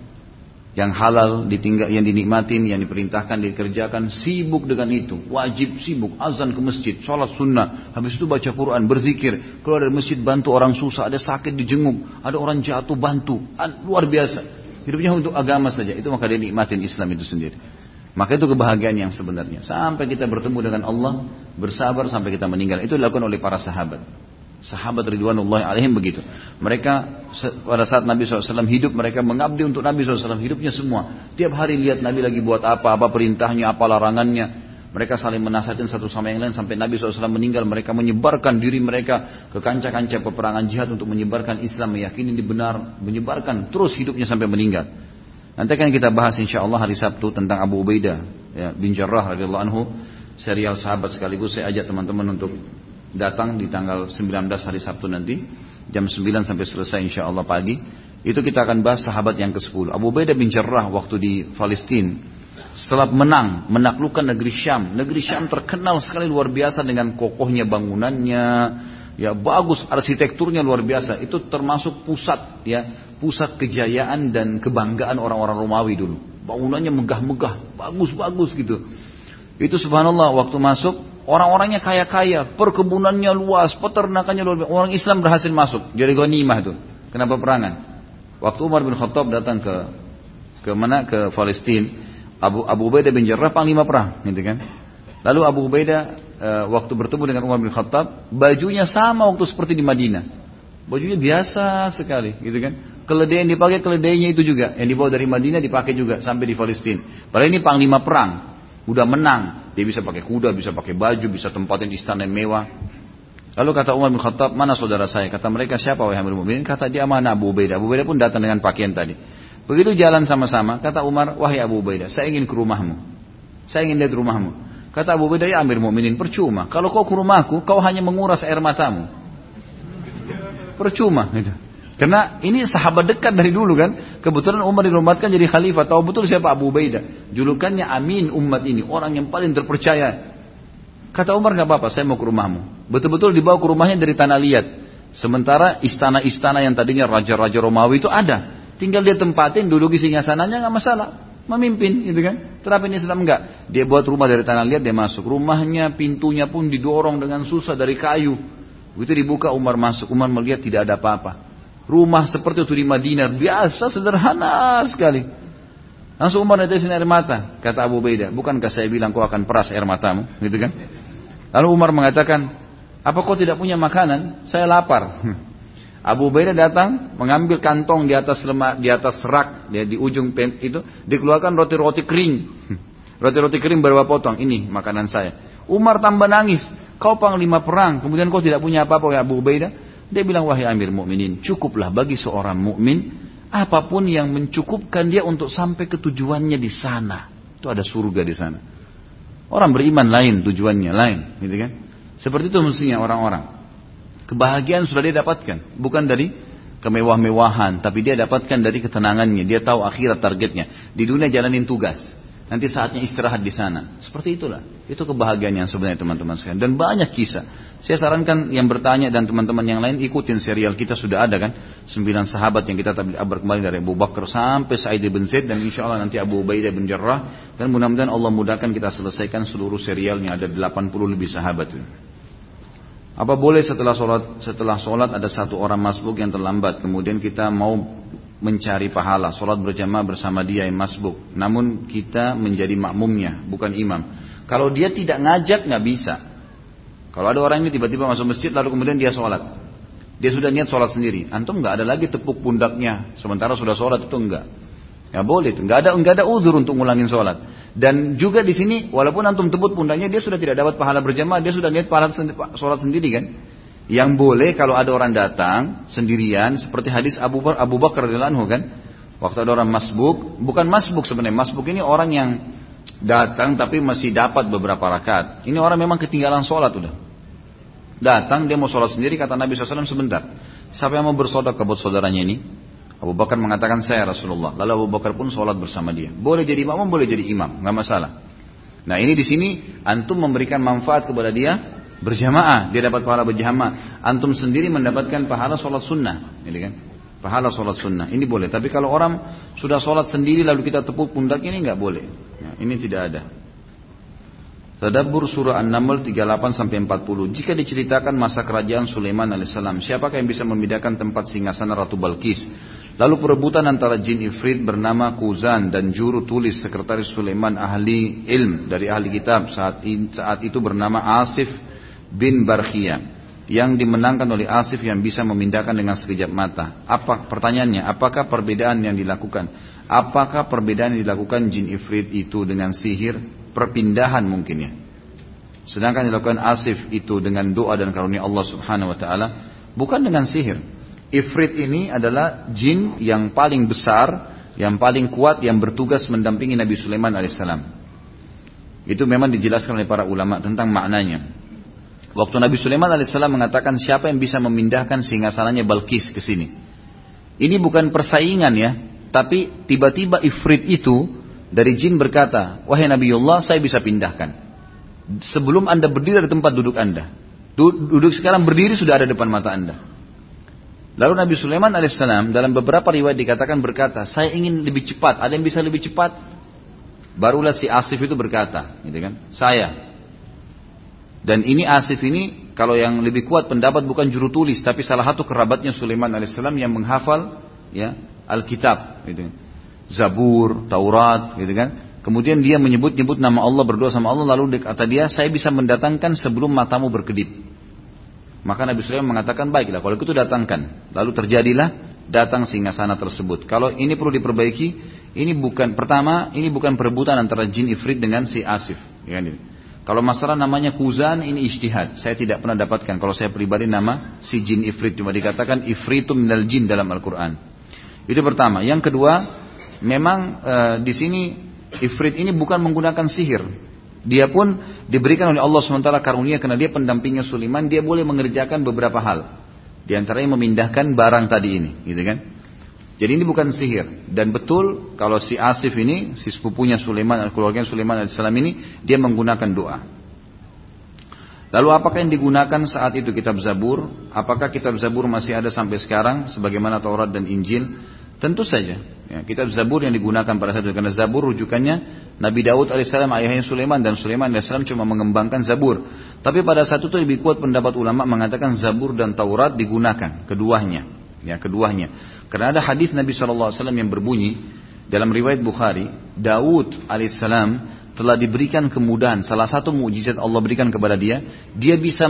yang halal ditinggal yang dinikmatin yang diperintahkan dikerjakan sibuk dengan itu. Wajib sibuk azan ke masjid sholat sunnah. Habis itu baca Quran berzikir. Keluar dari masjid bantu orang susah. Ada sakit dijenguk. Ada orang jatuh bantu. Luar biasa. Hidupnya untuk agama saja. Itu maka dia nikmatin Islam itu sendiri. Maka itu kebahagiaan yang sebenarnya. Sampai kita bertemu dengan Allah bersabar sampai kita meninggal. Itu dilakukan oleh para sahabat Sahabat Ridwanullah alaihim begitu. Mereka pada saat Nabi SAW hidup, mereka mengabdi untuk Nabi SAW. Hidupnya semua. Tiap hari lihat Nabi lagi buat apa, apa perintahnya, apa larangannya. Mereka saling menasihatin satu sama yang lain sampai Nabi SAW meninggal. Mereka menyebarkan diri mereka ke kancah-kancah peperangan jihad untuk menyebarkan Islam, meyakini ini benar, menyebarkan terus hidupnya sampai meninggal. Nanti akan kita bahas insya Allah hari Sabtu tentang Abu Ubaidah ya, bin Jarrah radhiyallahu anhu serial sahabat sekaligus saya ajak teman-teman untuk datang di tanggal 19 hari Sabtu nanti jam 9 sampai selesai insya Allah pagi itu kita akan bahas sahabat yang ke-10 Abu Ubaidah bin Jarrah waktu di Palestina setelah menang menaklukkan negeri Syam. Negeri Syam terkenal sekali luar biasa dengan kokohnya bangunannya ya bagus arsitekturnya luar biasa. Itu termasuk pusat ya pusat kejayaan dan kebanggaan orang-orang Romawi dulu. Bangunannya megah-megah bagus-bagus gitu. Itu subhanallah waktu masuk Orang-orangnya kaya-kaya, perkebunannya luas, peternakannya biasa. Orang Islam berhasil masuk, jadi ghanimah itu. Kenapa perangan? Waktu Umar bin Khattab datang ke ke mana ke Palestina, Abu Abu Ubaidah bin Jarrah panglima perang, gitu kan? Lalu Abu Ubaidah e, waktu bertemu dengan Umar bin Khattab, bajunya sama waktu seperti di Madinah. Bajunya biasa sekali, gitu kan? Keledai yang dipakai keledainya itu juga, yang dibawa dari Madinah dipakai juga sampai di Palestina. Padahal ini panglima perang, udah menang, dia bisa pakai kuda, bisa pakai baju, bisa tempatin istana yang mewah. Lalu kata Umar bin Khattab, mana saudara saya? Kata mereka, siapa wahai Amir Mu'minin? Kata dia mana Abu Ubaidah. Abu Ubaidah pun datang dengan pakaian tadi. Begitu jalan sama-sama, kata Umar, wahai Abu Ubaidah, saya ingin ke rumahmu. Saya ingin lihat rumahmu. Kata Abu Ubaidah, ya Amir Mu'minin, percuma. Kalau kau ke rumahku, kau hanya menguras air matamu. Percuma. Gitu. Karena ini sahabat dekat dari dulu kan. Kebetulan Umar dinobatkan jadi khalifah. Tahu betul siapa Abu Ubaidah. Julukannya Amin umat ini. Orang yang paling terpercaya. Kata Umar nggak apa-apa, saya mau ke rumahmu. Betul-betul dibawa ke rumahnya dari tanah liat. Sementara istana-istana yang tadinya raja-raja Romawi itu ada. Tinggal dia tempatin, duduki singgasananya nggak masalah. Memimpin gitu kan. Ini Islam enggak. Dia buat rumah dari tanah liat, dia masuk. Rumahnya, pintunya pun didorong dengan susah dari kayu. Begitu dibuka Umar masuk. Umar melihat tidak ada apa-apa. Rumah seperti itu di Madinah biasa sederhana sekali. Langsung Umar netesin air mata. Kata Abu Beda, bukankah saya bilang kau akan peras air matamu? Gitu kan? Lalu Umar mengatakan, apa kau tidak punya makanan? Saya lapar. Abu Beda datang mengambil kantong di atas lemak, di atas rak, dia di ujung pen itu dikeluarkan roti-roti kering. Roti-roti kering berapa potong? Ini makanan saya. Umar tambah nangis. Kau panglima perang, kemudian kau tidak punya apa-apa ya Abu Ubaidah. Dia bilang wahai Amir Mukminin, cukuplah bagi seorang mukmin apa pun yang mencukupkan dia untuk sampai ke tujuannya di sana. Itu ada surga di sana. Orang beriman lain tujuannya lain, gitu kan? Seperti itu mestinya orang-orang. Kebahagiaan sudah dia dapatkan, bukan dari kemewah-mewahan, tapi dia dapatkan dari ketenangannya. Dia tahu akhirat targetnya. Di dunia jalanin tugas. Nanti saatnya istirahat di sana. Seperti itulah. Itu kebahagiaan yang sebenarnya teman-teman sekalian. Dan banyak kisah. Saya sarankan yang bertanya dan teman-teman yang lain ikutin serial kita sudah ada kan. Sembilan sahabat yang kita kabar kembali dari Abu Bakar sampai Sa'id bin Zaid. Dan insya Allah nanti Abu Ubaidah bin Jarrah. Dan mudah-mudahan Allah mudahkan kita selesaikan seluruh serialnya. Ada 80 lebih sahabat. Apa boleh setelah sholat, setelah sholat ada satu orang masbuk yang terlambat. Kemudian kita mau mencari pahala, sholat berjamaah bersama dia yang masbuk. Namun kita menjadi makmumnya, bukan imam. Kalau dia tidak ngajak nggak bisa. Kalau ada orang ini tiba-tiba masuk masjid lalu kemudian dia sholat. Dia sudah niat sholat sendiri. Antum nggak ada lagi tepuk pundaknya. Sementara sudah sholat itu enggak. Ya boleh, nggak ada nggak ada udur untuk ngulangin sholat. Dan juga di sini, walaupun antum tepuk pundaknya, dia sudah tidak dapat pahala berjamaah, dia sudah niat pahala sholat sendiri kan. Yang boleh kalau ada orang datang sendirian seperti hadis Abu Bakar Abu Bakar kan. Waktu ada orang masbuk, bukan masbuk sebenarnya. Masbuk ini orang yang datang tapi masih dapat beberapa rakaat. Ini orang memang ketinggalan sholat udah. Datang dia mau sholat sendiri kata Nabi SAW sebentar. Siapa yang mau bersodak ke buat saudaranya ini? Abu Bakar mengatakan saya Rasulullah. Lalu Abu Bakar pun sholat bersama dia. Boleh jadi imam, boleh jadi imam, nggak masalah. Nah ini di sini antum memberikan manfaat kepada dia berjamaah dia dapat pahala berjamaah. Antum sendiri mendapatkan pahala sholat sunnah gitu kan? Pahala sholat sunnah ini boleh. Tapi kalau orang sudah sholat sendiri lalu kita tepuk pundak ini nggak boleh. Nah, ini tidak ada. Tadabbur surah An-Naml 38 sampai 40. Jika diceritakan masa kerajaan Sulaiman alaihissalam, siapakah yang bisa membedakan tempat singgasana Ratu Balkis? Lalu perebutan antara jin ifrit bernama Kuzan dan juru tulis sekretaris Sulaiman ahli ilm dari ahli kitab saat, saat itu bernama Asif bin Barkhia yang dimenangkan oleh Asif yang bisa memindahkan dengan sekejap mata. Apa pertanyaannya? Apakah perbedaan yang dilakukan? Apakah perbedaan yang dilakukan jin ifrit itu dengan sihir perpindahan mungkinnya? Sedangkan dilakukan Asif itu dengan doa dan karunia Allah Subhanahu wa taala bukan dengan sihir. Ifrit ini adalah jin yang paling besar, yang paling kuat yang bertugas mendampingi Nabi Sulaiman alaihissalam. Itu memang dijelaskan oleh para ulama tentang maknanya. Waktu Nabi Sulaiman alaihissalam mengatakan siapa yang bisa memindahkan singgasananya Balkis ke sini. Ini bukan persaingan ya, tapi tiba-tiba ifrit itu dari jin berkata, wahai Nabiullah saya bisa pindahkan. Sebelum anda berdiri di tempat duduk anda. Duduk sekarang berdiri sudah ada depan mata anda. Lalu Nabi Sulaiman alaihissalam dalam beberapa riwayat dikatakan berkata, saya ingin lebih cepat. Ada yang bisa lebih cepat? Barulah si Asif itu berkata, gitu kan? Saya. Dan ini Asif ini kalau yang lebih kuat pendapat bukan juru tulis tapi salah satu kerabatnya Sulaiman alaihissalam yang menghafal ya Alkitab gitu. Zabur, Taurat gitu kan. Kemudian dia menyebut-nyebut nama Allah berdoa sama Allah lalu kata dia saya bisa mendatangkan sebelum matamu berkedip. Maka Nabi Sulaiman mengatakan baiklah kalau itu datangkan. Lalu terjadilah datang sana tersebut. Kalau ini perlu diperbaiki, ini bukan pertama, ini bukan perebutan antara jin ifrit dengan si Asif. Ya, kan? Kalau masalah namanya kuzan ini ijtihad. Saya tidak pernah dapatkan. Kalau saya pribadi nama si jin ifrit cuma dikatakan ifritu minal jin dalam Al-Quran. Itu pertama. Yang kedua, memang e, di sini ifrit ini bukan menggunakan sihir. Dia pun diberikan oleh Allah SWT karunia karena dia pendampingnya Sulaiman, dia boleh mengerjakan beberapa hal. Di antaranya memindahkan barang tadi ini, gitu kan? Jadi ini bukan sihir. Dan betul kalau si Asif ini, si sepupunya Sulaiman, keluarga Sulaiman AS ini, dia menggunakan doa. Lalu apakah yang digunakan saat itu kitab Zabur? Apakah kitab Zabur masih ada sampai sekarang sebagaimana Taurat dan Injil? Tentu saja. Ya, kitab Zabur yang digunakan pada saat itu karena Zabur rujukannya Nabi Daud alaihissalam ayahnya Sulaiman dan Sulaiman alaihissalam cuma mengembangkan Zabur. Tapi pada saat itu lebih kuat pendapat ulama mengatakan Zabur dan Taurat digunakan keduanya. Ya, keduanya. Karena ada hadis Nabi SAW yang berbunyi dalam riwayat Bukhari, Daud alaihissalam telah diberikan kemudahan. Salah satu mujizat Allah berikan kepada dia, dia bisa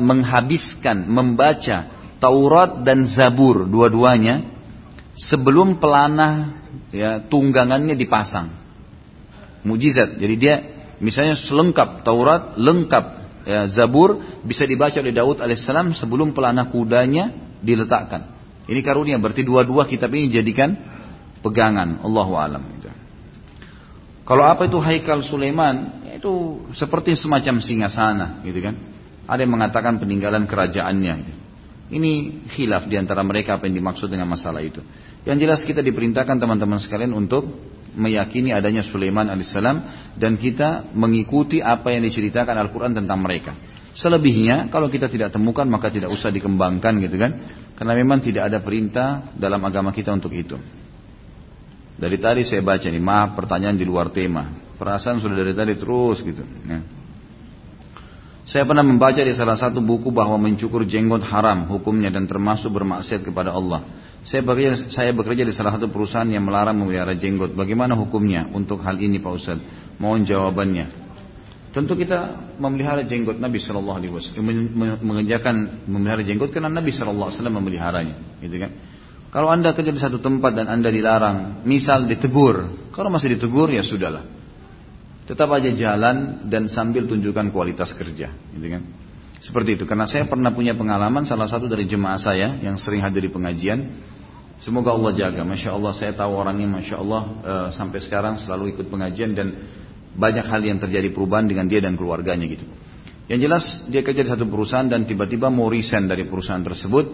menghabiskan, membaca Taurat dan Zabur dua-duanya sebelum pelana ya, tunggangannya dipasang. Mujizat. Jadi dia misalnya selengkap Taurat, lengkap ya, Zabur bisa dibaca oleh Daud alaihissalam sebelum pelana kudanya diletakkan. Ini karunia berarti dua-dua kitab ini dijadikan pegangan. Allahu alam. Kalau apa itu Haikal Sulaiman, itu seperti semacam singasana, gitu kan? Ada yang mengatakan peninggalan kerajaannya. Gitu. Ini khilaf di antara mereka apa yang dimaksud dengan masalah itu. Yang jelas kita diperintahkan teman-teman sekalian untuk meyakini adanya Sulaiman alaihissalam dan kita mengikuti apa yang diceritakan Al-Quran tentang mereka. Selebihnya kalau kita tidak temukan maka tidak usah dikembangkan gitu kan. Karena memang tidak ada perintah dalam agama kita untuk itu. Dari tadi saya baca nih, maaf pertanyaan di luar tema. Perasaan sudah dari tadi terus gitu. Ya. Saya pernah membaca di salah satu buku bahwa mencukur jenggot haram hukumnya dan termasuk bermaksiat kepada Allah. Saya bekerja, saya bekerja di salah satu perusahaan yang melarang memelihara jenggot. Bagaimana hukumnya untuk hal ini Pak Ustaz? Mohon jawabannya. Tentu kita memelihara jenggot Nabi Shallallahu Alaihi Wasallam, mengerjakan memelihara jenggot karena Nabi Shallallahu Alaihi Wasallam memeliharanya, gitu kan? Kalau anda kerja di satu tempat dan anda dilarang, misal ditegur, kalau masih ditegur ya sudahlah. Tetap aja jalan dan sambil tunjukkan kualitas kerja, gitu kan? Seperti itu. Karena saya pernah punya pengalaman salah satu dari jemaah saya yang sering hadir di pengajian. Semoga Allah jaga. Masya Allah saya tahu orangnya Masya Allah e, sampai sekarang selalu ikut pengajian dan banyak hal yang terjadi perubahan dengan dia dan keluarganya gitu. Yang jelas dia kerja di satu perusahaan dan tiba-tiba mau resign dari perusahaan tersebut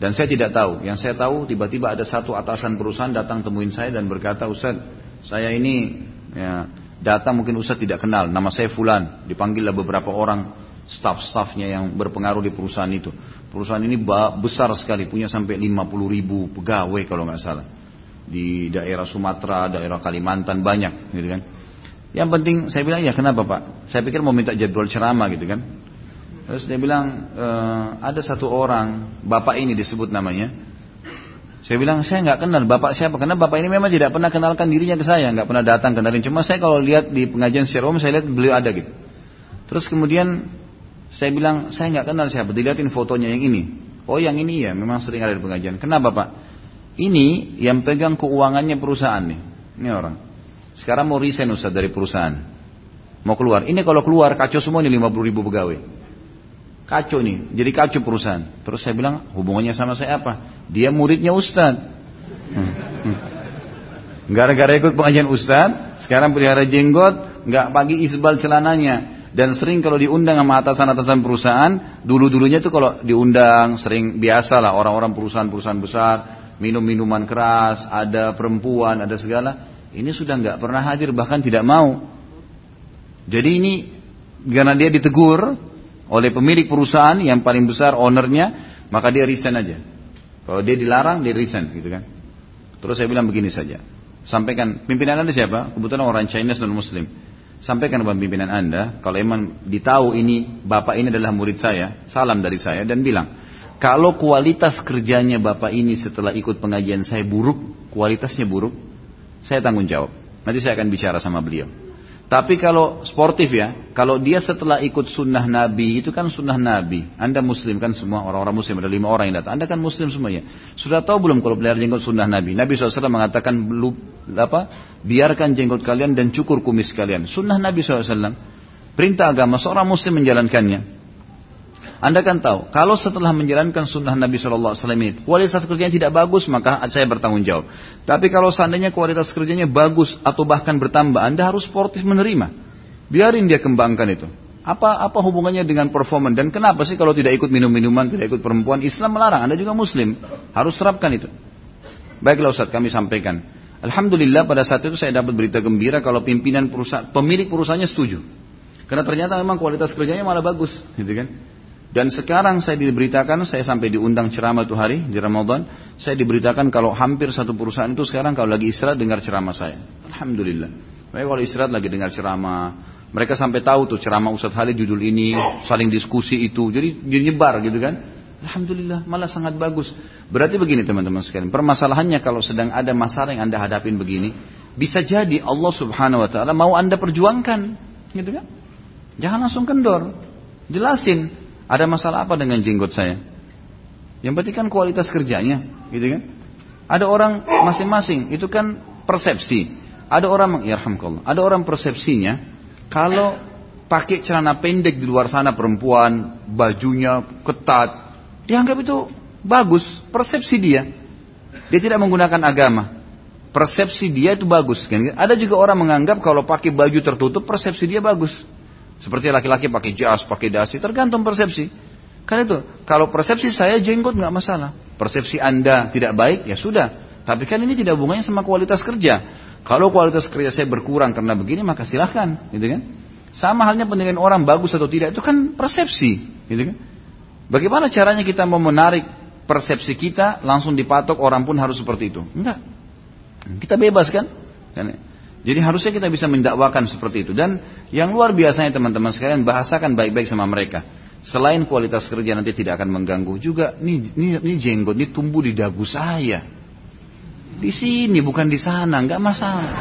dan saya tidak tahu. Yang saya tahu tiba-tiba ada satu atasan perusahaan datang temuin saya dan berkata, Ustaz, saya ini ya, datang mungkin Ustaz tidak kenal. Nama saya Fulan. Dipanggillah beberapa orang staff-staffnya yang berpengaruh di perusahaan itu. Perusahaan ini besar sekali, punya sampai 50 ribu pegawai kalau nggak salah. Di daerah Sumatera, daerah Kalimantan banyak, gitu kan. Yang penting saya bilang ya kenapa Pak? Saya pikir mau minta jadwal ceramah gitu kan. Terus dia bilang e, ada satu orang, bapak ini disebut namanya. Saya bilang saya nggak kenal bapak siapa karena bapak ini memang tidak pernah kenalkan dirinya ke saya, nggak pernah datang kenalin. Cuma saya kalau lihat di pengajian secara umum saya lihat beliau ada gitu. Terus kemudian saya bilang saya nggak kenal siapa, dilihatin fotonya yang ini. Oh yang ini ya, memang sering ada di pengajian. Kenapa pak? Ini yang pegang keuangannya perusahaan nih, ini orang. Sekarang mau resign Ustaz dari perusahaan. Mau keluar. Ini kalau keluar kacau semua ini 50 ribu pegawai. Kacau nih, jadi kacau perusahaan. Terus saya bilang, hubungannya sama saya apa? Dia muridnya Ustad. Hmm. Hmm. Gara-gara ikut pengajian Ustad, sekarang pelihara jenggot, nggak pagi isbal celananya. Dan sering kalau diundang sama atasan-atasan perusahaan, dulu-dulunya tuh kalau diundang sering biasa lah orang-orang perusahaan-perusahaan besar, minum minuman keras, ada perempuan, ada segala. Ini sudah nggak pernah hadir, bahkan tidak mau. Jadi ini karena dia ditegur, oleh pemilik perusahaan yang paling besar ownernya, maka dia resign aja. Kalau dia dilarang, dia resign gitu kan. Terus saya bilang begini saja. Sampaikan, pimpinan Anda siapa? Kebetulan orang Chinese dan Muslim. Sampaikan kepada pimpinan Anda, kalau emang ditahu ini, Bapak ini adalah murid saya, salam dari saya, dan bilang, kalau kualitas kerjanya Bapak ini setelah ikut pengajian saya buruk, kualitasnya buruk, saya tanggung jawab. Nanti saya akan bicara sama beliau. Tapi kalau sportif ya, kalau dia setelah ikut sunnah Nabi, itu kan sunnah Nabi. Anda muslim kan semua orang-orang muslim, ada lima orang yang datang. Anda kan muslim semuanya. Sudah tahu belum kalau pelihara jenggot sunnah Nabi? Nabi SAW mengatakan, apa? biarkan jenggot kalian dan cukur kumis kalian. Sunnah Nabi SAW. Perintah agama, seorang muslim menjalankannya. Anda kan tahu, kalau setelah menjalankan sunnah Nabi Shallallahu Alaihi Wasallam kualitas kerjanya tidak bagus, maka saya bertanggung jawab. Tapi kalau seandainya kualitas kerjanya bagus atau bahkan bertambah, Anda harus sportif menerima. Biarin dia kembangkan itu. Apa apa hubungannya dengan performan dan kenapa sih kalau tidak ikut minum-minuman, tidak ikut perempuan, Islam melarang. Anda juga Muslim, harus terapkan itu. Baiklah Ustaz, kami sampaikan. Alhamdulillah pada saat itu saya dapat berita gembira kalau pimpinan perusahaan, pemilik perusahaannya setuju. Karena ternyata memang kualitas kerjanya malah bagus, gitu kan? Dan sekarang saya diberitakan, saya sampai diundang ceramah itu hari di Ramadan, saya diberitakan kalau hampir satu perusahaan itu sekarang kalau lagi istirahat dengar ceramah saya. Alhamdulillah. Mereka kalau istirahat lagi dengar ceramah, mereka sampai tahu tuh ceramah Ustadz Halid judul ini, saling diskusi itu, jadi nyebar gitu kan. Alhamdulillah, malah sangat bagus. Berarti begini teman-teman sekalian, permasalahannya kalau sedang ada masalah yang anda hadapin begini, bisa jadi Allah Subhanahu Wa Taala mau anda perjuangkan, gitu kan? Jangan langsung kendor, jelasin ada masalah apa dengan jenggot saya? Yang penting kan kualitas kerjanya, gitu kan? Ada orang masing-masing, itu kan persepsi. Ada orang, ya Ada orang persepsinya, kalau pakai celana pendek di luar sana perempuan, bajunya ketat, dianggap itu bagus, persepsi dia. Dia tidak menggunakan agama. Persepsi dia itu bagus. Kan? Ada juga orang menganggap kalau pakai baju tertutup persepsi dia bagus. Seperti laki-laki pakai jas, pakai dasi, tergantung persepsi. Kan itu, kalau persepsi saya jenggot nggak masalah. Persepsi anda tidak baik, ya sudah. Tapi kan ini tidak hubungannya sama kualitas kerja. Kalau kualitas kerja saya berkurang karena begini, maka silahkan, gitu kan? Sama halnya penilaian orang bagus atau tidak itu kan persepsi, gitu kan? Bagaimana caranya kita mau menarik persepsi kita langsung dipatok orang pun harus seperti itu? Enggak. Kita bebas kan? Jadi harusnya kita bisa mendakwakan seperti itu. Dan yang luar biasanya teman-teman sekalian bahasakan baik-baik sama mereka. Selain kualitas kerja nanti tidak akan mengganggu juga, ini, ini, ini jenggot ini tumbuh di dagu saya. Di sini bukan di sana, nggak masalah.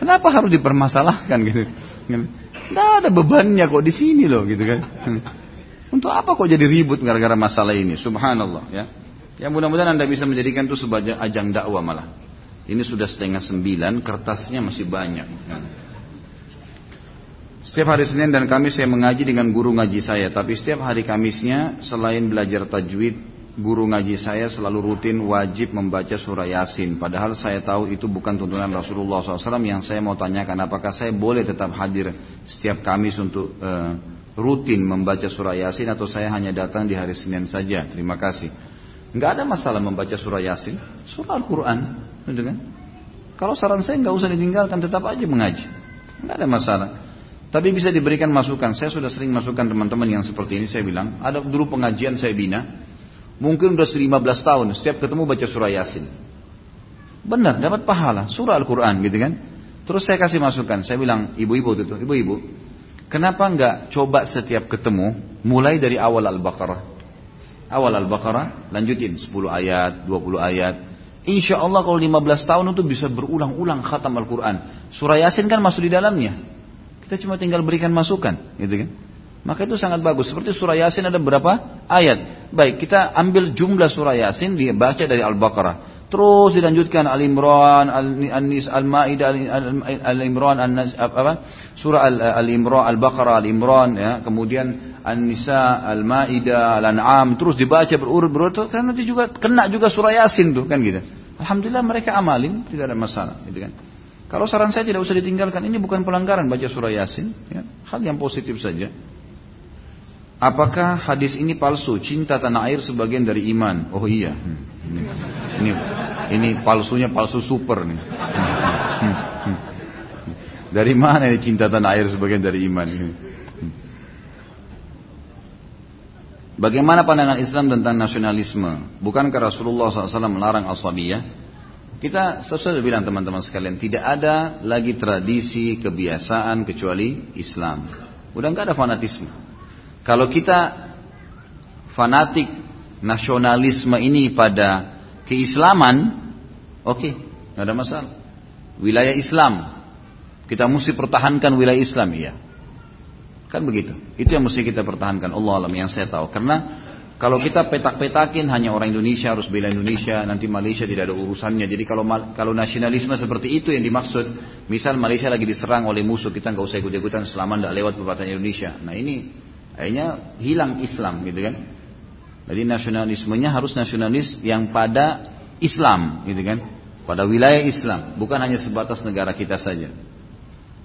Kenapa harus dipermasalahkan gitu? Nggak ada bebannya kok di sini loh gitu kan. Untuk apa kok jadi ribut gara-gara masalah ini? Subhanallah ya. Ya mudah-mudahan anda bisa menjadikan itu sebagai ajang dakwah malah. Ini sudah setengah sembilan, kertasnya masih banyak. Setiap hari Senin dan Kamis saya mengaji dengan guru ngaji saya, tapi setiap hari Kamisnya selain belajar tajwid, guru ngaji saya selalu rutin wajib membaca surah Yasin. Padahal saya tahu itu bukan tuntunan Rasulullah SAW yang saya mau tanyakan, apakah saya boleh tetap hadir setiap Kamis untuk uh, rutin membaca surah Yasin atau saya hanya datang di hari Senin saja? Terima kasih. Enggak ada masalah membaca surah Yasin, surah Al-Quran. Gitu kan? Kalau saran saya nggak usah ditinggalkan, tetap aja mengaji. Nggak ada masalah. Tapi bisa diberikan masukan. Saya sudah sering masukkan teman-teman yang seperti ini. Saya bilang, ada dulu pengajian saya bina. Mungkin udah 15 tahun, setiap ketemu baca surah Yasin. Benar, dapat pahala. Surah Al-Quran gitu kan. Terus saya kasih masukan. Saya bilang, ibu-ibu itu, ibu-ibu. Kenapa nggak coba setiap ketemu, mulai dari awal Al-Baqarah. Awal Al-Baqarah, lanjutin 10 ayat, 20 ayat, Insya Allah kalau 15 tahun itu bisa berulang-ulang khatam Al-Quran. Surah Yasin kan masuk di dalamnya. Kita cuma tinggal berikan masukan. Gitu kan? Maka itu sangat bagus. Seperti surah Yasin ada berapa ayat. Baik, kita ambil jumlah surah Yasin, dibaca dari Al-Baqarah. Terus dilanjutkan Al-Imran, Al-Nis, Al-Maidah, Al-Imran, apa? Surah Al-Imran, Al-Baqarah, Al-Imran, ya. Kemudian An-Nisa, Al-Maidah, Al-An'am, terus dibaca berurut-urut karena nanti juga kena juga surah Yasin tuh kan gitu. Alhamdulillah mereka amalin, tidak ada masalah, gitu kan. Kalau saran saya tidak usah ditinggalkan, ini bukan pelanggaran baca surah Yasin, ya. hal yang positif saja. Apakah hadis ini palsu? Cinta tanah air sebagian dari iman. Oh iya. Hmm. Ini, ini, ini palsunya palsu super nih. Dari mana ini cinta tanah air sebagian dari iman? Bagaimana pandangan Islam tentang nasionalisme? Bukankah Rasulullah SAW melarang asabiyah? Kita sesuai bilang teman-teman sekalian, tidak ada lagi tradisi, kebiasaan kecuali Islam. Udah nggak ada fanatisme. Kalau kita fanatik nasionalisme ini pada keislaman, oke, okay, nggak ada masalah. Wilayah Islam, kita mesti pertahankan wilayah Islam, iya. Kan begitu. Itu yang mesti kita pertahankan. Allah alam yang saya tahu. Karena kalau kita petak-petakin hanya orang Indonesia harus bela Indonesia, nanti Malaysia tidak ada urusannya. Jadi kalau kalau nasionalisme seperti itu yang dimaksud, misal Malaysia lagi diserang oleh musuh, kita nggak usah ikut-ikutan selama tidak lewat perbatasan Indonesia. Nah ini akhirnya hilang Islam gitu kan. Jadi nasionalismenya harus nasionalis yang pada Islam gitu kan. Pada wilayah Islam, bukan hanya sebatas negara kita saja.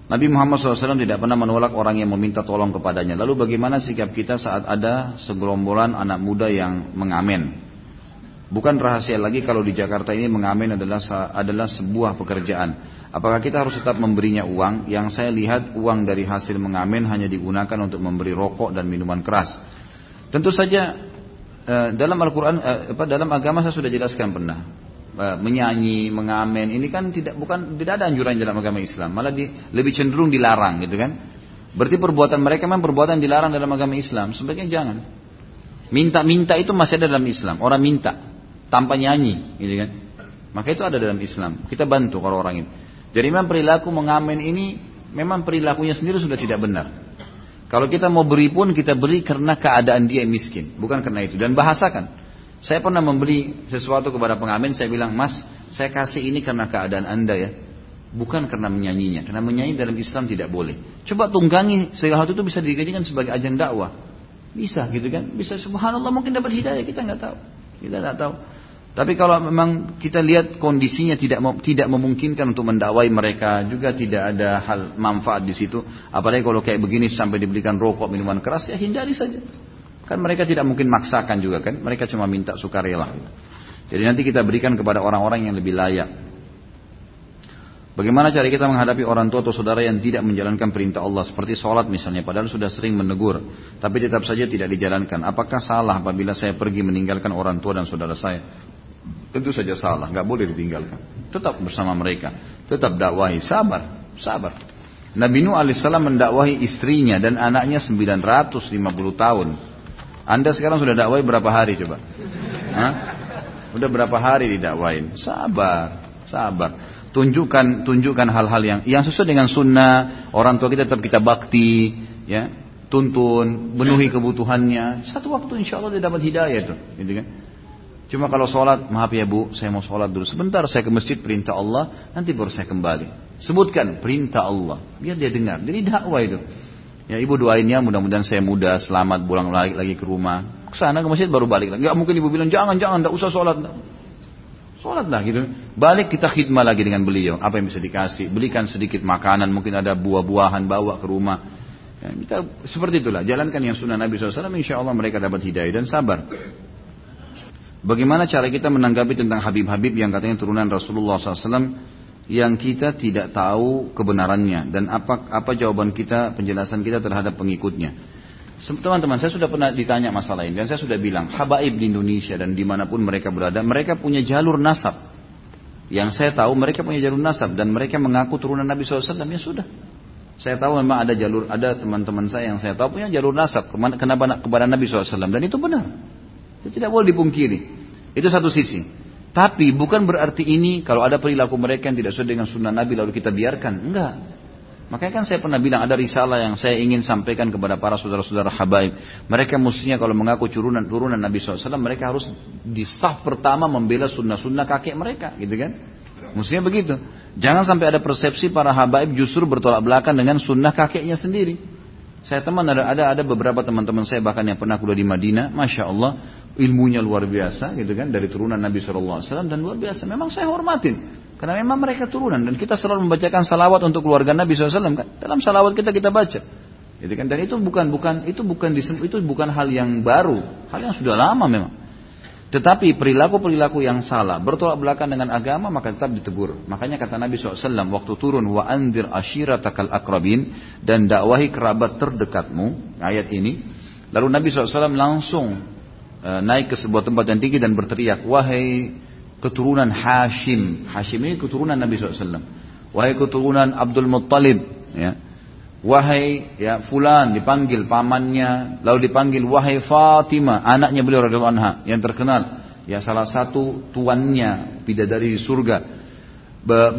Nabi Muhammad SAW tidak pernah menolak orang yang meminta tolong kepadanya. Lalu bagaimana sikap kita saat ada segerombolan anak muda yang mengamen? Bukan rahasia lagi kalau di Jakarta ini mengamen adalah adalah sebuah pekerjaan. Apakah kita harus tetap memberinya uang? Yang saya lihat uang dari hasil mengamen hanya digunakan untuk memberi rokok dan minuman keras. Tentu saja dalam Al-Quran, eh, dalam agama saya sudah jelaskan pernah eh, menyanyi, mengamen ini kan tidak bukan tidak ada anjuran dalam agama Islam, malah di, lebih cenderung dilarang gitu kan. Berarti perbuatan mereka memang perbuatan dilarang dalam agama Islam, sebaiknya jangan. Minta-minta itu masih ada dalam Islam, orang minta tanpa nyanyi, gitu kan. Maka itu ada dalam Islam. Kita bantu kalau orang ini. Jadi memang perilaku mengamen ini memang perilakunya sendiri sudah tidak benar. Kalau kita mau beri pun kita beri karena keadaan dia miskin, bukan karena itu. Dan bahasakan. Saya pernah membeli sesuatu kepada pengamen, saya bilang, Mas, saya kasih ini karena keadaan anda ya. Bukan karena menyanyinya, karena menyanyi dalam Islam tidak boleh. Coba tunggangi segala itu bisa dijadikan sebagai ajang dakwah. Bisa gitu kan? Bisa subhanallah mungkin dapat hidayah, kita nggak tahu. Kita nggak tahu. Tapi kalau memang kita lihat kondisinya tidak tidak memungkinkan untuk mendakwai mereka, juga tidak ada hal manfaat di situ. Apalagi kalau kayak begini sampai diberikan rokok, minuman keras, ya hindari saja. Kan mereka tidak mungkin maksakan juga kan, mereka cuma minta sukarela. Jadi nanti kita berikan kepada orang-orang yang lebih layak. Bagaimana cara kita menghadapi orang tua atau saudara yang tidak menjalankan perintah Allah seperti sholat misalnya padahal sudah sering menegur tapi tetap saja tidak dijalankan. Apakah salah apabila saya pergi meninggalkan orang tua dan saudara saya? Tentu saja salah, nggak boleh ditinggalkan. Tetap bersama mereka, tetap dakwahi, sabar, sabar. Nabi Nuh alaihissalam mendakwahi istrinya dan anaknya 950 tahun. Anda sekarang sudah dakwahi berapa hari coba? Hah? Udah berapa hari didakwain? Sabar, sabar tunjukkan tunjukkan hal-hal yang yang sesuai dengan sunnah orang tua kita tetap kita bakti ya tuntun penuhi kebutuhannya satu waktu insya Allah dia dapat hidayah tuh gitu kan cuma kalau sholat maaf ya bu saya mau sholat dulu sebentar saya ke masjid perintah Allah nanti baru saya kembali sebutkan perintah Allah biar dia dengar jadi dakwah itu ya ibu doainnya mudah-mudahan saya mudah selamat pulang lagi, lagi ke rumah ke sana ke masjid baru balik lagi mungkin ibu bilang jangan jangan tidak usah sholat Sholatlah gitu. Balik kita khidmah lagi dengan beliau. Apa yang bisa dikasih? Belikan sedikit makanan. Mungkin ada buah-buahan bawa ke rumah. Ya, kita seperti itulah. Jalankan yang sunnah Nabi SAW. Insya Allah mereka dapat hidayah dan sabar. Bagaimana cara kita menanggapi tentang Habib-Habib yang katanya turunan Rasulullah SAW yang kita tidak tahu kebenarannya dan apa apa jawaban kita penjelasan kita terhadap pengikutnya. Teman-teman, saya sudah pernah ditanya masalah ini dan saya sudah bilang, habaib di Indonesia dan di mana pun mereka berada, mereka punya jalur nasab. Yang saya tahu mereka punya jalur nasab dan mereka mengaku turunan Nabi SAW, ya sudah. Saya tahu memang ada jalur, ada teman-teman saya yang saya tahu punya jalur nasab kenapa kepada Nabi SAW dan itu benar. Itu tidak boleh dipungkiri. Itu satu sisi. Tapi bukan berarti ini kalau ada perilaku mereka yang tidak sesuai dengan sunnah Nabi lalu kita biarkan. Enggak. Makanya kan saya pernah bilang ada risalah yang saya ingin sampaikan kepada para saudara-saudara habaib. Mereka mestinya kalau mengaku turunan turunan Nabi SAW, mereka harus di saf pertama membela sunnah-sunnah kakek mereka, gitu kan? Mestinya begitu. Jangan sampai ada persepsi para habaib justru bertolak belakang dengan sunnah kakeknya sendiri. Saya teman ada ada ada beberapa teman-teman saya bahkan yang pernah kuliah di Madinah, masya Allah ilmunya luar biasa, gitu kan, dari turunan Nabi SAW dan luar biasa. Memang saya hormatin. Karena memang mereka turunan dan kita selalu membacakan salawat untuk keluarga Nabi SAW kan. Dalam salawat kita kita baca. Gitu kan? Dan itu bukan bukan itu bukan itu bukan hal yang baru, hal yang sudah lama memang. Tetapi perilaku-perilaku yang salah bertolak belakang dengan agama maka tetap ditegur. Makanya kata Nabi SAW waktu turun wa andir ashiratakal akrabin dan dakwahi kerabat terdekatmu ayat ini. Lalu Nabi SAW langsung e, naik ke sebuah tempat yang tinggi dan berteriak wahai keturunan Hashim. Hashim ini keturunan Nabi SAW. Wahai keturunan Abdul Muttalib. Ya. Wahai ya fulan dipanggil pamannya, lalu dipanggil wahai Fatimah, anaknya beliau radhiyallahu anha yang terkenal, ya salah satu tuannya bidadari di surga.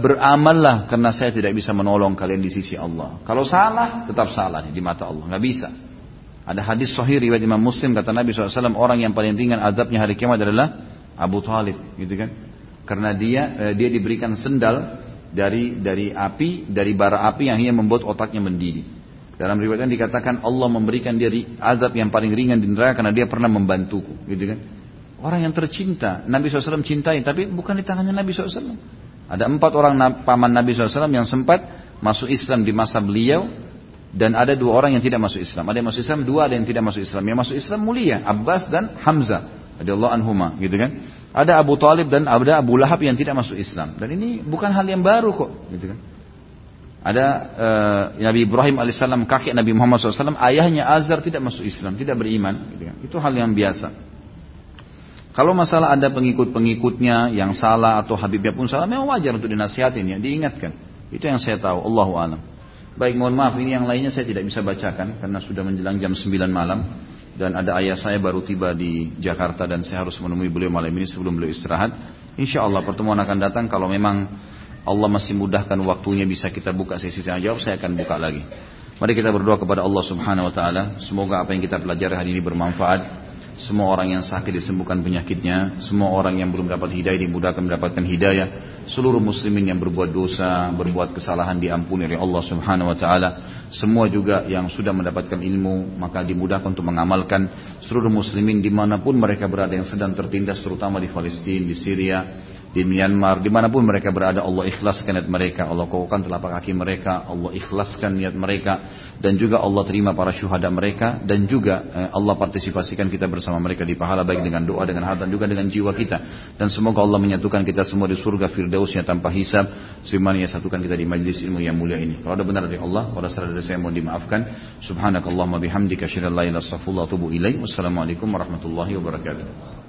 Beramallah karena saya tidak bisa menolong kalian di sisi Allah. Kalau salah, tetap salah di mata Allah, nggak bisa. Ada hadis sahih riwayat Imam Muslim kata Nabi SAW orang yang paling ringan azabnya hari kiamat adalah Abu Talib gitu kan karena dia eh, dia diberikan sendal dari dari api dari bara api yang hanya membuat otaknya mendidih dalam riwayat dikatakan Allah memberikan dia azab yang paling ringan di neraka karena dia pernah membantuku gitu kan orang yang tercinta Nabi SAW cintai tapi bukan di tangannya Nabi SAW ada empat orang paman Nabi SAW yang sempat masuk Islam di masa beliau dan ada dua orang yang tidak masuk Islam. Ada yang masuk Islam, dua ada yang tidak masuk Islam. Yang masuk Islam mulia, Abbas dan Hamzah radhiyallahu anhuma gitu kan? Ada Abu Talib dan ada Abu Lahab yang tidak masuk Islam. Dan ini bukan hal yang baru kok gitu kan? Ada uh, Nabi Ibrahim alaihissalam kakek Nabi Muhammad SAW ayahnya Azar tidak masuk Islam tidak beriman gitu kan? Itu hal yang biasa. Kalau masalah ada pengikut-pengikutnya yang salah atau Habibnya pun salah memang wajar untuk dinasihatin ya diingatkan. Itu yang saya tahu Allahu alam. Baik mohon maaf ini yang lainnya saya tidak bisa bacakan karena sudah menjelang jam 9 malam dan ada ayah saya baru tiba di Jakarta dan saya harus menemui beliau malam ini sebelum beliau istirahat. Insya Allah pertemuan akan datang kalau memang Allah masih mudahkan waktunya bisa kita buka sesi tanya jawab saya akan buka lagi. Mari kita berdoa kepada Allah Subhanahu wa taala semoga apa yang kita pelajari hari ini bermanfaat semua orang yang sakit disembuhkan penyakitnya, semua orang yang belum dapat hidayah dimudahkan mendapatkan hidayah, seluruh muslimin yang berbuat dosa, berbuat kesalahan diampuni oleh Allah Subhanahu wa taala, semua juga yang sudah mendapatkan ilmu maka dimudahkan untuk mengamalkan. Seluruh muslimin di mana pun mereka berada yang sedang tertindas terutama di Palestina, di Syria, di Myanmar, di mana pun mereka berada, Allah ikhlaskan niat mereka, Allah kokohkan telapak kaki mereka, Allah ikhlaskan niat mereka, dan juga Allah terima para syuhada mereka, dan juga eh, Allah partisipasikan kita bersama mereka di pahala baik dengan doa, dengan harta, juga dengan jiwa kita. Dan semoga Allah menyatukan kita semua di surga firdausnya tanpa hisab, sebagaimana ia satukan kita di majlis ilmu yang mulia ini. Kalau ada benar dari Allah, kalau salah dari saya mohon dimaafkan. Subhanakallahumma bihamdika asyhadu an la ilaha illa anta astaghfiruka wa atubu ilaik. Wassalamualaikum warahmatullahi wabarakatuh.